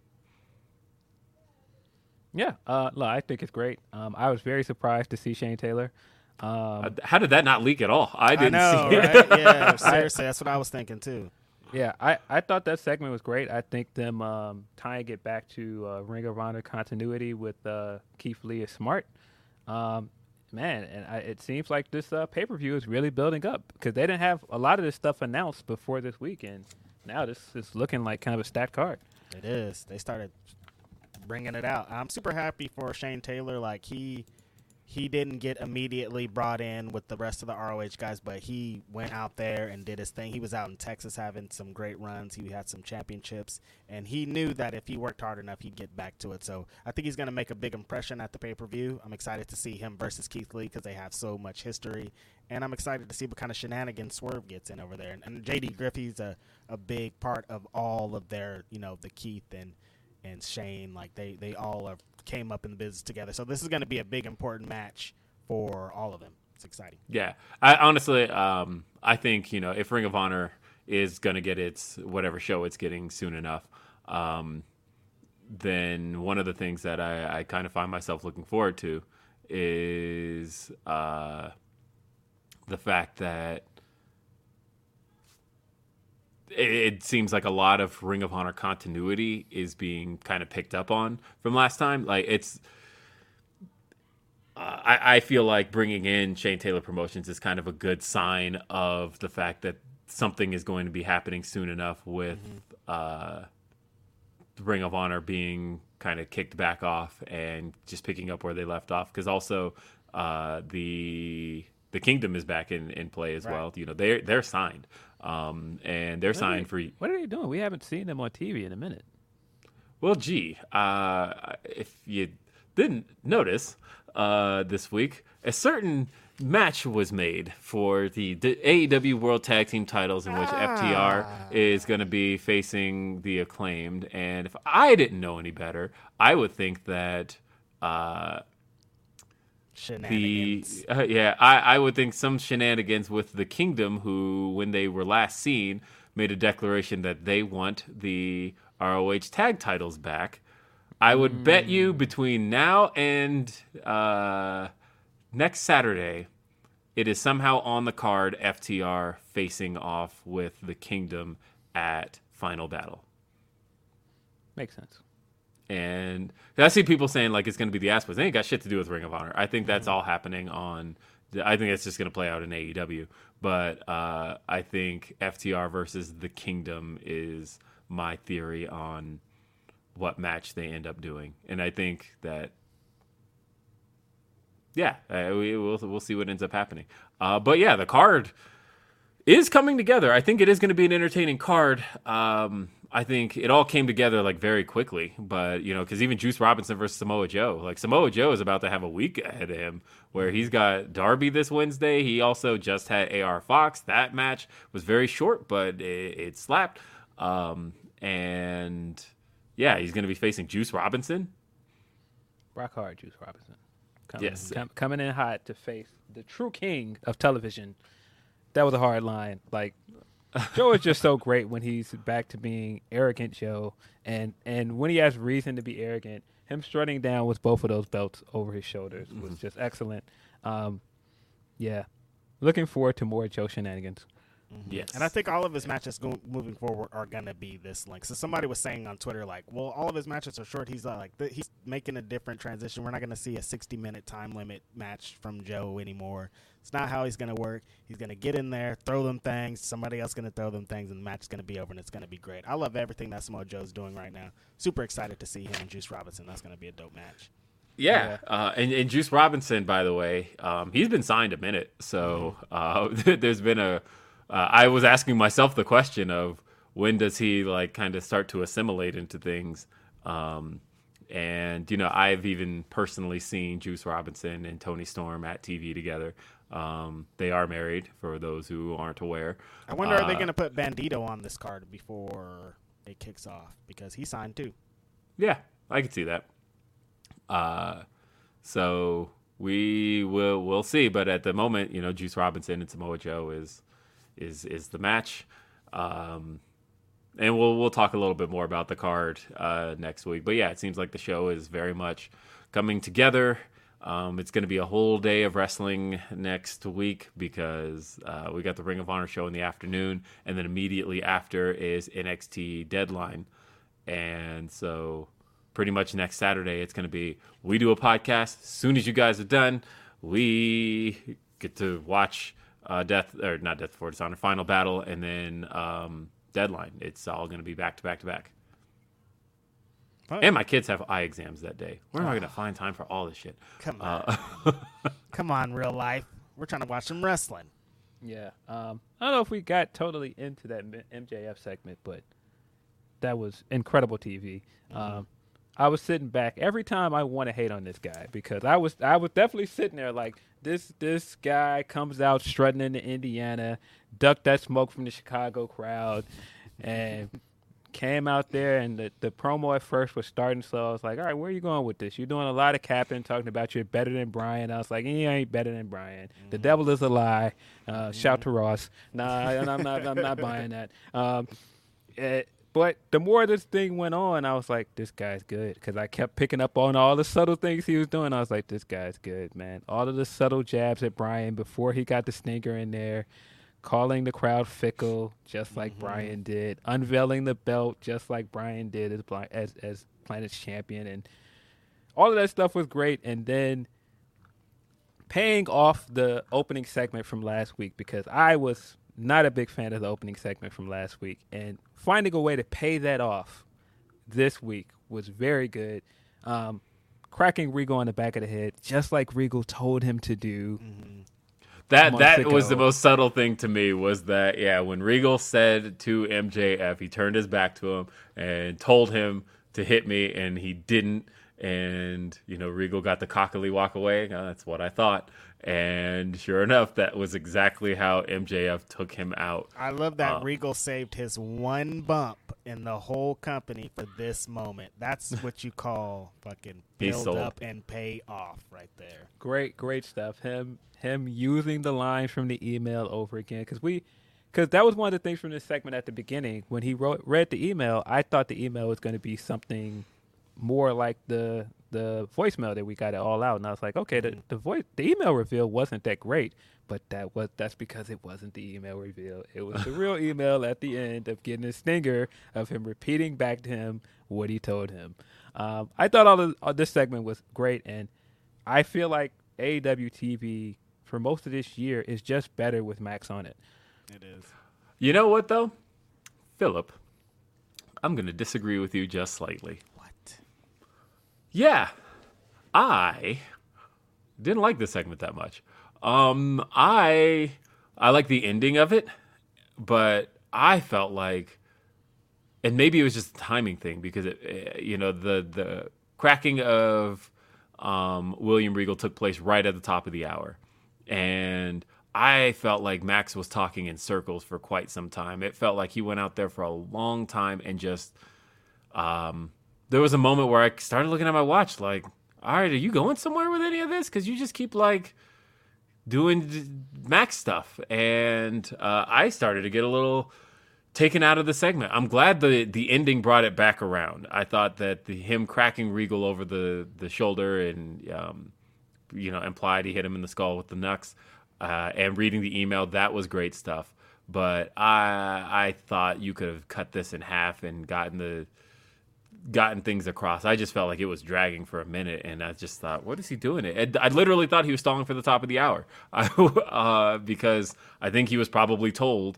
Yeah, uh, look, I think it's great. Um, I was very surprised to see Shane Taylor. Um, uh, How did that not leak at all? I didn't I know, see right? it. yeah, seriously, that's what I was thinking too. Yeah, I, I thought that segment was great. I think them um, tying it back to uh, Ring of Honor continuity with uh, Keith Lee is smart. Um, man, and I, it seems like this uh, pay per view is really building up because they didn't have a lot of this stuff announced before this weekend. Now this is looking like kind of a stat card. It is. They started bringing it out. I'm super happy for Shane Taylor. Like he he didn't get immediately brought in with the rest of the ROH guys, but he went out there and did his thing. He was out in Texas having some great runs. He had some championships, and he knew that if he worked hard enough, he'd get back to it. So I think he's going to make a big impression at the pay per view. I'm excited to see him versus Keith Lee because they have so much history, and I'm excited to see what kind of shenanigans Swerve gets in over there. And, and JD Griffey's a, a big part of all of their, you know, the Keith and and Shane, like they they all are came up in the business together. So this is going to be a big important match for all of them. It's exciting. Yeah, I honestly, um, I think you know if Ring of Honor is going to get its whatever show it's getting soon enough, um, then one of the things that I, I kind of find myself looking forward to is uh, the fact that it, seems like a lot of Ring of Honor continuity is being kind of picked up on from last time. Like it's, uh, I, I feel like bringing in Shane Taylor Promotions is kind of a good sign of the fact that something is going to be happening soon enough with mm-hmm. uh, Ring of Honor being kind of kicked back off and just picking up where they left off. Because also uh, the the Kingdom is back in, in play as right. well. You know, they're they're signed, um, and they're what signed they, for. What are they doing? We haven't seen them on TV in a minute. Well, gee, uh, if you didn't notice uh, this week, a certain match was made for the, the AEW World Tag Team titles, in which ah. FTR is going to be facing the acclaimed. And if I didn't know any better, I would think that. Uh. The, uh, yeah, I, I would think some shenanigans with the Kingdom, who, when they were last seen, made a declaration that they want the ROH tag titles back. I would mm. bet you between now and uh, next Saturday, it is somehow on the card FTR facing off with the Kingdom at Final Battle. Makes sense. And I see people saying like it's going to be the Aspos. They ain't got shit to do with Ring of Honor. I think that's mm-hmm. all happening on. I think it's just going to play out in AEW. But uh, I think FTR versus the Kingdom is my theory on what match they end up doing, and I think that yeah, uh, we, will we'll see what ends up happening. Uh, but yeah, the card is coming together. I think it is going to be an entertaining card. Um, I think it all came together like very quickly. But you know, because even Juice Robinson versus Samoa Joe, like Samoa Joe is about to have a week ahead of him, where he's got Darby this Wednesday. He also just had AR Fox. That match was very short, but it, it slapped. Um, and yeah, he's going to be facing Juice Robinson. Rock hard, Juice Robinson. coming, Yes. com- coming in hot to face the true king of television. That was a hard line. Like Joe is just so great when he's back to being arrogant Joe, and and when he has reason to be arrogant, him strutting down with both of those belts over his shoulders was just excellent. Um, yeah, looking forward to more Joe shenanigans. Yes. And I think all of his matches go- moving forward are gonna be this length. So somebody was saying on Twitter, like, well, all of his matches are short. He's uh, like, th- he's making a different transition. We're not gonna see a 60 minute time limit match from Joe anymore. It's not how he's gonna work. He's gonna get in there, throw them things. Somebody else gonna throw them things, and the match is gonna be over, and it's gonna be great. I love everything that Samoa Joe's doing right now. Super excited to see him and Juice Robinson. That's gonna be a dope match. Yeah, uh, and, and Juice Robinson, by the way, um, he's been signed a minute. So uh, there's been a. Uh, I was asking myself the question of when does he like kind of start to assimilate into things. Um, and you know, I've even personally seen Juice Robinson and Toni Storm at TV together. Um, they are married, for those who aren't aware. I wonder are they Uh, gonna put Bandito on this card before it kicks off because he signed too. Yeah, I can see that. Uh, so we will we'll see, but at the moment, you know, Juice Robinson and Samoa Joe is is is the match. Um, and we'll we'll talk a little bit more about the card uh, next week. But yeah, it seems like the show is very much coming together. Um, it's going to be a whole day of wrestling next week because uh, we got the Ring of Honor show in the afternoon, and then immediately after is NXT Deadline, and so pretty much next Saturday it's going to be we do a podcast. As soon as you guys are done, we get to watch uh, Death or not Death Before Dishonor Final Battle, and then um, Deadline. It's all going to be back to back to back. Fun. And my kids have eye exams that day. Where am I going to find time for all this shit? Come on, Uh, come on, real life. We're trying to watch some wrestling. Yeah. Um, I don't know if we got totally into that MJF segment, but that was incredible TV. Um, I was sitting back every time I want to hate on this guy because I was I was definitely sitting there like this this guy comes out strutting into Indiana, ducked that smoke from the Chicago crowd, and came out there and the, the promo at first was starting slow. I was like, all right, where are you going with this? You're doing a lot of capping, talking about you're better than Brian. I was like, you ain't better than Brian. The devil is a lie. Uh, Shout to Ross. Nah, I'm not. I'm not buying that. Um, eh, but the more this thing went on, I was like, this guy's good because I kept picking up on all the subtle things he was doing. I was like, this guy's good, man. All of the subtle jabs at Brian before he got the stinker in there calling the crowd fickle, just like Brian did, unveiling the belt, just like Brian did as as as Planet's champion, and all of that stuff was great. And then paying off the opening segment from last week because I was not a big fan of the opening segment from last week, and finding a way to pay that off this week was very good. Um, cracking Regal on the back of the head, just like Regal told him to do. That that was the most subtle thing to me was that yeah when Regal said to MJF he turned his back to him and told him to hit me and he didn't. And you know Regal got the cockily walk away. That's what I thought and sure enough that was exactly how MJF took him out I love that Uh, Regal saved his one bump in the whole company for this moment. That's what you call fucking build up and pay off right there. Great, great stuff. Him, him using the lines from the email over again because we, because that was one of the things from this segment at the beginning when he wrote read the email. I thought the email was going to be something more like the the voicemail that we got it all out, and I was like, okay, the the voice the email reveal wasn't that great, but that was that's because it wasn't the email reveal. It was the real email at the end of getting a stinger of him repeating back to him what he told him. Um, I thought all of all this segment was great, and I feel like AEW TV for most of this year is just better with Max on it. It is. you know what though Philip I'm gonna disagree with you just slightly What? Yeah, I didn't like this segment that much. Um, I I like the ending of it, but I felt like, and maybe it was just a timing thing because it, eh, you know, the the cracking of um, William Regal took place right at the top of the hour, and I felt like Max was talking in circles for quite some time. It felt like he went out there for a long time and just um, there was a moment where I started looking at my watch, like, all right, are you going somewhere with any of this? Because you just keep like doing Mac stuff, and uh, I started to get a little taken out of the segment. I'm glad the the ending brought it back around. I thought that the him cracking Regal over the the shoulder and um, you know implied he hit him in the skull with the knucks, uh, and reading the email that was great stuff. But I I thought you could have cut this in half and gotten the gotten things across. I just felt like it was dragging for a minute, and I just thought, what is he doing? It. I literally thought he was stalling for the top of the hour, uh, because I think he was probably told,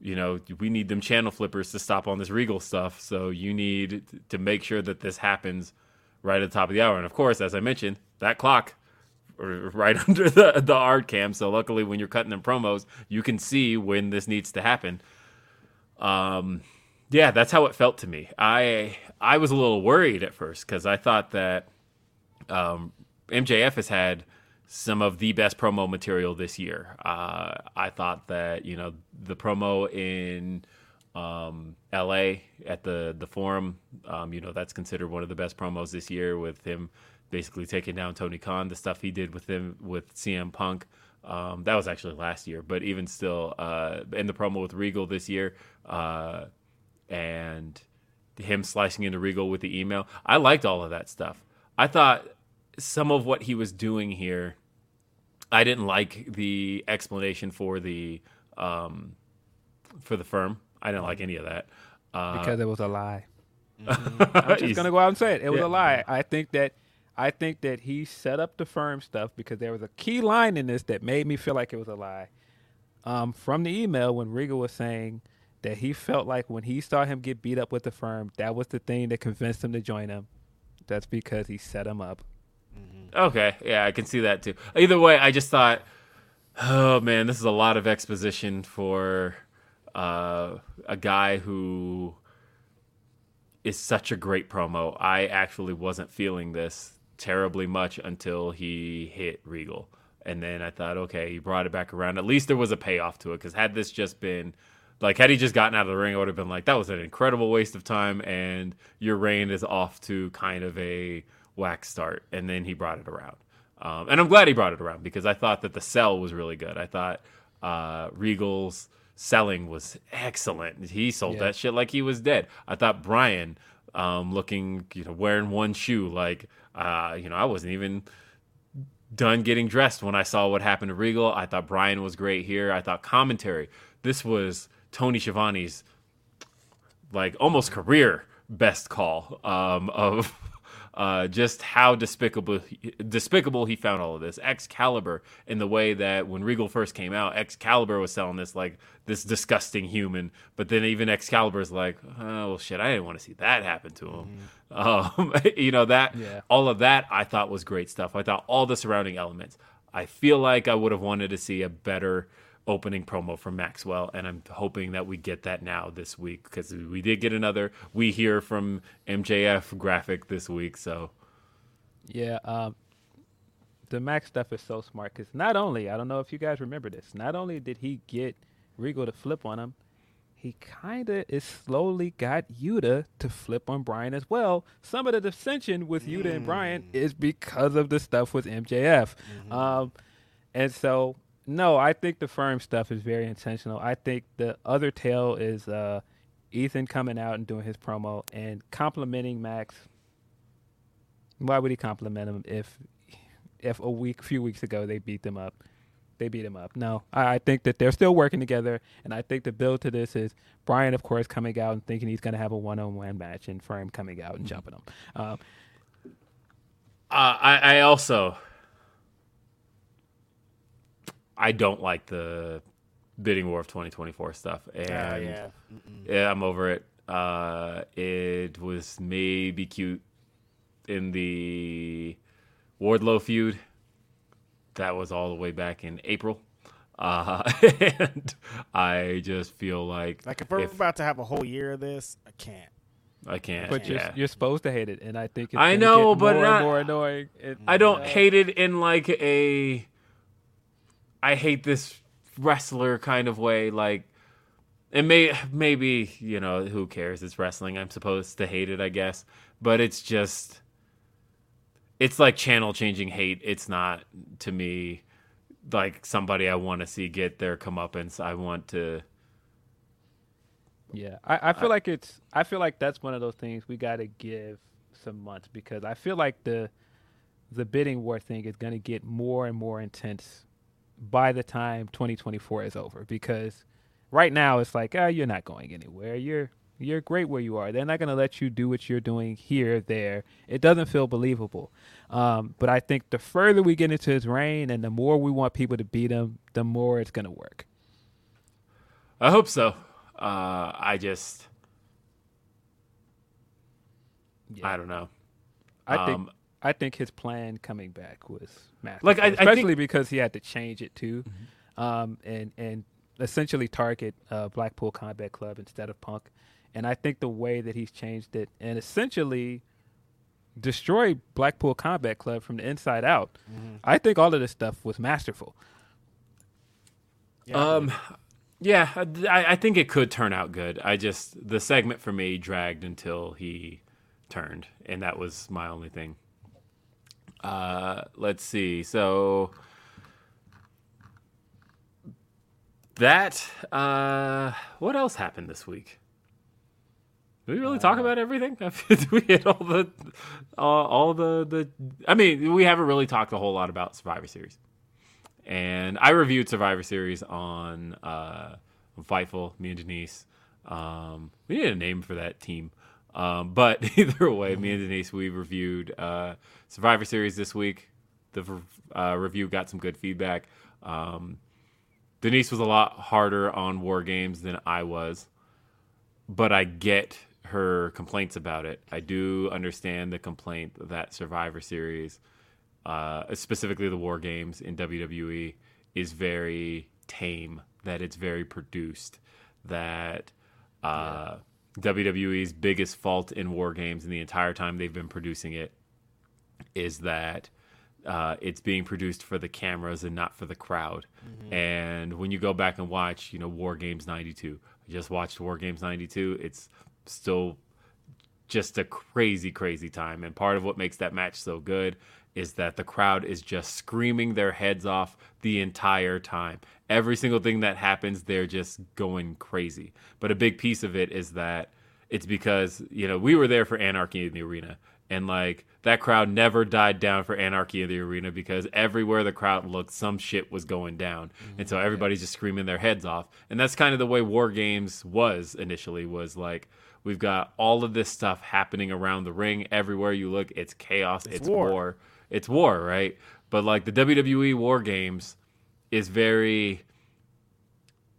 you know, we need them channel flippers to stop on this Regal stuff. So you need to make sure that this happens right at the top of the hour. And of course, as I mentioned, that clock right under the the art cam. So luckily, when you're cutting them promos, you can see when this needs to happen. Um yeah, that's how it felt to me. I I was a little worried at first because I thought that um, MJF has had some of the best promo material this year. Uh, I thought that you know the promo in um, L.A. at the the Forum, um, you know that's considered one of the best promos this year with him basically taking down Tony Khan. The stuff he did with him with CM Punk. Um, that was actually last year, but even still, uh, in the promo with Regal this year, uh, and him slicing into Regal with the email. I liked all of that stuff. I thought some of what he was doing here, I didn't like the explanation for the um, for the firm. I didn't like any of that uh, because it was a lie. Mm-hmm. I'm just gonna go out and say it. It was yeah. a lie. I think that I think that he set up the firm stuff because there was a key line in this that made me feel like it was a lie. Um, from the email when Regal was saying that he felt like when he saw him get beat up with the firm, that was the thing that convinced him to join him. That's because he set him up. Mm-hmm. Okay, yeah, I can see that too. Either way, I just thought, oh man, this is a lot of exposition for uh, a guy who is such a great promo. I actually wasn't feeling this terribly much until he hit Regal. And then I thought, okay, he brought it back around. At least there was a payoff to it. Because had this just been like, had he just gotten out of the ring, I would have been like, that was an incredible waste of time, and your reign is off to kind of a whack start. And then he brought it around. Um, and I'm glad he brought it around because I thought that the sell was really good. I thought uh, Regal's selling was excellent. He sold yeah. that shit like he was dead. I thought Bryan, um, looking, you know, wearing one shoe, like, uh, you know, I wasn't even done getting dressed when I saw what happened to Regal. I thought Bryan was great here. I thought commentary. This was Tony Schiavone's like almost career best call um, of uh, just how despicable despicable he found all of this. Excalibur in the way that when Regal first came out, Excalibur was selling this like this disgusting human, but then even Excalibur's like, oh well, shit, I didn't want to see that happen to him. Mm-hmm. Um, you know that yeah. all of that I thought was great stuff. I thought all the surrounding elements. I feel like I would have wanted to see a better opening promo from Maxwell, and I'm hoping that we get that now this week because we did get another we hear from MJF graphic this week. So, yeah, um, the Max stuff is so smart because not only I don't know if you guys remember this, not only did he get Regal to flip on him, he kind of is slowly got Yuta to flip on Bryan as well. Some of the dissension with mm. Yuta and Bryan is because of the stuff with MJF. Mm-hmm. Um, and so no, I think the firm stuff is very intentional. I think the other tale is uh, Ethan coming out and doing his promo and complimenting Max. Why would he compliment him if if a week, few weeks ago they beat them up? They beat him up. No, I, I think that they're still working together, and I think the build to this is Bryan, of course, coming out and thinking he's going to have a one-on-one match, and Firm coming out and jumping him. Um, uh, I, I also I don't like the bidding war of 2024 stuff, and yeah. yeah, I'm over it. Uh, it was maybe cute in the Wardlow feud. That was all the way back in April. Uh, and I just feel like like if we're if, about to have a whole year of this, I can't. I can't. But yeah. you're, you're supposed to hate it, and I think I know, but more not, more annoying. It, I don't uh, hate it in like a I hate this wrestler kind of way. Like, it may maybe you know who cares? It's wrestling. I'm supposed to hate it, I guess. But it's just it's like channel changing hate. It's not to me like somebody I want to see get their comeuppance. I want to. Yeah, I, I feel like it's. I feel like that's one of those things we got to give some months because I feel like the the bidding war thing is going to get more and more intense by the time 2024 is over because right now it's like ah you're not going anywhere you're you're great where you are they're not going to let you do what you're doing here there it doesn't feel believable um, but i think the further we get into his reign and the more we want people to beat him the more it's going to work I hope so. Uh, I just. I don't know. I think Um, I think his plan coming back was massive. Like, I- I think- especially because he had to change it too, um, and and essentially target uh, Blackpool Combat Club instead of Punk. And I think the way that he's changed it and essentially destroyed Blackpool Combat Club from the inside out, I think all of this stuff was masterful. Um, yeah, I, I think it could turn out good. I just the segment for me dragged until he turned, and that was my only thing. Uh, let's see. So that uh, what else happened this week? Did we really talk about everything? Did we hit all the all, all the the? I mean, we haven't really talked a whole lot about Survivor Series and I reviewed Survivor Series on uh, on Fightful. Me and Denise. Um, we need a name for that team, um, but either way, me and Denise we reviewed uh, Survivor Series this week. The uh, review got some good feedback. Um, Denise was a lot harder on War Games than I was, but I get her complaints about it. I do understand the complaint that Survivor Series uh, specifically the war games in WWE is very tame. That it's very produced. That uh, WWE's biggest fault in war games in the entire time they've been producing it is that uh, it's being produced for the cameras and not for the crowd. And when you go back and watch, you know, War Games '92, I just watched War Games '92. It's still just a crazy, crazy time. And part of what makes that match so good is that the crowd is just screaming their heads off the entire time. Every single thing that happens, they're just going crazy. But a big piece of it is that it's because, you know, we were there for Anarchy in the Arena. And like that crowd never died down for Anarchy in the Arena because everywhere the crowd looked, some shit was going down. Mm-hmm. And so everybody's just screaming their heads off. And that's kind of the way War Games was initially, was like, we've got all of this stuff happening around the ring. Everywhere you look, it's chaos, it's, war. war. It's war, right? But like the WWE War Games is very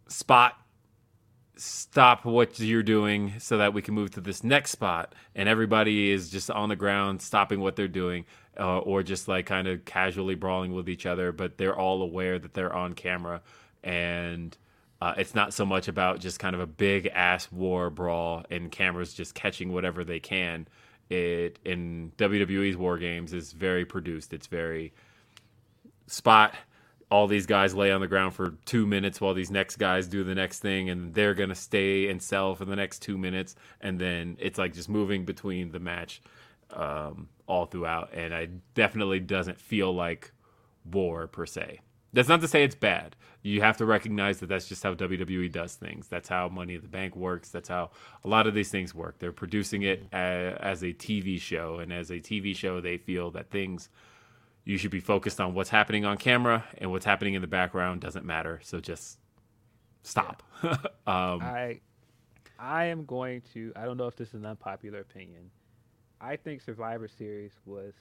spot stop what you're doing so that we can move to this next spot. And everybody is just on the ground stopping what they're doing uh, or just like kind of casually brawling with each other but they're all aware that they're on camera. And uh, it's not so much about just kind of a big ass war brawl and cameras just catching whatever they can it in WWE's war games is very produced. It's very spot. All these guys lay on the ground for two minutes while these next guys do the next thing and they're gonna stay and sell for the next two minutes and then it's like just moving between the match um, all throughout and it definitely doesn't feel like war per se that's not to say it's bad. You have to recognize that that's just how wwe does things. That's how money in the bank works. That's how a lot of these things work. They're producing it as a tv show and as a tv show they feel that things you should be focused on what's happening on camera and what's happening in the background doesn't matter. So just stop. Um, I I am going to I don't know if this is an unpopular opinion. I think Survivor Series was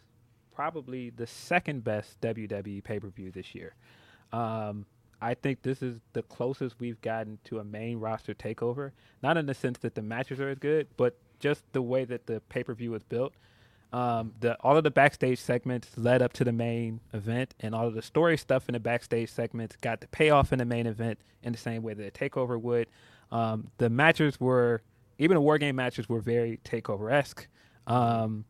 probably the second best WWE pay per view this year. Um, I think this is the closest we've gotten to a main roster takeover. Not in the sense that the matches are as good, but just the way that the pay per view was built. Um, the all of the backstage segments led up to the main event, and all of the story stuff in the backstage segments got the payoff in the main event in the same way that a takeover would. Um, the matches were even the war game matches were very takeover esque. Um,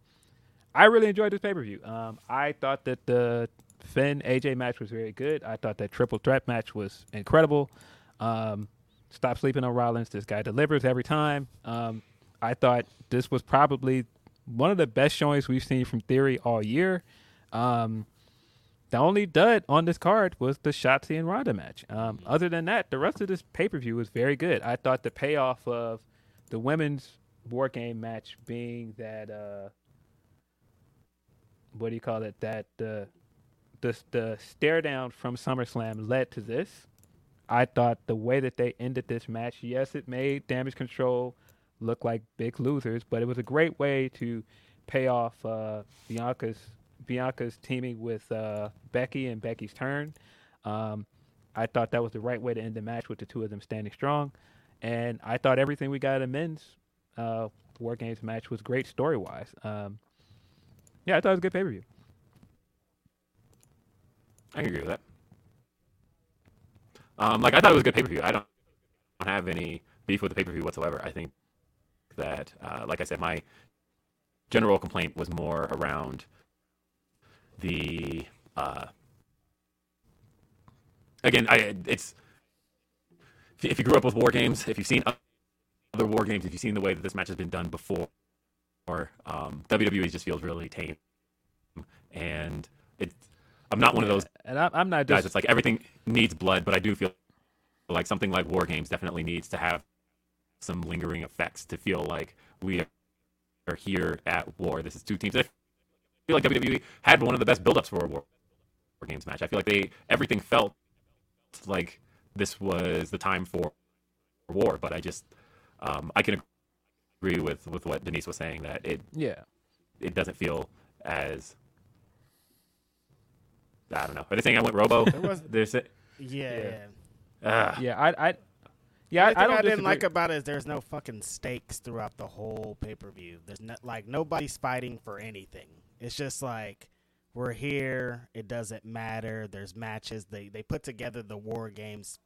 I really enjoyed this pay per view. Um, I thought that the Finn AJ match was very good. I thought that triple threat match was incredible. Um, stop sleeping on Rollins. This guy delivers every time. Um, I thought this was probably one of the best showings we've seen from Theory all year. Um, the only dud on this card was the Shotzi and Ronda match. Um, other than that, the rest of this pay per view was very good. I thought the payoff of the women's war game match being that uh, what do you call it? That the the the stare down from SummerSlam led to this. I thought the way that they ended this match, yes, it made Damage Control look like big losers, but it was a great way to pay off uh, Bianca's Bianca's teaming with uh, Becky and Becky's turn. Um, I thought that was the right way to end the match with the two of them standing strong, and I thought everything we got in the men's uh, War Games match was great story wise. Um, yeah, I thought it was a good pay per view. I can agree with that. Um, like I thought it was a good pay per view. I don't don't have any beef with the pay per view whatsoever. I think that, uh, like I said, my general complaint was more around the. Uh, again, I it's if you grew up with war games, if you've seen other war games, if you've seen the way that this match has been done before, or um, WWE just feels really tame, and it's I'm not one of those and I, I'm not guys. It's like everything needs blood, but I do feel like something like War Games definitely needs to have some lingering effects to feel like we are here at war. This is two teams. I feel like WWE had one of the best build-ups for a War, war Games match. I feel like they everything felt like this was the time for war, but I just um, I can agree with with what Denise was saying that it yeah. it doesn't feel as I don't know. Are they saying I went Robo? was- There's a- Yeah. Yeah. ah. Yeah, I, I, yeah, The I, I don't I, didn't disagree. like about it is there's no fucking stakes throughout the whole pay per view. There's not like nobody's fighting for anything. It's just like we're here. It doesn't matter. There's matches. They they put together the war games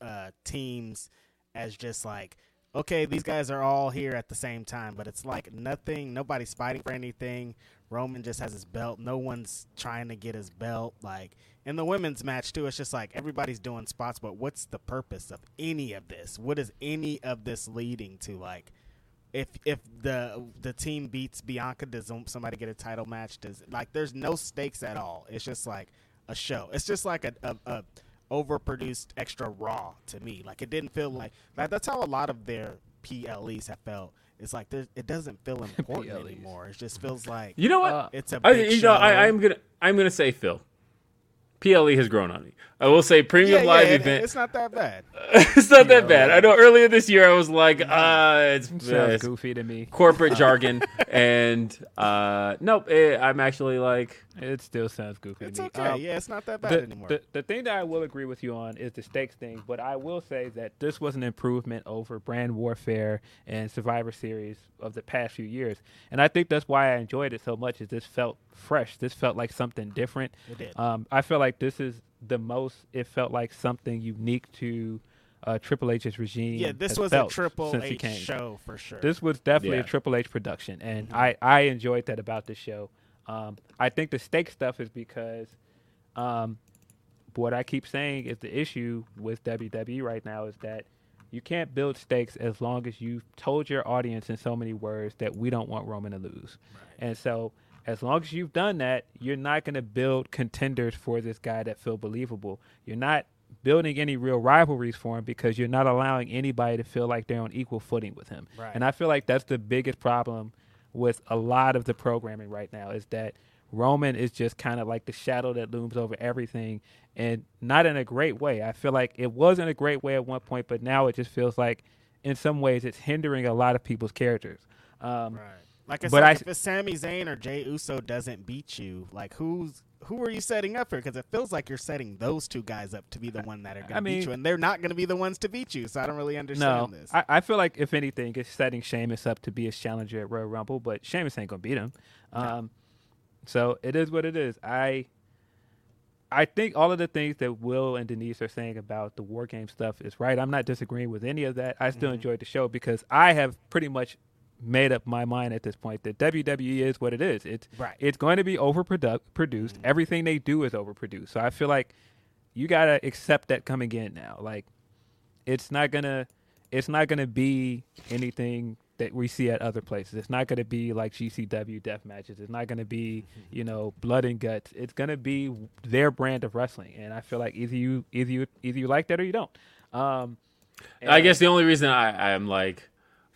uh, teams as just like okay, these guys are all here at the same time, but it's like nothing. Nobody's fighting for anything. Roman just has his belt. No one's trying to get his belt. Like in the women's match too, it's just like everybody's doing spots, but what's the purpose of any of this? What is any of this leading to? Like, if if the the team beats Bianca, does somebody get a title match? Does like there's no stakes at all. It's just like a show. It's just like a, a, a overproduced extra raw to me. Like it didn't feel like like that's how a lot of their PLEs have felt. It's like there's- it doesn't feel important anymore. It just feels like You know what? Uh, it's a I, big you show. know, I, I'm gonna I'm gonna say Phil. PLE has grown on me. I will say premium yeah, yeah, live it- event. It's not that bad. it's not that bad. I know earlier this year I was like, uh, it's, Sounds uh, it's goofy to me. corporate jargon, and uh, nope. eh, I'm actually like, It still sounds goofy It's to me. okay. Um, yeah, it's not that bad the, anymore. the, the thing that I will agree with you on is the stakes thing, but I will say that this was an improvement over brand warfare and Survivor Series of the past few years, and I think that's why I enjoyed it so much. Is this felt fresh? This felt like something different. It did. Um, I feel like this is the most. It felt like something unique to uh, Triple H's regime. yeah, this was a Triple since he H came. show for sure. This was definitely Yeah. a Triple H production, and Mm-hmm. I, I enjoyed that about the show. Um, I think the stake stuff is because um, what I keep saying is the issue with WWE right now is that you can't build stakes as long as you've told your audience in so many words that we don't want Roman to lose. And so, as long as you've done that, you're not going to build contenders for this guy that feel believable. You're not building any real rivalries for him because you're not allowing anybody to feel like they're on equal footing with him. Right. And I feel like that's the biggest problem with a lot of the programming right now is that Roman is just kind of like the shadow that looms over everything and not in a great way. I feel like it was in a great way at one point, but now it just feels like in some ways it's hindering a lot of people's characters. Um, right. Like I said, I- if it's Sami Zayn or Jey Uso doesn't beat you, like who's who are you setting up for? Because it feels like you're setting those two guys up to be the one that are going to beat you, and they're not going to be the ones to beat you. So I don't really understand No, this. I, I feel like if anything, it's setting Sheamus up to be his challenger at Royal Rumble, but Sheamus ain't gonna beat him. Um, so it is what it is. I I think all of the things that Will and Denise are saying about the war game stuff is right. I'm not disagreeing with any of that. I Mm-hmm. still enjoyed the show because I have pretty much made up my mind at this point that WWE is what it is. It's Right. it's going to be overproduced. Produced. Everything they do is overproduced. So I feel like you gotta accept that coming in now. Like it's not gonna it's not gonna be anything that we see at other places. It's not going to be like GCW death matches. It's not going to be, you know, blood and guts. It's going to be their brand of wrestling, and I feel like either you either you either you like that or you don't. Um, I guess the only reason I, I'm like,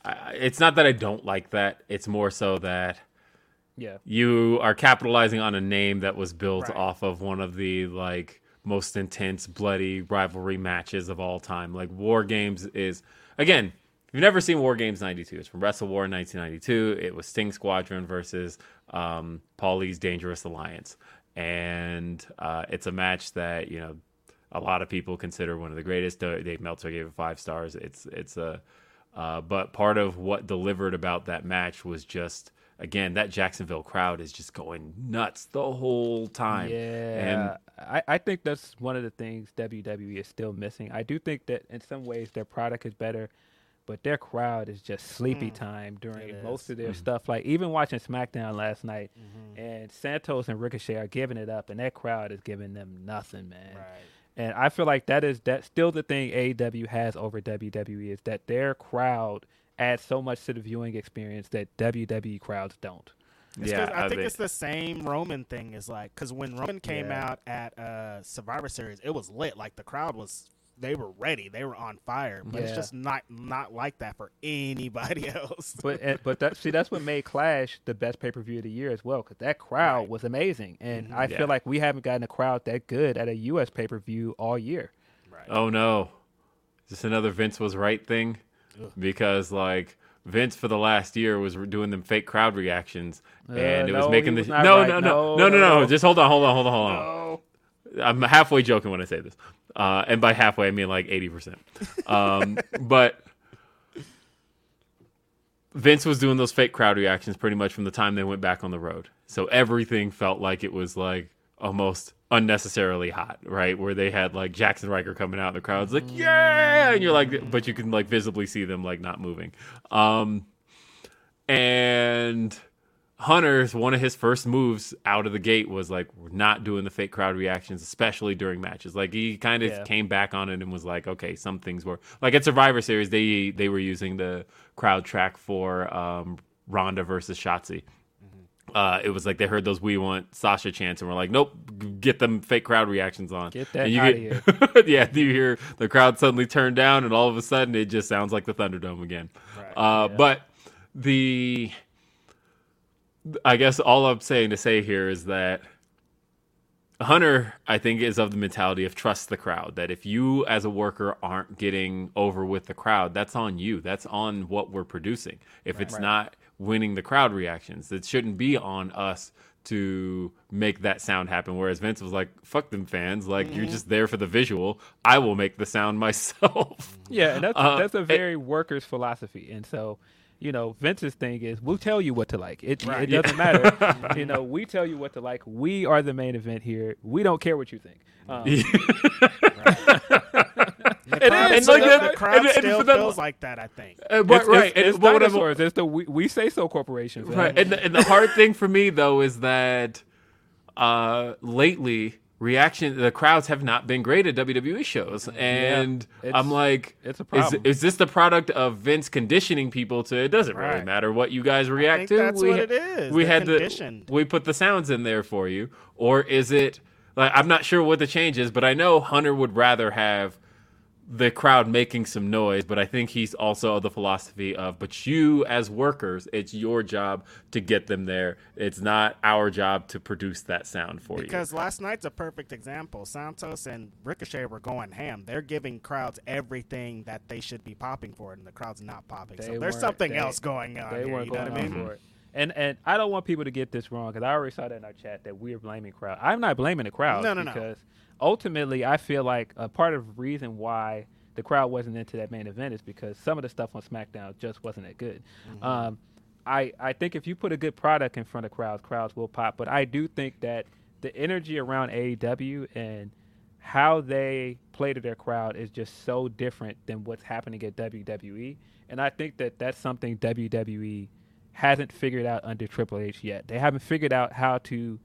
I, it's not that I don't like that. It's more so that yeah, you are capitalizing on a name that was built Right. off of one of the like most intense bloody rivalry matches of all time. Like war games is again if you've never seen war games 92 it's from WrestleWar 1992 it was sting squadron versus um paulie's dangerous alliance. And uh it's a match that you know a lot of people consider one of the greatest. Dave meltzer gave it five stars. It's it's a uh, but part of what delivered about that match was just again that Jacksonville crowd is just going nuts the whole time. Yeah, I, I think that's one of the things WWE is still missing. I do think that in some ways their product is better, but their crowd is just sleepy time during most of their stuff. Like even watching SmackDown last night, and Santos and Ricochet are giving it up, and that crowd is giving them nothing, man. Right. And I feel like that is that still the thing AEW has over WWE is that their crowd adds so much to the viewing experience that WWE crowds don't. It's Yeah, 'cause I I think think- it's the same Roman thing. Is like because when Roman came Yeah. out at uh, Survivor Series, it was lit. Like the crowd was, they were ready. They were on fire. But it's just not not like that for anybody else. but but that see that's what made Clash the best pay per view of the year as well because that crowd was amazing and I Yeah. feel like we haven't gotten a crowd that good at a U.S. pay per view all year. Right. Oh no, is this another Vince was right thing? Because like Vince for the last year was re- doing them fake crowd reactions, and it was Uh, no, making the was no, right. no no No, no no no no. Just hold on, hold on, hold on, hold on. I'm halfway joking when I say this, uh, and by halfway I mean like eighty percent. Um, but Vince was doing those fake crowd reactions pretty much from the time they went back on the road. So everything felt like it was like almost unnecessarily hot, right? Where they had like Jackson Ryker coming out, and the crowd's like, "Yeah!" and you're like, but you can like visibly see them like not moving. Um, and Hunter's one of his first moves out of the gate was like, we're not doing the fake crowd reactions, especially during matches. Like he kind of Yeah. came back on it and was like, okay, some things were like at Survivor Series, they they were using the crowd track for um, Ronda versus Shotzi. Uh, it was like they heard those "We Want Sasha" chants and were like, "Nope, get them fake crowd reactions on." Get that and you outta get, yeah, you hear the crowd suddenly turn down, and all of a sudden it just sounds like the Thunderdome again. Uh, But the, I guess all I'm saying to say here is that Hunter, I think, is of the mentality of trust the crowd. That if you, as a worker, aren't getting over with the crowd, that's on you. That's on what we're producing. If it's not winning the crowd reactions, it shouldn't be on us to make that sound happen. Whereas Vince was like, "Fuck them fans! Like you're just there for the visual. I will make the sound myself." Yeah, and that's Uh, that's a it- very workers philosophy, and so. You know, Vince's thing is we'll tell you what to like. It, it Yeah. doesn't matter. you know, we tell you what to like. We are the main event here. We don't care what you think. Um, The crowd, and still- like that- the crowd and- and still for that- feels like that. I think. Uh, but, it's, right, It's, and- it's but dinosaurs. It's the we, we say so corporations. man. Right. And the, and the hard thing for me though is that uh lately reaction the crowds have not been great at WWE shows. And It's- I'm like it's a is, problem. is this the product of Vince conditioning people to it doesn't really matter what you guys react to? that's what it is. We They're had the we put the sounds in there for you. Or is it like I'm not sure what the change is, but I know Hunter would rather have the crowd making some noise, but I think he's also of the philosophy of, but you as workers, it's your job to get them there. It's not our job to produce that sound for you. Because last night's a perfect example. Santos and Ricochet were going ham. They're giving crowds everything that they should be popping for, and the crowd's not popping. They so there's something they- else going on. They here, weren't you know going what I on mean? for it. And and I don't want people to get this wrong because I already saw that in our chat that we're blaming crowd. I'm not blaming the crowd. No, no, no. Ultimately I feel like a part of the reason why the crowd wasn't into that main event is because some of the stuff on SmackDown just wasn't that good. Mm-hmm. Um, I I think if you put a good product in front of crowds, crowds will pop. But I do think that the energy around AEW and how they play to their crowd is just so different than what's happening at WWE. And I think that that's something WWE hasn't figured out under Triple H yet. They haven't figured out how to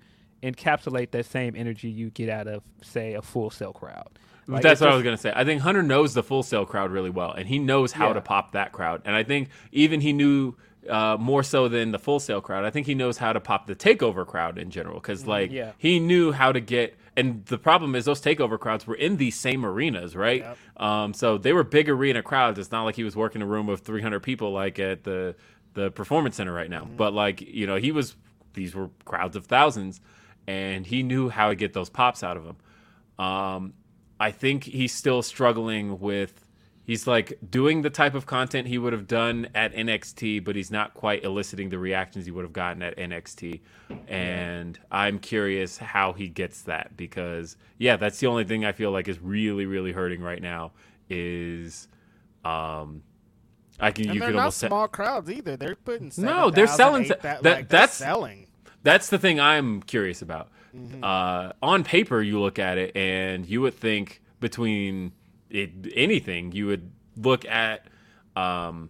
encapsulate that same energy you get out of, say, a Full Sail crowd. Like, That's what I was gonna say. I think Hunter knows the Full Sail crowd really well, and he knows how Yeah. to pop that crowd. And I think even he knew uh, more so than the Full Sail crowd. I think he knows how to pop the takeover crowd in general because like Yeah. he knew how to get. And the problem is those takeover crowds were in these same arenas, right? Um, so they were big arena crowds. It's not like he was working a room of 300 people like at the the performance center right now. But like you know, he was these were crowds of thousands, and he knew how to get those pops out of him. Um, I think he's still struggling with. He's like doing the type of content he would have done at NXT, but he's not quite eliciting the reactions he would have gotten at NXT. And I'm curious how he gets that because, yeah, that's the only thing I feel like is really, really hurting right now. Is, um, I can And you they're can not almost say, small crowds either. They're putting No, they're 7,000, selling- 8,000, that- like, they're that's- selling. That's the thing I'm curious about. Uh, on paper, you look at it and you would think between it, anything, you would look at. Um,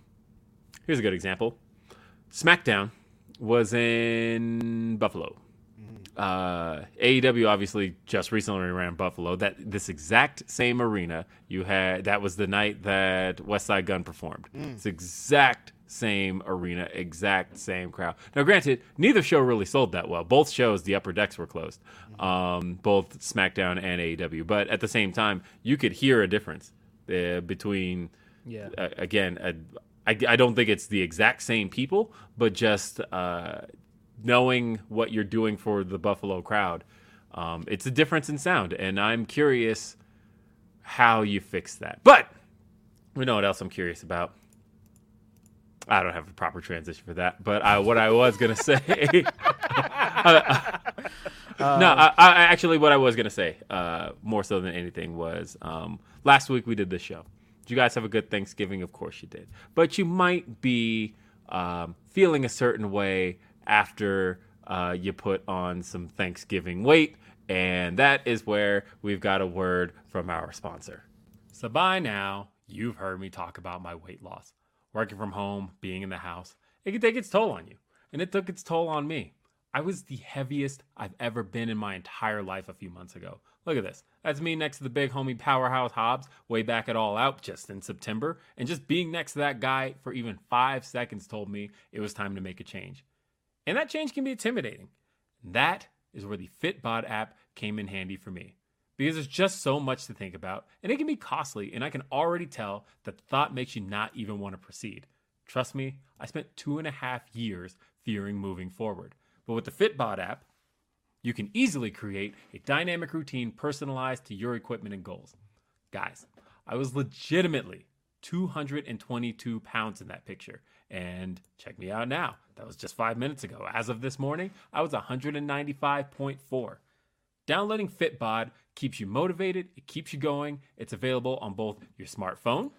here's a good example SmackDown was in Buffalo. Uh, AEW obviously just recently ran Buffalo. That this exact same arena you had. That was the night that Westside Gunn performed. It's exact same arena, exact same crowd. Now, granted, neither show really sold that well. Both shows, the upper decks were closed. Um, both SmackDown and AEW. But at the same time, you could hear a difference uh, between. Yeah. Uh, again, uh, I, I don't think it's the exact same people, but just uh, knowing what you're doing for the Buffalo crowd, um, it's a difference in sound, and I'm curious how you fix that. But we know what else I'm curious about. I don't have a proper transition for that, but I, what I was gonna say. no, I, I actually what I was gonna say, uh, more so than anything, was um, last week we did this show. Did you guys have a good Thanksgiving? Of course you did, but you might be um, feeling a certain way after uh, you put on some Thanksgiving weight, and that is where we've got a word from our sponsor. So by now, you've heard me talk about my weight loss. Working from home, being in the house, it can take its toll on you. And it took its toll on me. I was the heaviest I've ever been in my entire life a few months ago. Look at this. That's me next to the big homie powerhouse Hobbs way back at All Out just in September. And just being next to that guy for even five seconds told me it was time to make a change. And that change can be intimidating. That is where the Fitbod app came in handy for me. Because there's just so much to think about, and it can be costly, and I can already tell that the thought makes you not even want to proceed. Trust me, I spent two and a half years fearing moving forward. But with the Fitbod app, you can easily create a dynamic routine personalized to your equipment and goals. Guys, I was legitimately 222 pounds in that picture. And check me out now. That was just five minutes ago. As of this morning, I was 195.4. Downloading Fitbod keeps you motivated, it keeps you going. It's available on both your smartphone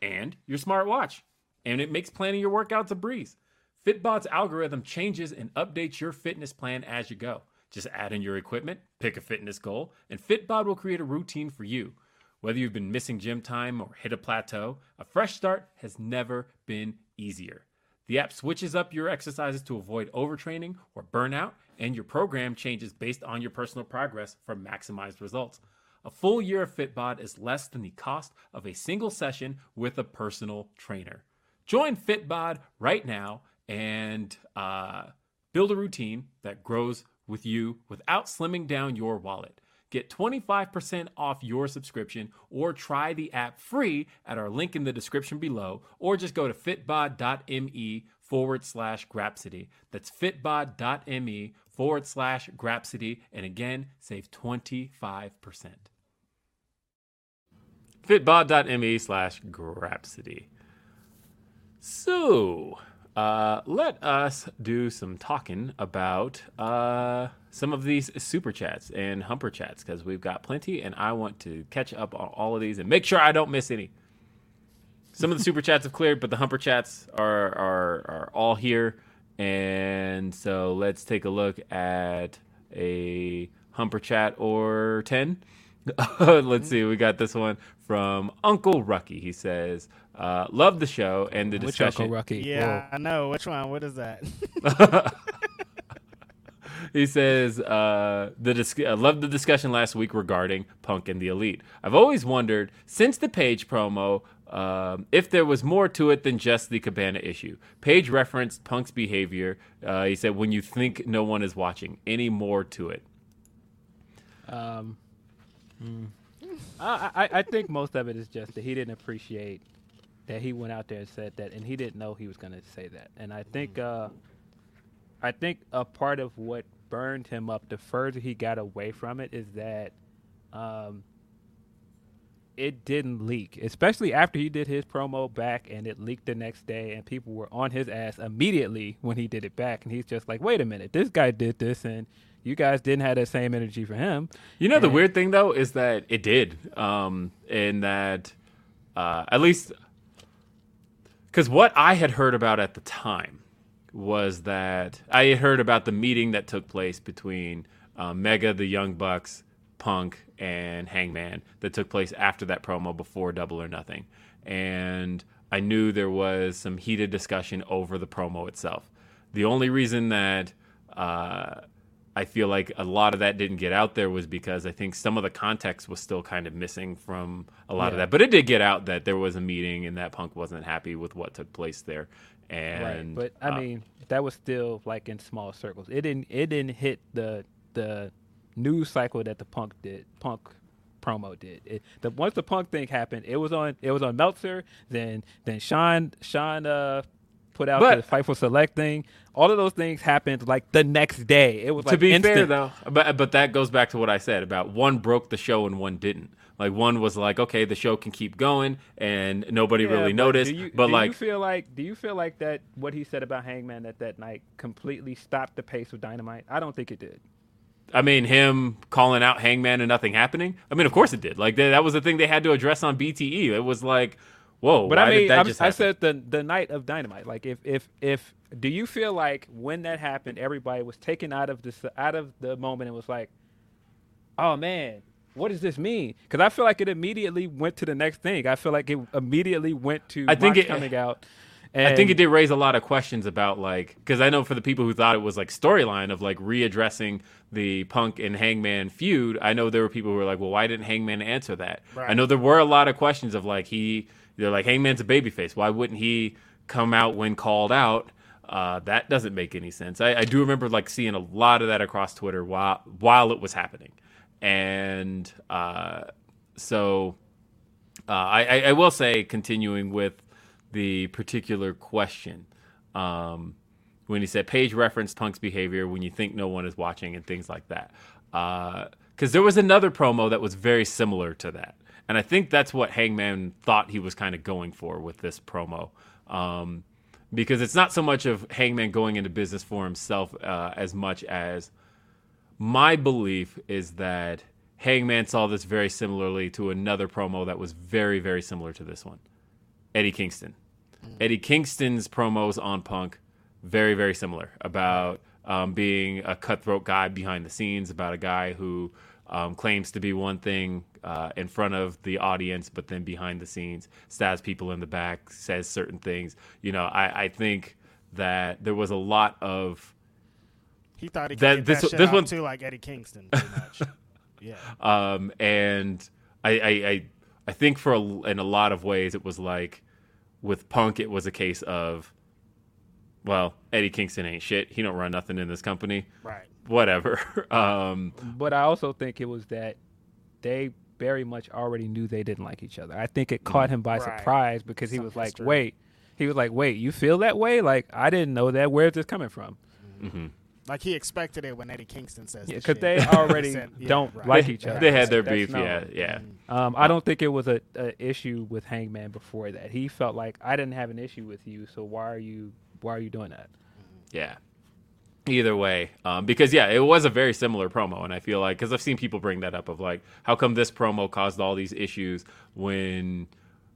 and your smartwatch. And it makes planning your workouts a breeze. Fitbod's algorithm changes and updates your fitness plan as you go. Just add in your equipment, pick a fitness goal, and Fitbot will create a routine for you. Whether you've been missing gym time or hit a plateau, a fresh start has never been easier. The app switches up your exercises to avoid overtraining or burnout, and your program changes based on your personal progress for maximized results. A full year of Fitbod is less than the cost of a single session with a personal trainer. Join Fitbod right now and uh, build a routine that grows with you without slimming down your wallet. Get 25% off your subscription or try the app free at our link in the description below, or just go to fitbod.me forward slash Grapsody. That's fitbod.me forward slash Grapsody. And again, save 25%. Fitbod.me slash Grapsody. So, uh, let us do some talking about uh, some of these super chats and humper chats because we've got plenty, and I want to catch up on all of these and make sure I don't miss any. Some of the super chats have cleared, but the humper chats are are are all here, and so let's take a look at a humper chat or ten. let's see, we got this one from Uncle Rucky. He says, uh, "Love the show and the Which discussion." Uncle Rucky? Yeah, I know. Which one? What is that? he says, uh, the dis- I love the discussion last week regarding Punk and the Elite. I've always wondered, since the Page promo, um, if there was more to it than just the Cabana issue. Page referenced Punk's behavior. Uh, he said, when you think no one is watching, any more to it? Um, mm. I, I, I think most of it is just that he didn't appreciate that he went out there and said that, and he didn't know he was going to say that. And I think, uh, I think a part of what burned him up the further he got away from it is that, um, it didn't leak, especially after he did his promo back and it leaked the next day, and people were on his ass immediately when he did it back. And he's just like, "Wait a minute, this guy did this, and you guys didn't have that same energy for him." You know, and the weird thing though is that it did, um, in that uh, at least because what I had heard about at the time was that I had heard about the meeting that took place between uh, Mega, the Young Bucks, Punk, and Hangman that took place after that promo before Double or Nothing. And I knew there was some heated discussion over the promo itself. The only reason that uh, I feel like a lot of that didn't get out there was because I think some of the context was still kind of missing from a lot of that. But it did get out that there was a meeting and that Punk wasn't happy with what took place there. And right. But I uh, mean, that was still like in small circles. It didn't. It didn't hit the the news cycle that the Punk did. Punk promo did. It, the once the Punk thing happened, it was on. It was on Meltzer. Then then Sean Sean uh put out But- the Fightful Select thing. All of those things happened like the next day. It was like to be instant. fair though, but but that goes back to what I said about one broke the show and one didn't. Like one was like, okay, the show can keep going, and nobody Yeah, really but noticed. Do you, but do like, you feel like do you feel like that what he said about Hangman at that night completely stopped the pace of Dynamite? I don't think it did. I mean, him calling out Hangman and nothing happening. I mean, of course it did. Like that, that was the thing they had to address on BTE. It was like, whoa, But why I mean, did that I'm- just I said the the night of Dynamite. Like, if if if do you feel like when that happened, everybody was taken out of this out of the moment and was like, oh man, what does this mean? Because I feel like it immediately went to the next thing. I feel like it immediately went to I think Mox it- coming out. I think it did raise a lot of questions about like because I know for the people who thought it was like storyline of like readdressing the Punk and Hangman feud, I know there were people who were like, well, why didn't Hangman answer that? I know there were a lot of questions of like he they're like Hangman's a babyface, why wouldn't he come out when called out? Uh, that doesn't make any sense. I, I do remember like seeing a lot of that across Twitter while while it was happening, and uh, so uh, I, I, will say, continuing with the particular question, um, when he said Page referenced Punk's behavior when you think no one is watching and things like that. Because there was another promo that was very similar to that. And I think that's what Hangman thought he was kind of going for with this promo. Um, because it's not so much of Hangman going into business for himself uh, as much as my belief is that Hangman saw this very similarly to another promo that was very, very similar to this one. Eddie Kingston. Eddie Kingston's promos on Punk, very, very similar about um, being a cutthroat guy behind the scenes, about a guy who um, claims to be one thing uh, in front of the audience, but then behind the scenes stabs people in the back, says certain things. You know, I, I think that there was a lot of He thought he could That- this- that this one- too, like Eddie Kingston, pretty much. yeah. um, and I, I, I, I think for a, in a lot of ways it was like with Punk, it was a case of, well, Eddie Kingston ain't shit. He don't run nothing in this company. Right. Whatever. um, But I also think it was that they very much already knew they didn't like each other. I think it caught him by Right. surprise because he Some was like, history. "Wait." He was like, "Wait, you feel that way? Like I didn't know that. Where's this coming from?" Like he expected it when Eddie Kingston says Yeah, because they already Said- yeah, don't right. like they, each other. they had their That's beef. known. Yeah, yeah. Um, I don't think it was a, a issue with Hangman before that. He felt like I didn't have an issue with you, so why are you why are you doing that? Yeah. Either way, um, because yeah, it was a very similar promo, and I feel like because I've seen people bring that up of like, how come this promo caused all these issues when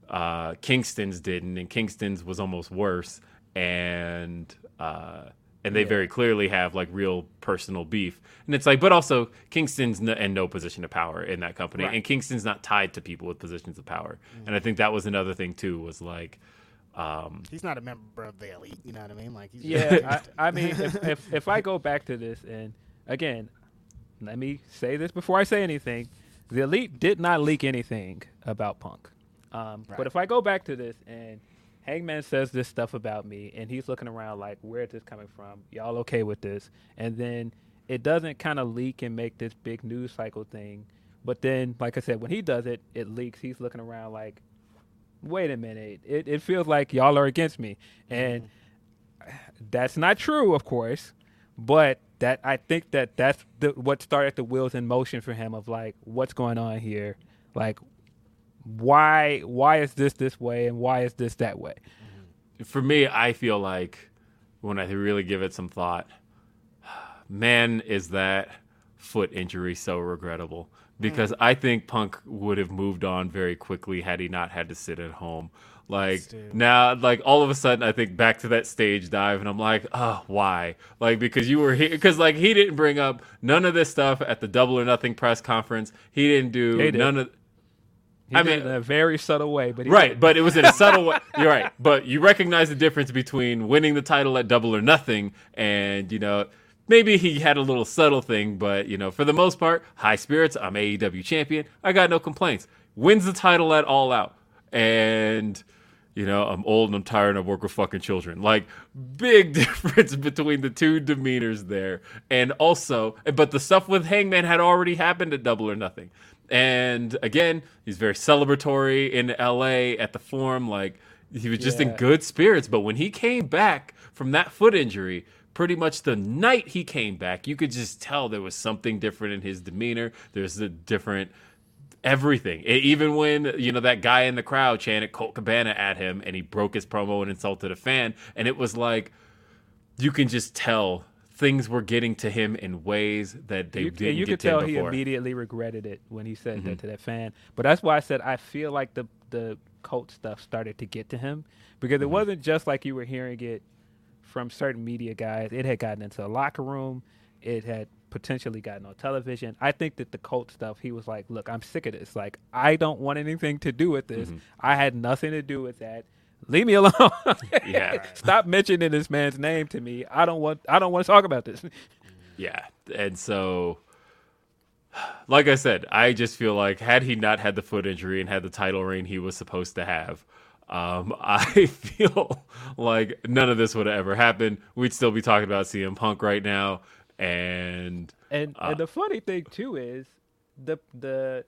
uh, Kingston's didn't, and Kingston's was almost worse, and uh, and they very clearly have like real personal beef, and it's like, but also Kingston's n- in no position of power in that company, and Kingston's not tied to people with positions of power, and I think that was another thing too, was like. Um, He's not a member of the elite. You know what I mean? Like he's Yeah, I, I mean, if, if if I go back to this, and again, let me say this before I say anything. The elite did not leak anything about Punk. Um, Right. But if I go back to this and Hangman says this stuff about me, and he's looking around like, where is this coming from? Y'all okay with this? And then it doesn't kind of leak and make this big news cycle thing. But then, like I said, when he does it, it leaks. He's looking around like, wait a minute. It, it feels like y'all are against me. And mm-hmm. that's not true, of course, but that I think that that's the, what started the wheels in motion for him of like, what's going on here? Like, why why is this this way and why is this that way? Mm-hmm. for me, I feel like when I really give it some thought, man, is that foot injury so regrettable. Because I think Punk would have moved on very quickly had he not had to sit at home. Like dude. now, like all of a sudden, I think back to that stage dive, and I'm like, oh, why? Like because you were here, because like he didn't bring up none of this stuff at the Double or Nothing press conference. He didn't do He did. none of. He I did it mean- in a very subtle way, but he Right, did. but it was in a subtle way. You're right, but you recognize the difference between winning the title at Double or Nothing, and you know maybe he had a little subtle thing, but you know for the most part, high spirits. I'm AEW champion. I got no complaints. Wins the title at All Out, and you know I'm old and I'm tired and I work with fucking children. Like big difference between the two demeanors there, and also, but the stuff with Hangman had already happened at Double or Nothing. And again, he's very celebratory in LA at the forum. Like he was just in good spirits. But when he came back from that foot injury, pretty much the night he came back, you could just tell there was something different in his demeanor. There's a different everything. E- even when you know that guy in the crowd chanted Colt Cabana at him, and he broke his promo and insulted a fan, and it was like you can just tell things were getting to him in ways that they you, didn't you get could to him tell he immediately regretted it when he said Mm-hmm. that to that fan. But that's why I said I feel like the the cult stuff started to get to him because it Mm-hmm. wasn't just like you were hearing it from certain media guys. It had gotten into the locker room. It had potentially gotten on television. I think that the cult stuff, he was like, "Look, I'm sick of this. Like, I don't want anything to do with this. Mm-hmm. I had nothing to do with that." Leave me alone. Yeah. Stop mentioning this man's name to me. I don't want. I don't want to talk about this. Yeah. And so, like I said, I just feel like had he not had the foot injury and had the title reign he was supposed to have, um, I feel like none of this would have ever happened. We'd still be talking about CM Punk right now. And And Uh, and the funny thing too is the the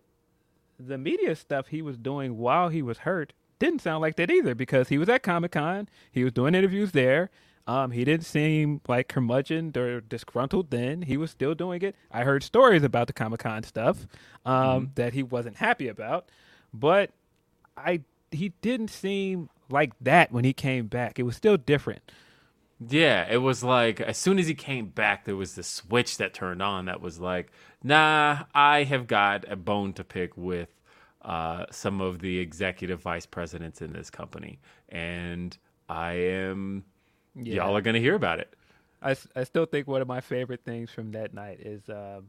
the media stuff he was doing while he was hurt didn't sound like that either because he was at Comic Con, he was doing interviews there. Um, he didn't seem like curmudgeoned or disgruntled then. He was still doing it. I heard stories about the Comic Con stuff um, that he wasn't happy about, but I he didn't seem like that when he came back. It was still different. Yeah, it was like as soon as he came back, there was this switch that turned on that was like, nah, I have got a bone to pick with uh, some of the executive vice presidents in this company, and I am. Y'all are gonna hear about it. I, I still think one of my favorite things from that night is um,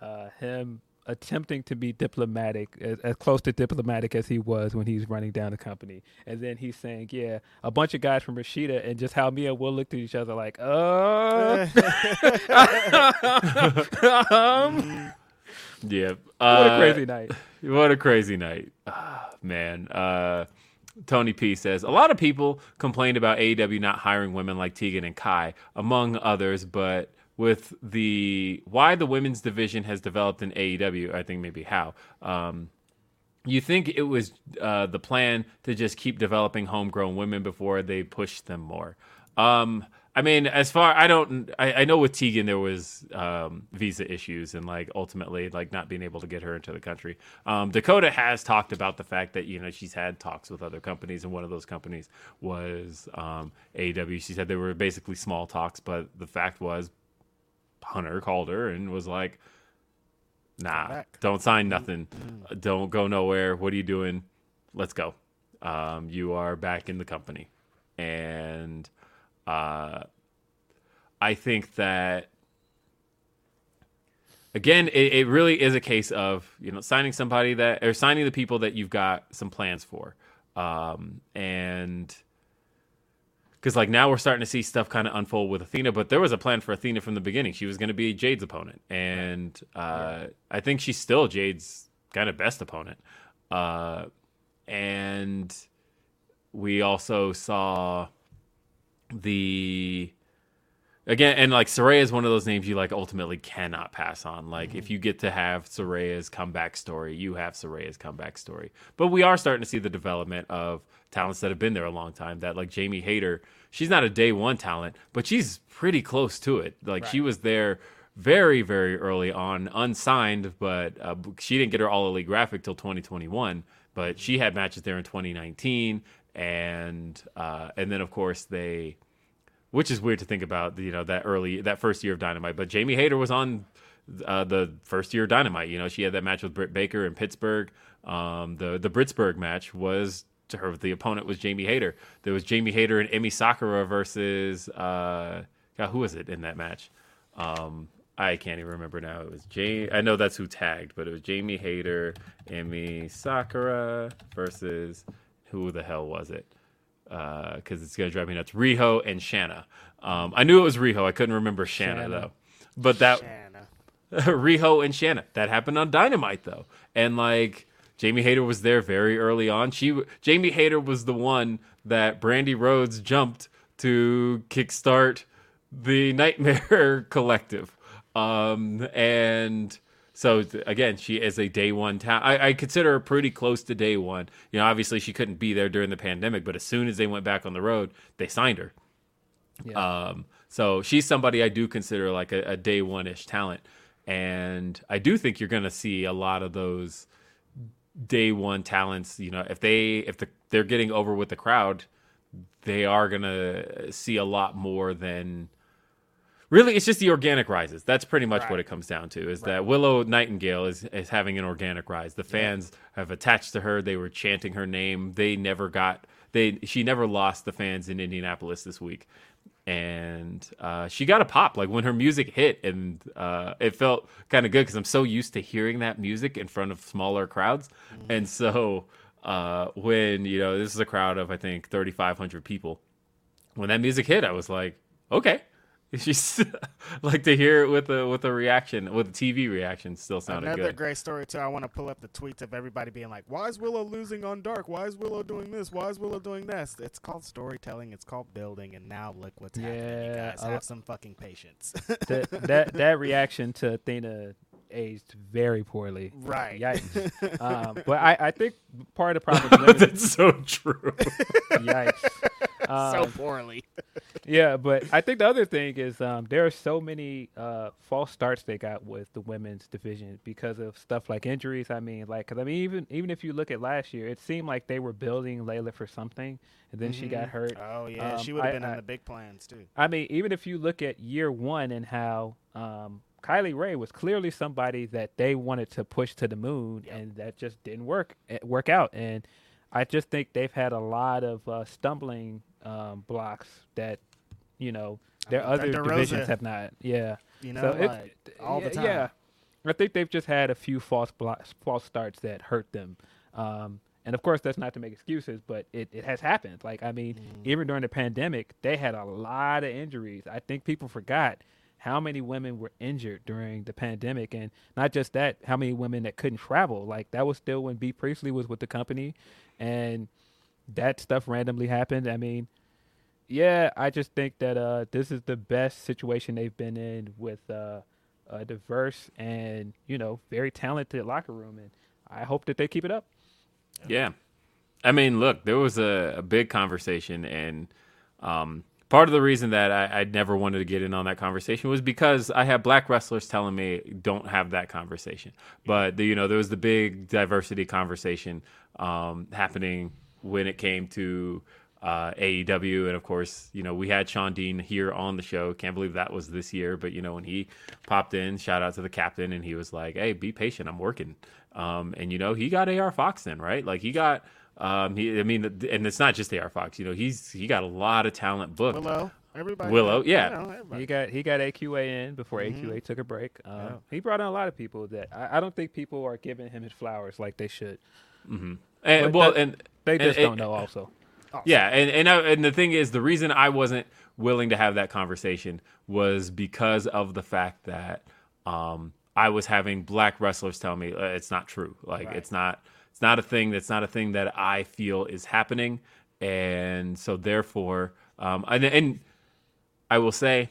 uh, him attempting to be diplomatic, as, as close to diplomatic as he was when he's running down the company. And then he's saying, yeah, a bunch of guys from Rashida, and just how me and Will looked at each other like, uh. um, Yeah, what uh, a crazy night. What a crazy night, Ah, man. Uh, Tony P says a lot of people complained about AEW not hiring women like Tegan and Kai, among others. But with the why the women's division has developed in AEW, I think maybe how. Um, you think it was uh, the plan to just keep developing homegrown women before they push them more? Um, I mean, as far I don't, I, I know with Tegan there was um, visa issues and like ultimately like not being able to get her into the country. Um, Dakota has talked about the fact that you know she's had talks with other companies and one of those companies was um, AEW. She said they were basically small talks, but the fact was Hunter called her and was like, "Nah, don't sign nothing. Uh, Don't go nowhere. What are you doing? Let's go. Um, you are back in the company." And uh, I think that again, it, it really is a case of you know signing somebody that or signing the people that you've got some plans for, um, and because like now we're starting to see stuff kind of unfold with Athena, but there was a plan for Athena from the beginning. She was going to be Jade's opponent, and uh, I think she's still Jade's kind of best opponent. Uh, and we also saw the again and like Saraya is one of those names you like ultimately cannot pass on. Like if you get to have Saraya's comeback story, you have Saraya's comeback story. But we are starting to see the development of talents that have been there a long time. That like Jamie Hayter, she's not a day one talent, but she's pretty close to it. Like she was there very very early on, unsigned, but uh, she didn't get her all elite graphic till 2021. But she had matches there in 2019, and uh, and then of course they which is weird to think about. You know that early that first year of Dynamite, but Jamie Hayter was on uh, the first year of Dynamite. You know she had that match with Britt Baker in Pittsburgh. Um, the the Britsburg match was to her. The opponent was Jamie Hayter. There was Jamie Hayter and Emi Sakura versus uh, God, who was it in that match? Um, I can't even remember now. It was Jamie. I know that's who tagged, but it was Jamie Hayter, Emi Sakura versus who the hell was it? Because it's gonna drive me nuts. Riho and Shanna. Um, I knew it was Riho. I couldn't remember Shanna, Shanna. though. But that Shanna. Riho and Shanna. That happened on Dynamite though, and like Jamie Hayter was there very early on. She Jamie Hayter was the one that Brandi Rhodes jumped to kickstart the Nightmare Collective, um, and so again, she is a day one talent. I, I consider her pretty close to day one. You know, obviously she couldn't be there during the pandemic, but as soon as they went back on the road, they signed her. Um, so she's somebody I do consider like a, a day one ish talent. And I do think you're going to see a lot of those day one talents. You know, if they, if the, they're getting over with the crowd, they are going to see a lot more than really it's just the organic rises. That's pretty much what it comes down to is that willow nightingale is, is having an organic rise. The fans have attached to her. They were chanting her name. They never got they she never lost the fans in indianapolis this week and uh, she got a pop like when her music hit and uh, it felt kind of good because i'm so used to hearing that music in front of smaller crowds. And so uh, when you know this is a crowd of i think 3500 people when that music hit i was like okay She's like to hear it with a with a reaction with a TV reaction still sounded Another good. great story too. I want to pull up the tweets of everybody being like, "Why is Willow losing on Dark? Why is Willow doing this? Why is Willow doing this?" It's called storytelling. It's called building. And now look what's happening. You Yeah, guys I- have some fucking patience. that that that reaction to Athena aged very poorly. Right. Yikes. um, but I, I think part of the problem. That's so true. yikes. so Um, poorly. yeah, but I think the other thing is um, there are so many uh, false starts they got with the women's division because of stuff like injuries. I mean, like, 'cause I mean, even even if you look at last year, it seemed like they were building Leyla for something, and then she got hurt. Oh yeah, Um, she would have been I- in the big plans too. I mean, even if you look at year one and how um, Kylie Rae was clearly somebody that they wanted to push to the moon, and that just didn't work eh, work out. And I just think they've had a lot of uh, stumbling um, blocks that you know their Uh, other Thunder divisions have not. Yeah, You know, so it- like, all the time. Yeah, I think they've just had a few false blocks, false starts that hurt them. Um, and of course, that's not to make excuses, but it, it has happened. Like, I mean, Mm-hmm. even during the pandemic, they had a lot of injuries. I think people forgot how many women were injured during the pandemic. And not just that, how many women that couldn't travel. Like, that was still when Bea Priestley was with the company. And that stuff randomly happened. I mean, yeah, I just think that uh, this is the best situation they've been in with uh, a diverse and you know very talented locker room, and I hope that they keep it up. yeah, I mean, look, there was a, a big conversation, and um, part of the reason that I, I never wanted to get in on that conversation was because I had black wrestlers telling me don't have that conversation. But the, you know, there was the big diversity conversation um, happening when it came to uh, AEW, and of course, you know, we had Shawn Dean here on the show. Can't believe that was this year, but you know, when he popped in, shout out to the captain, and he was like, "Hey, be patient, I'm working." Um, and you know, he got AR Fox then, right? Like he got. Um, he, I mean, and it's not just AR Fox. You know, he's he got a lot of talent booked. Willow, everybody. Willow, you yeah. know, everybody. He got he got AQA in before Mm-hmm. AQA took a break. Um, He brought in a lot of people that I, I don't think people are giving him his flowers like they should. And, But well, that- and They just and- don't know. Also, Yeah, and and I, and the thing is, the reason I wasn't willing to have that conversation was because of the fact that um, I was having black wrestlers tell me uh, it's not true. Like Right. it's not it's not a thing. That's not a thing that I feel is happening, and so therefore, um, and and I will say,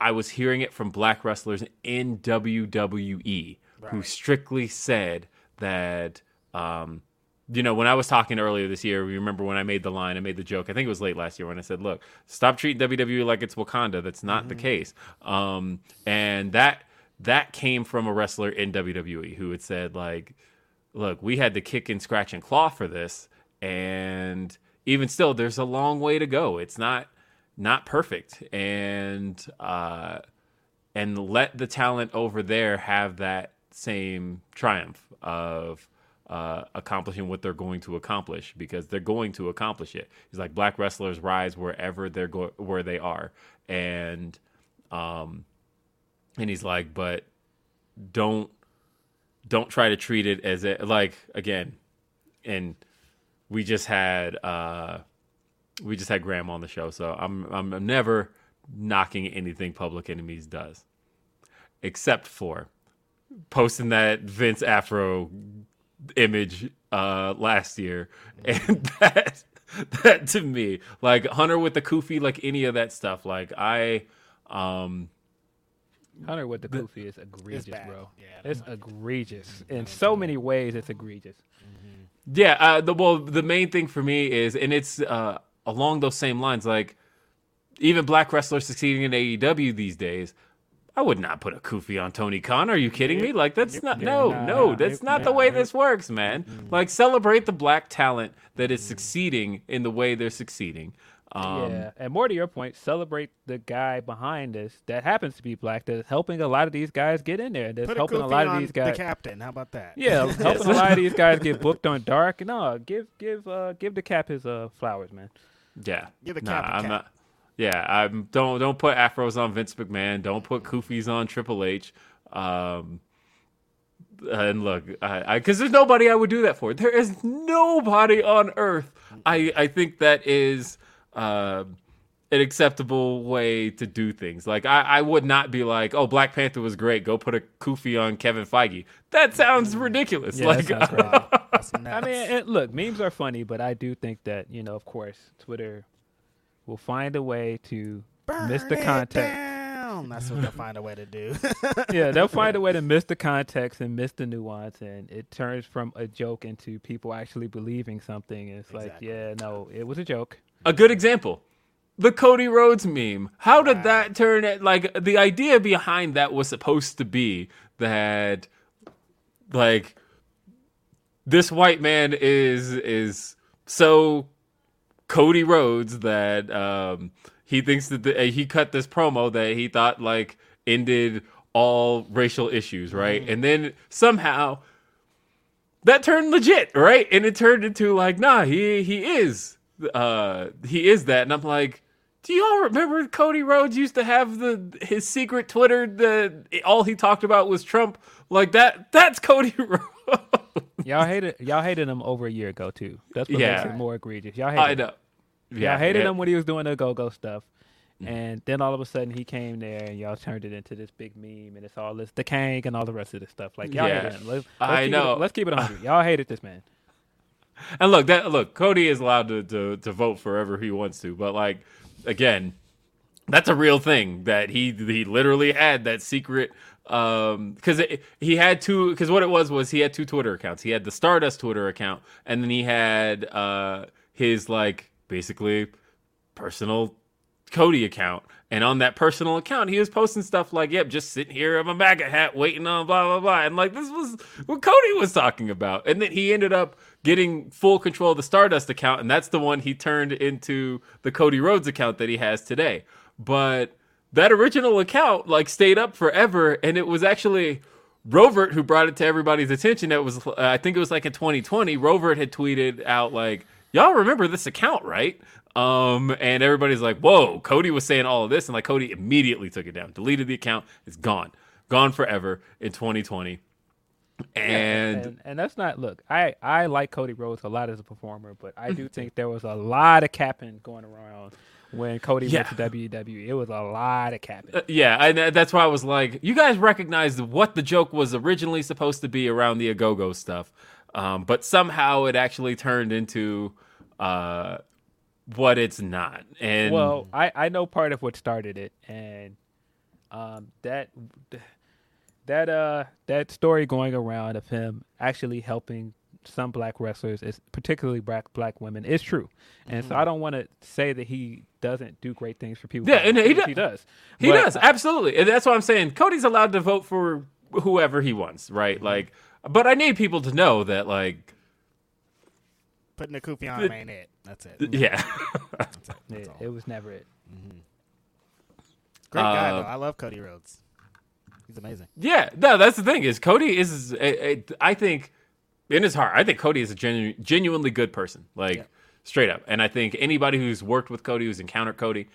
I was hearing it from black wrestlers in WWE who strictly said that. Um, you know, when I was talking earlier this year, you remember when I made the line, I made the joke. I think it was late last year when I said, "Look, stop treating WWE like it's Wakanda." That's not the case. Um, and that that came from a wrestler in WWE who had said, like, "Look, we had to kick and scratch and claw for this, and even still, there's a long way to go. It's not not perfect, and uh, and let the talent over there have that same triumph of uh, accomplishing what they're going to accomplish because they're going to accomplish it. It's like black wrestlers rise wherever they're go- where they are, and um, and he's like, but don't don't try to treat it as a like again, and we just had uh we just had Graham on the show, so I'm, I'm never knocking anything Public Enemies does, except for posting that Vince Afro image uh last year, and that that to me like Hunter with the kufi, like any of that stuff, like I um Hunter with the goofy is egregious, bad. bro. Yeah. It's egregious in so many ways. It's egregious. Yeah, uh, the well, the main thing for me is, and it's uh, along those same lines. Like, even black wrestlers succeeding in AEW these days, I would not put a kufi on Tony Khan. Are you kidding me? Like, that's not no, no, that's not the way this works, man. Like, celebrate the black talent that is succeeding in the way they're succeeding. Um, yeah, and more to your point, celebrate the guy behind this that happens to be black that's helping a lot of these guys get in there. That's Put helping a goofy lot of these guys. the captain. How about that? Yeah, helping a lot of these guys get booked on dark. No, give give uh give the cap his uh flowers, man. Yeah. Give the nah, cap a I'm cap. not. Yeah, I'm don't don't put afros on Vince McMahon. Don't put kufis on Triple H. Um, and look, I because there's nobody I would do that for. There is nobody on earth. I I think that is uh, an acceptable way to do things. Like I, I would not be like, oh, Black Panther was great. Go put a kufi on Kevin Feige. That sounds ridiculous. Yeah, like that sounds crazy. That's I mean, it, look, memes are funny, but I do think that you know, of course, Twitter will find a way to miss the context. down. That's what they'll find a way to do. yeah, they'll find a way to miss the context and miss the nuance, and it turns from a joke into people actually believing something. And it's like, yeah, no, it was a joke. a good example the cody rhodes meme how did that turn it like the idea behind that was supposed to be that like this white man is is so cody rhodes that um he thinks that the, uh, he cut this promo that he thought like ended all racial issues right and then somehow that turned legit, right? And it turned into like, nah, he he is uh he is that. And I'm like, do y'all remember Cody Rhodes used to have the his secret Twitter the all he talked about was Trump? Like that that's Cody Rhodes. Y'all hated y'all hated him over a year ago too. That's what Yeah. makes it more egregious. Y'all hated I him. know. Y'all hated yeah. him when he was doing the go go stuff. Mm. And then all of a sudden he came there and y'all turned it into this big meme and it's all this the Kang and all the rest of this stuff. Like y'all Yeah. hated him. Let's, let's I know. It, let's keep it 100. y'all hated this man. And look, that look, Cody is allowed to, to to vote forever he wants to, but like again, that's a real thing that he he literally had that secret um because he had two because what it was was he had two twitter accounts he had the stardust twitter account and then he had uh his like basically personal Cody account. And on that personal account, he was posting stuff like, yep, just sitting here in my MAGA hat waiting on blah, blah, blah. And like, this was what Cody was talking about. And then he ended up getting full control of the Stardust account. And that's the one he turned into the Cody Rhodes account that he has today. But that original account like stayed up forever. And it was actually Rovert who brought it to everybody's attention. That was, uh, I think it was like in 2020, Rovert had tweeted out like, y'all remember this account, right? Um, and everybody's like, whoa, Cody was saying all of this. And like, Cody immediately took it down, deleted the account. It's gone, gone forever in 2020. And, and and that's not look. I I like Cody Rhodes a lot as a performer, but I do think there was a lot of capping going around when Cody Yeah. went to WWE. It was a lot of capping. Uh, yeah, and uh, that's why I was like, you guys recognized what the joke was originally supposed to be around the Agogo stuff, um, but somehow it actually turned into uh, what it's not. And well, I I know part of what started it, and um that that uh that story going around of him actually helping some black wrestlers is particularly black black women is true and so i don't want to say that he doesn't do great things for people Yeah, and he because does. does he But does absolutely, and that's why I'm saying Cody's allowed to vote for whoever he wants, right? Like, but I need people to know that, like, Putting the kufi on him ain't it. That's it. yeah, it, it was never it Mm-hmm. Great guy Uh, though. I love Cody Rhodes. He's amazing. yeah. No, that's the thing is Cody is, a, a, I think, in his heart, I think Cody is a genu- genuinely good person, like Yeah. straight up. And I think anybody who's worked with Cody, who's encountered Cody,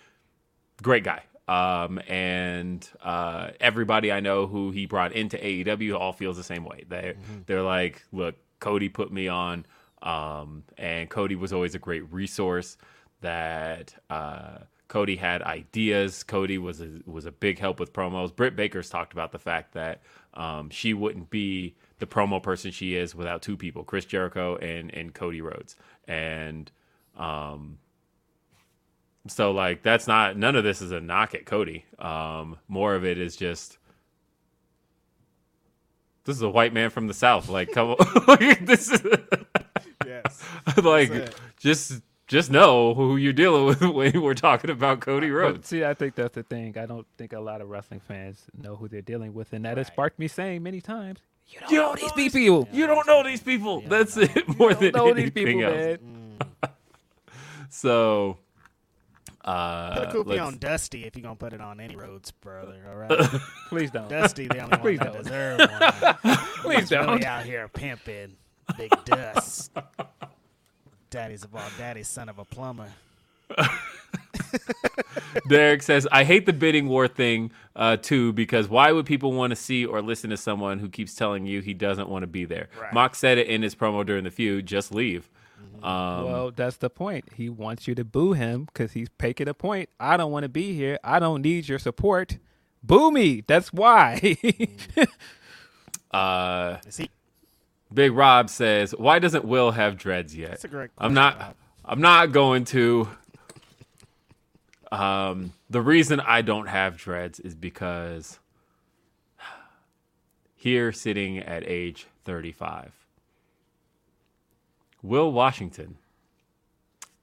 great guy. Um, and uh, everybody I know who he brought into AEW all feels the same way. They they're like, look, Cody put me on, um, and Cody was always a great resource. That uh, Cody had ideas. Cody was a, was a big help with promos. Britt Baker's talked about the fact that um, she wouldn't be the promo person she is without two people, Chris Jericho and and Cody Rhodes, and um, so like that's not none of this is a knock at Cody. Um, more of it is just this is a white man from the south. Like come on, this is Yes. like just just know who you're dealing with when we're talking about Cody But Rhodes. see, I think that's the thing. I don't think a lot of wrestling fans know who they're dealing with, and that has sparked me saying many times, "You don't You know don't these know these- people. You don't know these people. That's it. More than You don't know these anything people, else. man." So, uh, Put a kufi let's- on Dusty if you're gonna put it on any roads, brother. All right. Please don't. Dusty, the only one Please that don't. deserve one. Please He's don't. out here pimping big dust. Daddy's of all daddy's son of a plumber. Derek says, I hate the bidding war thing uh, too because why would people want to see or listen to someone who keeps telling you he doesn't want to be there? Right. Mock said it in his promo during the feud, just leave. Um, Well, that's the point. He wants you to boo him because he's making a point. I don't want to be here. I don't need your support. Boo me. That's why. uh, he? Big Rob says, "Why doesn't Will have dreads yet?" That's a great I'm not. Rob. I'm not going to. Um, the reason I don't have dreads is because here, sitting at age 35, Will Washington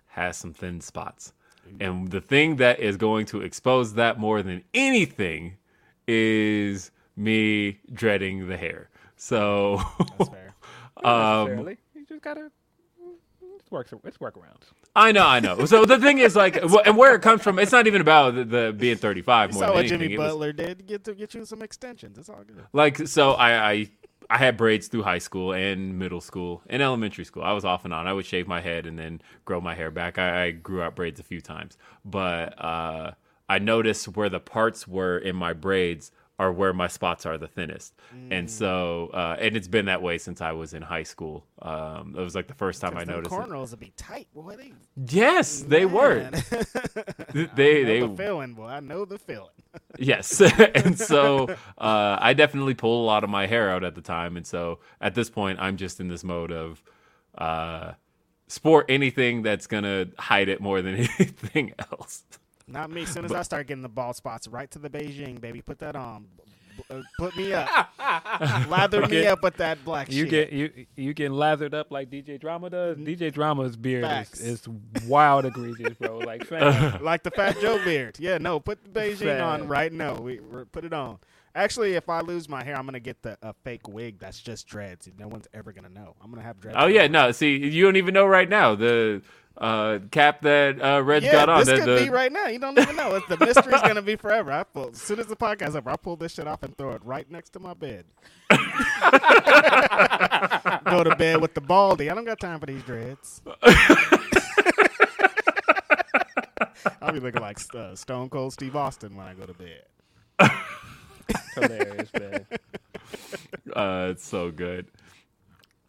has some thin spots, and the thing that is going to expose that more than anything is me dreading the hair. So. That's fair. Um, You just gotta. It's works. It's workarounds. I know, I know. So the thing is, like, and where it comes from, it's not even about the, the being 35 You more than what anything. Jimmy It was- Butler did. Get to get you some extensions. It's all good. like, so I, I, I had braids through high school and middle school and elementary school. I was off and on. I would shave my head and then grow my hair back. I, I grew out braids a few times, but uh, I noticed where the parts were in my braids are where my spots are the thinnest, and Mm. so uh, and it's been that way since I was in high school. Um, it was like the first time I noticed. it. cornrows would be tight, boy. They, Yes, they were. They I they the feeling, boy. I know the feeling. Yes. and so uh, I definitely pulled a lot of my hair out at the time. And so at this point, I'm just in this mode of uh, sport anything that's going to hide it more than anything else. Not me. As soon as I start getting the bald spots, right to the Bigen, baby. Put that on. Uh, Put me up. Lather me up with that black shit. You shit. get you you getting lathered up like DJ Drama does. DJ Drama's beard Facts. is, is wild egregious, bro. Like fam, like the Fat Joe beard. Yeah, no, put the Bigen on right now. We we're, put it on. Actually, if I lose my hair, I'm gonna get the a fake wig that's just dreads. No one's ever gonna know. I'm gonna have dreads. Oh, yeah. No, see, you don't even know right now. The uh, cap that uh, Reg Yeah, got on. this the, could the- be right now. You don't even know. It's, the mystery's gonna be forever. I pull, as soon as the podcast over, I pull this shit off and throw it right next to my bed. Go to bed with the baldy. I don't got time for these dreads. I'll be looking like uh, Stone Cold Steve Austin when I go to bed. hilarious, man. Uh, it's so good.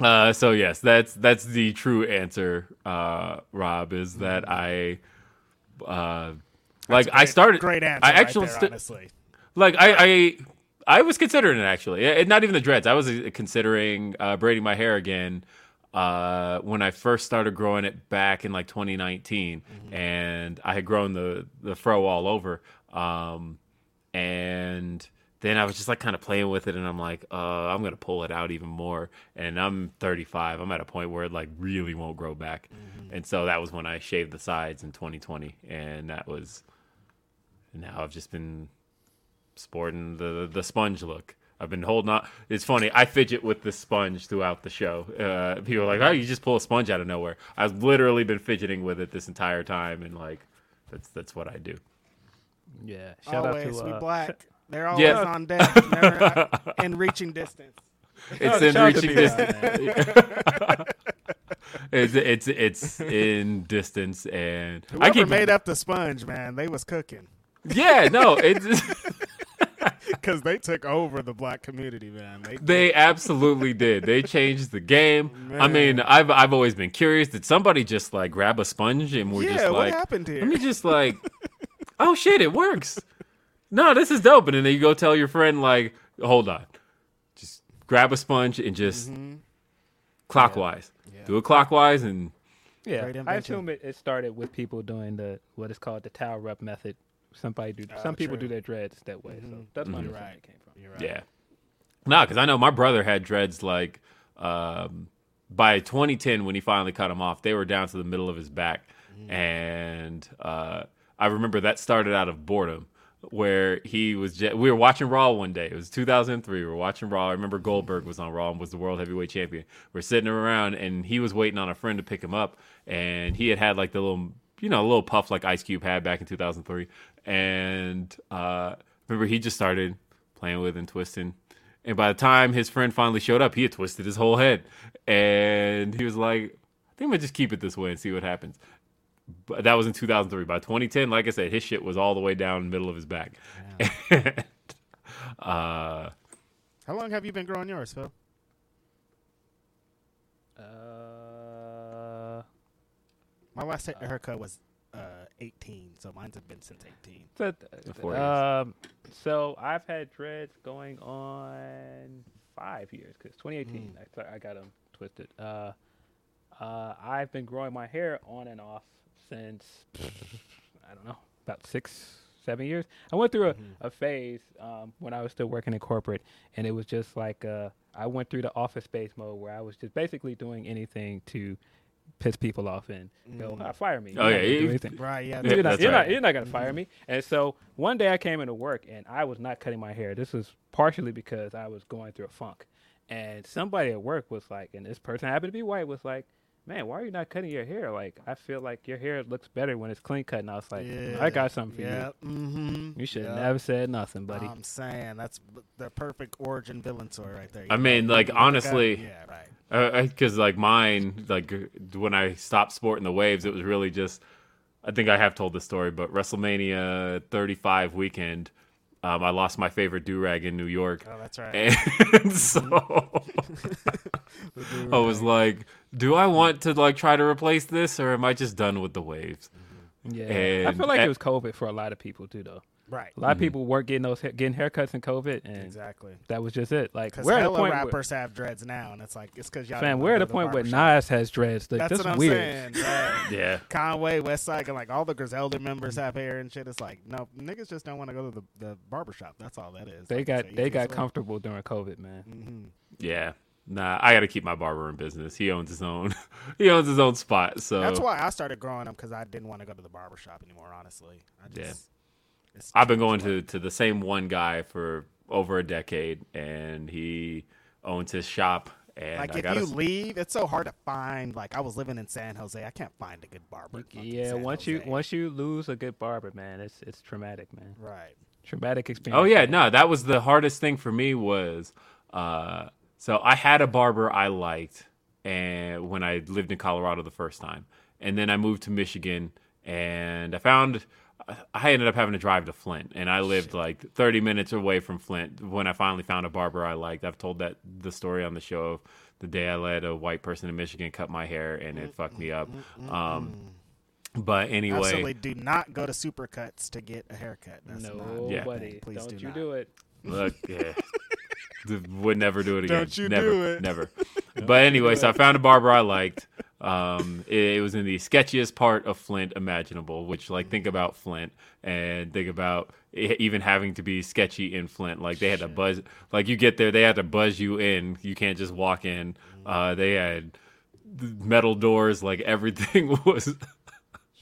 Uh, so yes, that's that's the true answer, uh, Rob. Is that I, uh, like I started. Great answer. I right actually there, honestly. like I, I I was considering it actually. Eh, Not even the dreads. I was uh, considering uh, braiding my hair again uh, when I first started growing it back in like 2019, and I had grown the the fro all over. Um, and then I was just like kind of playing with it, and I'm like, uh, I'm gonna pull it out even more. And I'm 35. I'm at a point where it like really won't grow back, and so that was when I shaved the sides in 2020, and that was. Now I've just been sporting the the sponge look. I've been holding on. It's funny. I fidget with the sponge throughout the show. Uh, people are like, "Oh, you just pull a sponge out of nowhere." I've literally been fidgeting with it this entire time, and like, that's that's what I do. Yeah. Shout always, out to we uh, black. They're always Yeah. on deck, never uh, in reaching distance. It's in shout out to reaching distance. it's it's it's in distance, and I Whoever keep made up the sponge, man, they was cooking Yeah, no, it's because they took over the black community, man. They, They absolutely did. They changed the game. I mean, I've I've always been curious. Did somebody just like grab a sponge and we're yeah, just what happened here? let me just like, oh shit, it works. No, this is dope. And then you go tell your friend like, hold on, just grab a sponge and just Mm-hmm. clockwise. Do it clockwise and Yeah, I invention. assume it, it started with people doing the what is called the towel rub method. Somebody do some people do their dreads that way, so that's where You're the right. came from. You're right. Yeah. No, because I know my brother had dreads like um, by 2010 when he finally cut them off, they were down to the middle of his back, and uh, I remember that started out of boredom. Where he was, ju- we were watching Raw one day. It was 2003. We were watching Raw. I remember Goldberg was on Raw and was the world heavyweight champion. We're sitting around, and he was waiting on a friend to pick him up, and he had had like the little, you know, a little puff like Ice Cube had back in 2003. And uh, remember, he just started playing with and twisting. And by the time his friend finally showed up, he had twisted his whole head. And he was like, I think I'm to just keep it this way and see what happens. But that was in 2003. By 2010, like I said, his shit was all the way down the middle of his back. And, uh, How long have you been growing yours, Phil? Uh, My last ha- haircut was uh, 18, so mine's have been since 18. so, four um, so I've had dreads going on five years because 2018 I, th- I got them twisted. Uh, uh, I've been growing my hair on and off since I don't know about six, seven years. I went through a, a phase um, when I was still working in corporate, and it was just like uh, I went through the office space mode where I was just basically doing anything to piss people off and go, "Ah, fire me. Oh, You're yeah, not you- Right, yeah. Yeah, you're, not, you're, right. not, you're not gonna fire me. And so one day I came into work and I was not cutting my hair. This was partially because I was going through a funk. And somebody at work was like, and this person happened to be white, was like, "Man, why are you not cutting your hair? Like, I feel like your hair looks better when it's clean cut." And I was like, "I got something for yeah. Mm-hmm. you. You should have yeah. never said nothing, buddy." I'm saying that's the perfect origin villain story right there. I You mean, like, you honestly- yeah, right. because like mine, like when I stopped sporting the waves, it was really just. I think I have told this story, but WrestleMania 35 weekend, um, I lost my favorite do rag in New York. Oh, that's right. And so I was like, do I want to like try to replace this or am I just done with the waves? yeah, I feel like and- it was COVID for a lot of people too, though. right. A lot of people weren't getting those getting haircuts in COVID, and Exactly. that was just it. Like we're at the hella point where, rappers have dreads now, and it's like it's because y'all. fam, we're at go the point where barbershop. Nas has dreads. Like, That's that's what I'm weird. saying. Right. Yeah. Conway, Westside, and like all the Griselda members have hair and shit. It's like no niggas just don't want to go to the, the barbershop. That's all that is. They Like, got they got way. comfortable during COVID, man. Mm-hmm. Yeah. Nah, I got to keep my barber in business. He owns his own. he owns his own spot. So That's why I started growing them because I didn't want to go to the barber shop anymore. Honestly, I just, Yeah. I've been going to, to the same one guy for over a decade, and he owns his shop. And Like I if got you leave, it's so hard to find. Like I was living in San Jose, I can't find a good barber. Yeah, San once you once you lose a good barber, man, it's it's traumatic, man. right. Traumatic experience. Oh yeah, no, that was the hardest thing for me was uh so I had a barber I liked and when I lived in Colorado the first time. And then I moved to Michigan and I found I ended up having to drive to Flint, and I lived like 30 minutes away from Flint. When I finally found a barber I liked, I've told that the story on the show of the day I let a white person in Michigan cut my hair, and it fucked me up. Um, but anyway, Absolutely, do not go to Supercuts to get a haircut. That's not- Nobody. Please Don't do you not. do it. Look, yeah. Would never do it again. Don't you never, do it. Never. But anyway, so I found a barber I liked. Um, it, it was in the sketchiest part of Flint imaginable. Which, like, think about Flint and think about it even having to be sketchy in Flint. Like, they had to buzz. Like, you get there, they had to buzz you in. You can't just walk in. Uh, they had metal doors. Like, everything was.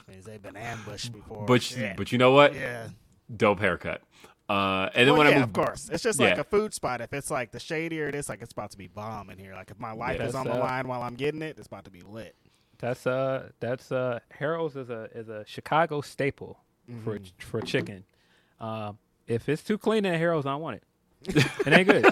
Means they've been ambushed before. But but you know what? yeah. Dope haircut. Uh, and then Well, when yeah, I moved, of course. It's just like a food spot. If it's like the shadier it is, like it's about to be bomb in here. Like if my life Yeah, is on the uh, line while I'm getting it, it's about to be lit. That's uh that's uh Harold's is a is a Chicago staple for Mm-hmm. for chicken. Um, if it's too clean in Harold's, I don't want it. It ain't good.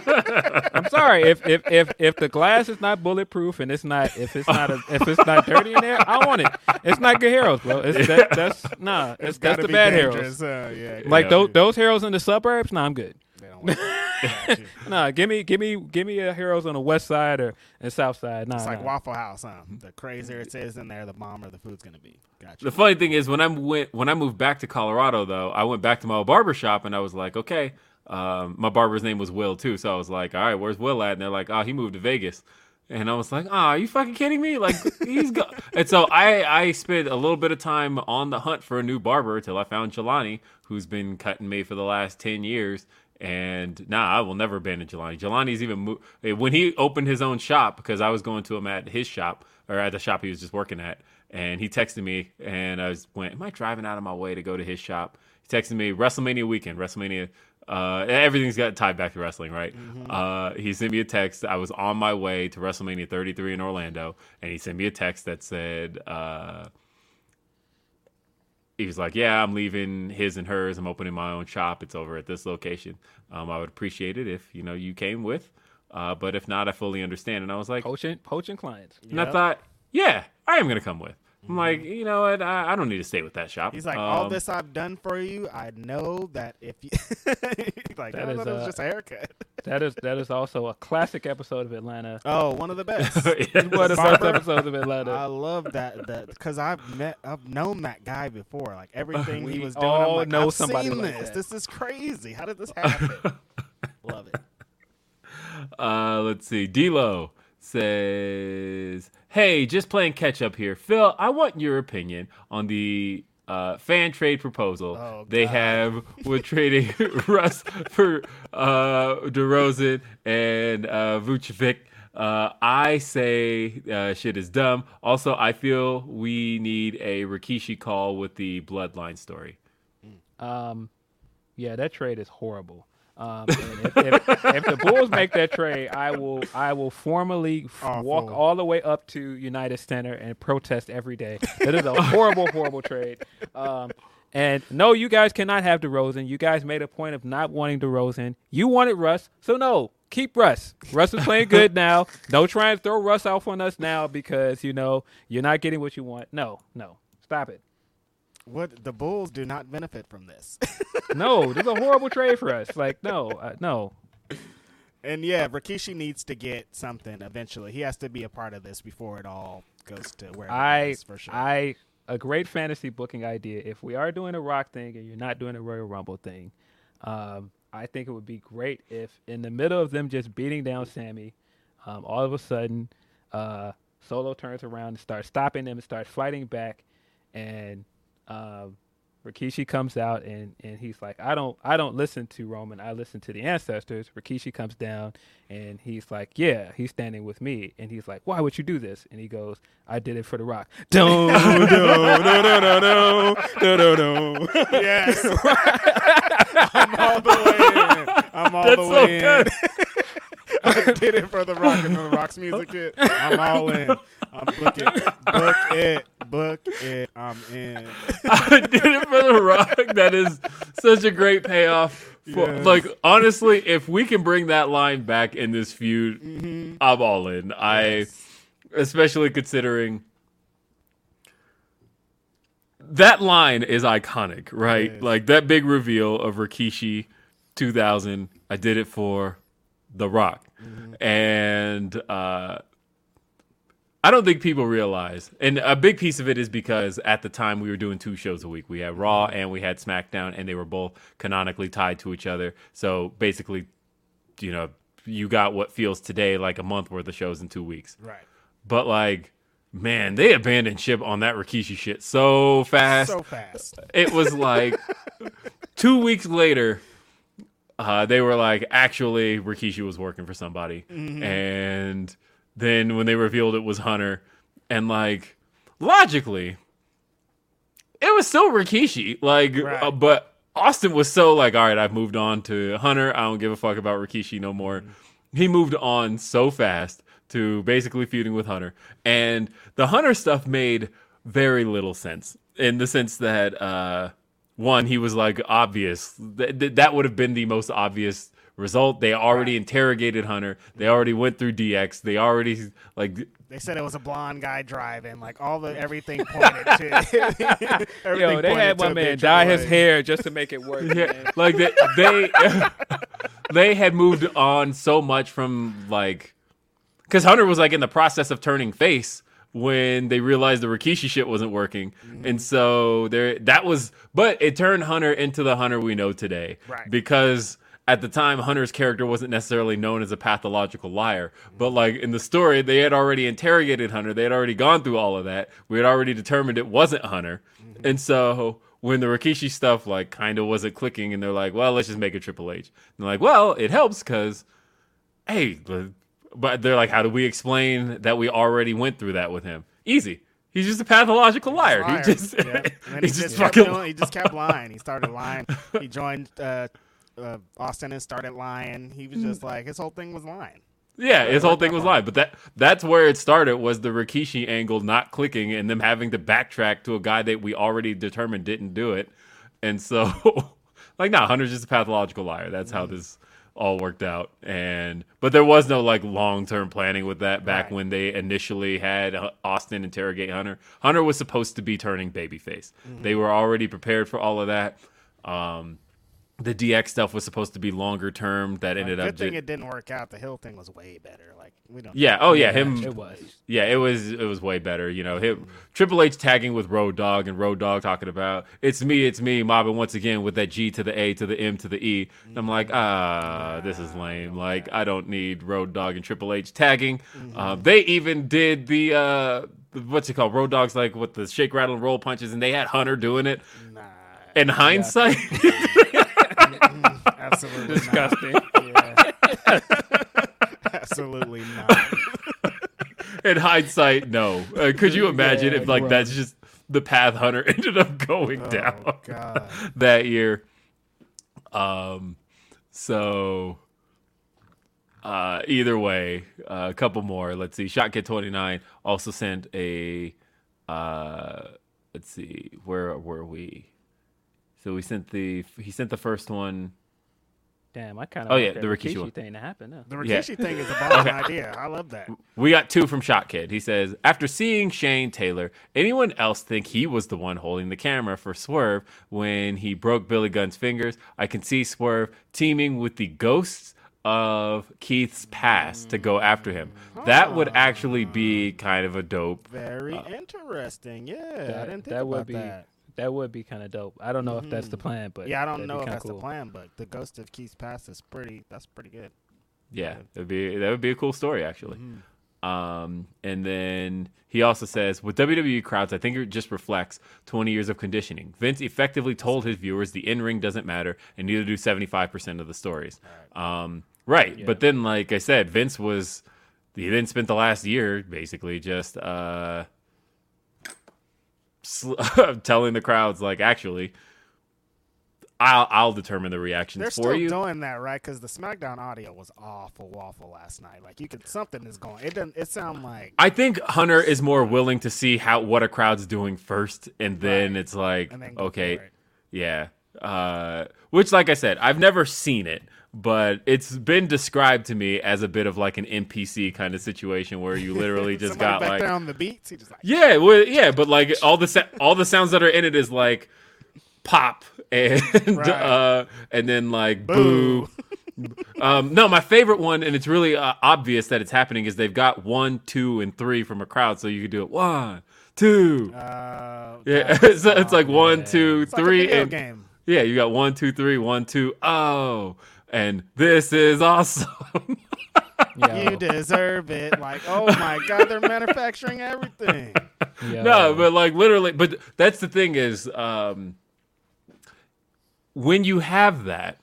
I'm sorry if, if if if the glass is not bulletproof and it's not if it's not a, if it's not dirty in there, I want it. It's not good heroes, bro. It's that, that's nah. It's, that's Gotta the be bad dangerous, Harold's. Uh, yeah, Like Yeah. those those Harold's in the suburbs, nah, I'm good. They don't want it. Got you. Nah, give me give me give me a Harold's on the west side or and south side. Nah, It's like nah. Waffle House, huh? The crazier it is in there, the bomber the food's gonna be. Gotcha. The funny thing is when I went when I moved back to Colorado though, I went back to my old barber shop and I was like, okay, um, my barber's name was Will too, so I was like, all right, where's Will at? And they're like, oh, he moved to Vegas. And I was like, "Ah, are you fucking kidding me? Like he's go-. and so I I spent a little bit of time on the hunt for a new barber until I found Jelani, who's been cutting me for the last ten years. And nah, I will never abandon Jelani. Jelani's even mo- when he opened his own shop because I was going to him at his shop or at the shop he was just working at, and he texted me and I was went, "Am I driving out of my way to go to his shop?" He texted me WrestleMania weekend, WrestleMania. Uh, everything's got tied back to wrestling, right? Uh, he sent me a text. I was on my way to WrestleMania 33 in Orlando, and he sent me a text that said, uh, he was like, "Yeah, I'm leaving his and hers. I'm opening my own shop. It's over at this location. Um, I would appreciate it if you know you came with, uh, but if not, I fully understand." And I was like, poaching poaching clients. and I Yep. thought, "Yeah, I am gonna come with." I'm like, you know what? I, I don't need to stay with that shop. He's like, all Um, this I've done for you. I know that if you like, That I is, thought it was uh, just a haircut. That is that is also a classic episode of Atlanta. Oh, one of the best. Yeah. One of the best episodes of Atlanta. I love that that because I've met I've known that guy before. Like everything he was doing, I'm like, know I've somebody seen like this. that. This is crazy. How did this happen? love it. Uh, let's see. D'Lo says, "Hey, just playing catch up here, Phil. I want your opinion on the uh, fan trade proposal Oh, they have with trading Russ for uh, DeRozan and uh, Vucevic." Uh, I say uh, shit is dumb. Also, I feel we need a Rikishi call with the Bloodline story. Um, yeah, that trade is horrible. Um, if, if, if the Bulls make that trade, I will I will formally f- walk all the way up to United Center and protest every day. That is a horrible, horrible trade. Um, and no, you guys cannot have DeRozan. You guys made a point of not wanting DeRozan. You wanted Russ, so no, keep Russ. Russ is playing good now. Don't try and throw Russ off on us now because you know you're not getting what you want. No, no, stop it. What the Bulls do not benefit from this. No, this is a horrible trade for us. Like, no, uh, no. and yeah, Rikishi needs to get something eventually. He has to be a part of this before it all goes to where I, is for sure. I, a great fantasy booking idea. If we are doing a rock thing and you're not doing a Royal Rumble thing, um, I think it would be great if in the middle of them just beating down Sami, um, all of a sudden, uh, Solo turns around and starts stopping them and starts fighting back, and um, Rikishi comes out and, and he's like, I don't I don't listen to Roman, I listen to the ancestors. Rikishi comes down and he's like, Yeah, he's standing with me. And he's like, Why would you do this? And he goes, I did it for the rock. Don't no no no no no no no no yes, I'm all the way in. I'm all That's the so way in. good. I did it for the rock and the rock's music hit. I'm all in. I'm book it, book it, book it. I'm in. I did it for the rock. That is such a great payoff. For, Yes. Like honestly, if we can bring that line back in this feud, Mm-hmm. I'm all in. I, especially considering that line is iconic, right? is. Like that big reveal of Rikishi 2000. I did it for The Rock, and uh, I don't think people realize, and a big piece of it is because at the time we were doing two shows a week. We had Raw and we had SmackDown, and they were both canonically tied to each other. So basically, you know, you got what feels today like a month worth of shows in two weeks. Right. But like, man, they abandoned ship on that Rikishi shit so fast. So fast. It was like two weeks later, uh, they were like, actually, Rikishi was working for somebody. And then when they revealed it was Hunter, and like, logically, it was still Rikishi. Like, Right. uh, but Austin was so like, all right, I've moved on to Hunter. I don't give a fuck about Rikishi no more. He moved on so fast to basically feuding with Hunter. And the Hunter stuff made very little sense in the sense that, uh, one, he was like obvious. Th- th- that would have been the most obvious result. They already interrogated Hunter. They already went through DX. They already like They said it was a blonde guy driving. Like all the everything pointed to. everything Yo, they had one man dye Triple his hair just to make it work. yeah, man. like they they, they had moved on so much from like because Hunter was like in the process of turning face when they realized the Rikishi shit wasn't working, mm-hmm. and so there that was. But it turned Hunter into the Hunter we know today, Right. Because at the time, Hunter's character wasn't necessarily known as a pathological liar, but like in the story, they had already interrogated Hunter. They had already gone through all of that. We had already determined it wasn't Hunter, mm-hmm. and so when the Rikishi stuff like kind of wasn't clicking, and they're like, "Well, let's just make a Triple H." And they're like, "Well, it helps because." hey, the- but they're like, how do we explain that we already went through that with him? Easy. He's just a pathological liar. Liar. He just, Yep. And then he's he just kept fucking. doing- he just kept lying. He started lying. He joined uh, uh, Austin and started lying. He was just like his whole thing was lying. yeah, his whole thing was lying. But that that's where it started was the Rikishi angle not clicking and them having to backtrack to a guy that we already determined didn't do it. And so, like, nah, Hunter's just a pathological liar. That's how this all worked out. And but there was no like long term planning with that back Right. when they initially had Austin interrogate Hunter. Hunter was supposed to be turning babyface. They were already prepared for all of that. Um, the DX stuff was supposed to be longer term. That ended Good up. Good thing ju- it didn't work out. The Hill thing was way better. Like we don't. yeah. Oh yeah. Him. It was. Yeah, it was it was way better. You know, him, Triple H tagging with Road Dog and Road Dog talking about it's me, it's me, mobbing once again with that G to the A to the M to the E. And I'm like, ah, this is lame. Like, I don't need Road Dog and Triple H tagging. Uh, they even did the uh, what's it called? Road Dog's like with the shake, rattle, and roll punches, and they had Hunter doing it. Nah, In hindsight, absolutely Disgusting. Not. Yeah. absolutely not. in hindsight, no. Uh, could you imagine if like right. that's just the path Hunter ended up going down? Oh God. that year. Um, so uh, either way, uh, a couple more. Let's see. Shotkid twenty nine also sent a. Uh, let's see. Where were we? So we sent the he sent the first one. Damn, I kind of Oh, yeah, the Rikishi one. thing to happen. Huh? The Yeah. Rikishi thing is a bomb idea. I love that. We got two from Shot Kid. He says, after seeing Shane Taylor, anyone else think he was the one holding the camera for Swerve when he broke Billy Gunn's fingers? I can see Swerve teaming with the ghosts of Keith's past to go after him. That would actually be hmm. kind of a dope. Very uh, interesting. Yeah, I That, didn't think that about would be that. That would be kind of dope. I don't know if that's the plan, but Yeah, I don't know if that's cool. the plan, but the Ghost of Keith's Past is pretty. That's pretty good. Yeah, that'd be that would be a cool story actually. Um, and then he also says, with WWE crowds, I think it just reflects 20 years of conditioning. Vince effectively told his viewers the in ring doesn't matter, and neither do 75% of the stories. Um, right. But then, like I said, Vince was he then spent the last year basically just uh, sl- telling the crowds, like, actually, I'll I'll determine the reactions for you They're for still you. doing that, right? Because the SmackDown audio was awful, awful last night. Like you could something is going. It doesn't. It sound like I think Hunter is more willing to see how what a crowd's doing first, and then Right. it's like, then okay, yeah. uh, which, like I said, I've never seen it, but it's been described to me as a bit of like an NPC kind of situation where you literally just got back like there on the beats. Just like yeah, well, yeah, but like all the sa- all the sounds that are in it is like pop and Right. uh, and then like boo. um, no, my favorite one, and it's really uh, obvious that it's happening, is they've got one, two, and three from a crowd, so you could do it one, two. uh, yeah, so it's like oh, one, two, It's like a video and game. yeah, you got one, two, three, one, two, oh, and this is awesome. Yo, You deserve it. Like, oh my god, they're manufacturing everything. yo. No, but like literally, but that's the thing is, um, when you have that,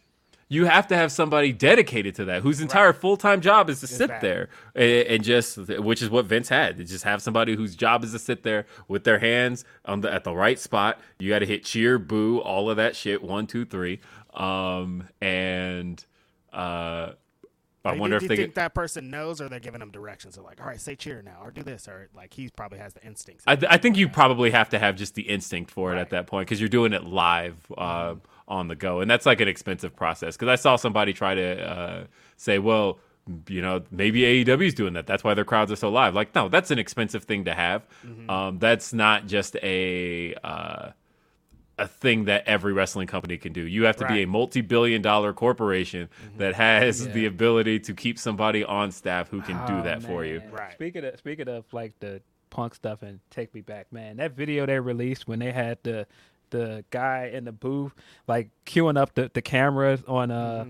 you have to have somebody dedicated to that whose entire full time job is to sit that. there and, and just, which is what Vince had. To just have somebody whose job is to sit there with their hands on the at the right spot. You got to hit cheer, boo, all of that shit. One, two, three, um, and uh, I Like, wonder if they think that person knows, or they're giving them directions? They're like, all right, say cheer now, or do this, or like he probably has the instincts. I, th- I think you probably have to have just the instinct for it at that point because you're doing it live uh, on the go, and that's like an expensive process. Because I saw somebody try to uh, say, "Well, you know, maybe AEW is doing that. That's why their crowds are so live." Like, no, that's an expensive thing to have. Um, that's not just a uh, a thing that every wrestling company can do. You have to be a multi-billion-dollar corporation that has the ability to keep somebody on staff who can do Oh, that for you. Right. Speaking of speaking of like the punk stuff and take me back, man. That video they released when they had the the guy in the booth like cueing up the, the cameras on uh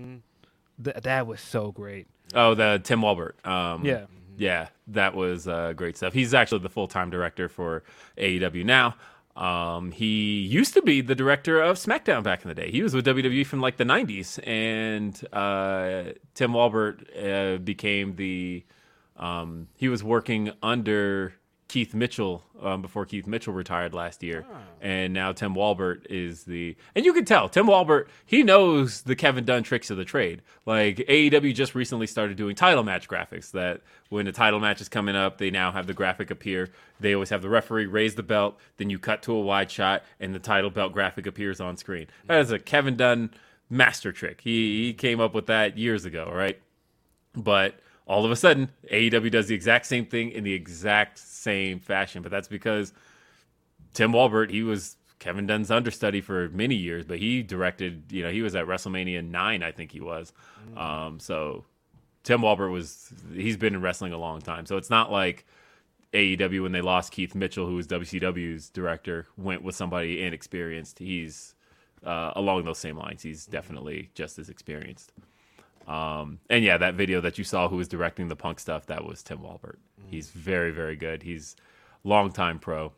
th- that was so great. Oh, the Tim Walbert. Um, Yeah. yeah, that was uh, great stuff. He's actually the full time director for AEW now. Um, he used to be the director of SmackDown back in the day. He was with WWE from like the '90s, and uh, Tim Walbert uh, became the. Um, he was working under Keith Mitchell um, before Keith Mitchell retired last year, and now Tim Walbert is the. And you can tell Tim Walbert he knows the Kevin Dunn tricks of the trade. Like AEW just recently started doing title match graphics. That when the title match is coming up, they now have the graphic appear. They always have the referee raise the belt, then you cut to a wide shot, and the title belt graphic appears on screen. That is a Kevin Dunn master trick. He he came up with that years ago, right? But all of a sudden, AEW does the exact same thing in the exact same fashion. But that's because Tim Walbert, he was Kevin Dunn's understudy for many years, but he directed, you know, he was at WrestleMania 9, I think he was. Um, so Tim Walbert was, he's been in wrestling a long time. So it's not like AEW, when they lost Keith Mitchell, who was WCW's director, went with somebody inexperienced. He's uh, along those same lines. He's definitely just as experienced. Um, and yeah, that video that you saw, who was directing the punk stuff, that was Tim Walbert. He's very, very good. He's longtime pro.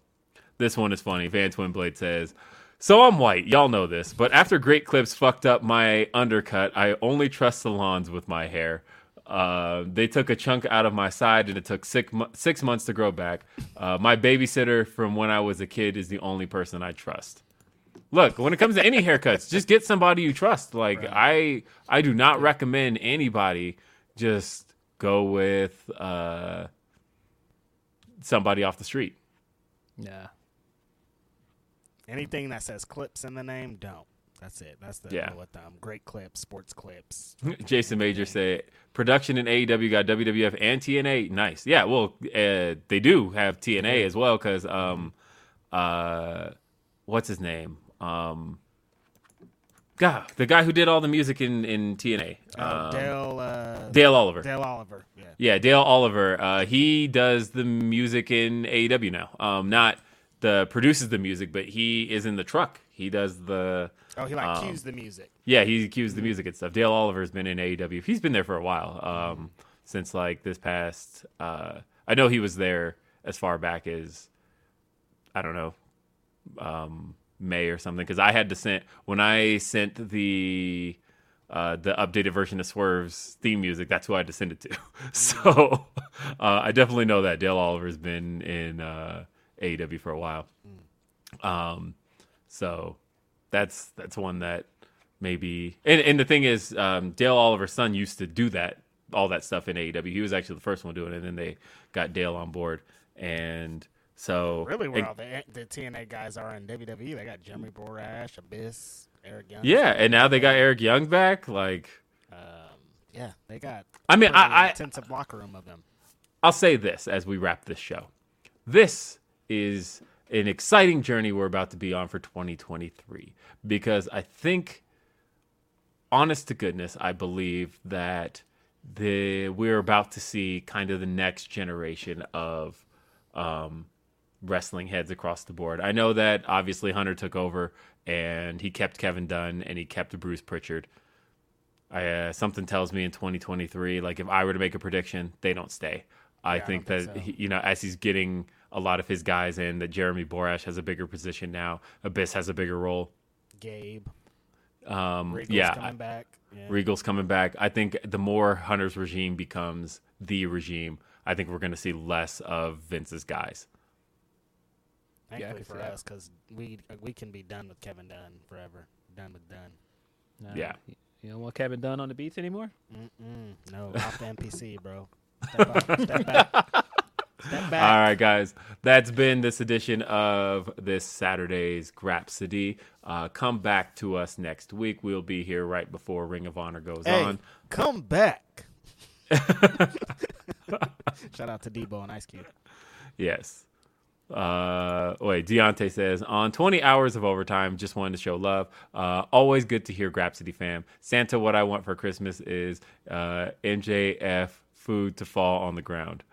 This one is funny. Van Twinblade says, "So I'm white, y'all know this, but after Great Clips fucked up my undercut, I only trust salons with my hair. Uh, they took a chunk out of my side, and it took six six months to grow back. Uh, my babysitter from when I was a kid is the only person I trust." Look, when it comes to any haircuts, just get somebody you trust. Like I, I do not recommend anybody just go with uh, somebody off the street. Yeah. Anything that says clips in the name, don't. That's it. That's the Yeah. them. Great clips, sports clips. Jason Major said production in AEW got WWF and TNA. Nice, yeah. Well, uh, they do have TNA as well because um, uh, what's his name? Um, God, the guy who did all the music in in TNA, Oh, um, Dale, uh, Dale Oliver. Dale Oliver. Yeah. Yeah, Dale Oliver. Uh, he does the music in AEW now. Um, not the produces the music, but he is in the truck. He does the Oh, he like Um, cues the music. yeah. He cues the music and stuff. Dale Oliver's been in AEW. He's been there for a while. Um, since like this past. Uh, I know he was there as far back as I don't know, um, May or something. Because I had to send when I sent the uh, the updated version of Swerve's theme music. That's who I had to send it to. so uh, I definitely know that Dale Oliver's been in uh, AEW for a while. Um, so that's that's one that maybe. And, and the thing is, um, Dale Oliver's son used to do that all that stuff in AEW. He was actually the first one doing it, and then they got Dale on board. And So Really, where it- all the, the TNA guys are in WWE, they got Jeremy Borash, Abyss, Eric Young. yeah, and now they got Eric Young back. Like, Um, yeah, they got. I mean, I- I- intensive locker room of them. I'll say this as we wrap this show. This is an exciting journey we're about to be on for 2023 because I think, honest to goodness, I believe that the we're about to see kind of the next generation of um, wrestling heads across the board. I know that obviously Hunter took over and he kept Kevin Dunn and he kept Bruce Pritchard. I, uh, something tells me in 2023, like if I were to make a prediction, they don't stay. I Yeah, think don't that think so. he, you know, as he's getting a lot of his guys in, that Jeremy Borash has a bigger position now. Abyss has a bigger role. Gabe, Um, Regal's yeah, coming back. Yeah. Regal's coming back. I think the more Hunter's regime becomes the regime, I think we're going to see less of Vince's guys. I Thankfully can for us, because we we can be done with Kevin Dunn forever. Done with Dunn. Nah, Yeah. y- You don't want Kevin Dunn on the beats anymore? Mm-mm. No, off the NPC, bro. Step, up, step back. Step back. All right, guys. That's been this edition of this Saturday's Grapsody. Uh, come back to us next week. We'll be here right before Ring of Honor goes Hey, on. come back. Shout out to Debo and Ice Cube. Yes. Uh, wait, Deontay says on 20 hours of overtime, just wanted to show love. Uh, always good to hear Grapsody fam. Santa, what I want for Christmas is uh, MJF food to fall on the ground.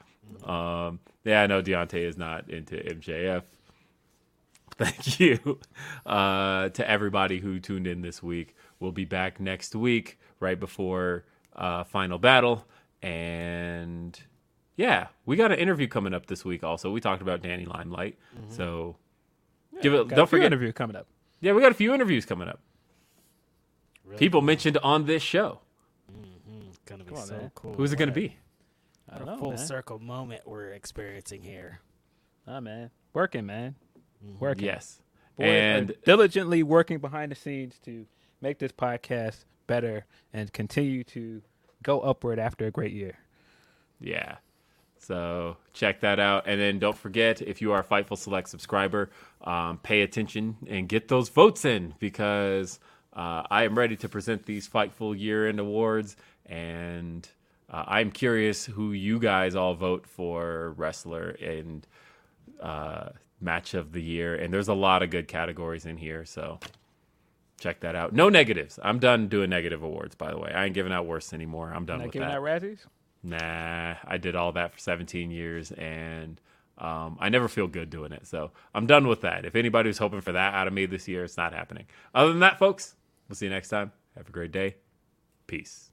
Um, yeah, I know Deontay is not into MJF. Thank you uh, to everybody who tuned in this week. We'll be back next week, right before uh, Final Battle. And yeah, we got an interview coming up this week. Also, we talked about Danny Limelight. So give it. Got Don't few forget. interview coming up. Yeah, we got a few interviews coming up. People mentioned on this show. Gonna be on, so man. cool. Who's it going to be? I a don't know, full man. circle moment we're experiencing here. Ah, man. Working, man. Working. Yes. Boy, and diligently working behind the scenes to make this podcast better and continue to go upward after a great year. Yeah. So check that out. And then don't forget, if you are a Fightful Select subscriber, um, pay attention and get those votes in because uh, I am ready to present these Fightful year end awards. And uh, I'm curious who you guys all vote for wrestler and uh, match of the year. And there's a lot of good categories in here. So check that out. No negatives. I'm done doing negative awards, by the way. I ain't giving out worse anymore. I'm done Not with giving that. out Razzies? Nah, I did all that for 17 years and um, I never feel good doing it. So I'm done with that. If anybody was hoping for that out of me this year, it's not happening. Other than that, folks, we'll see you next time. Have a great day. Peace.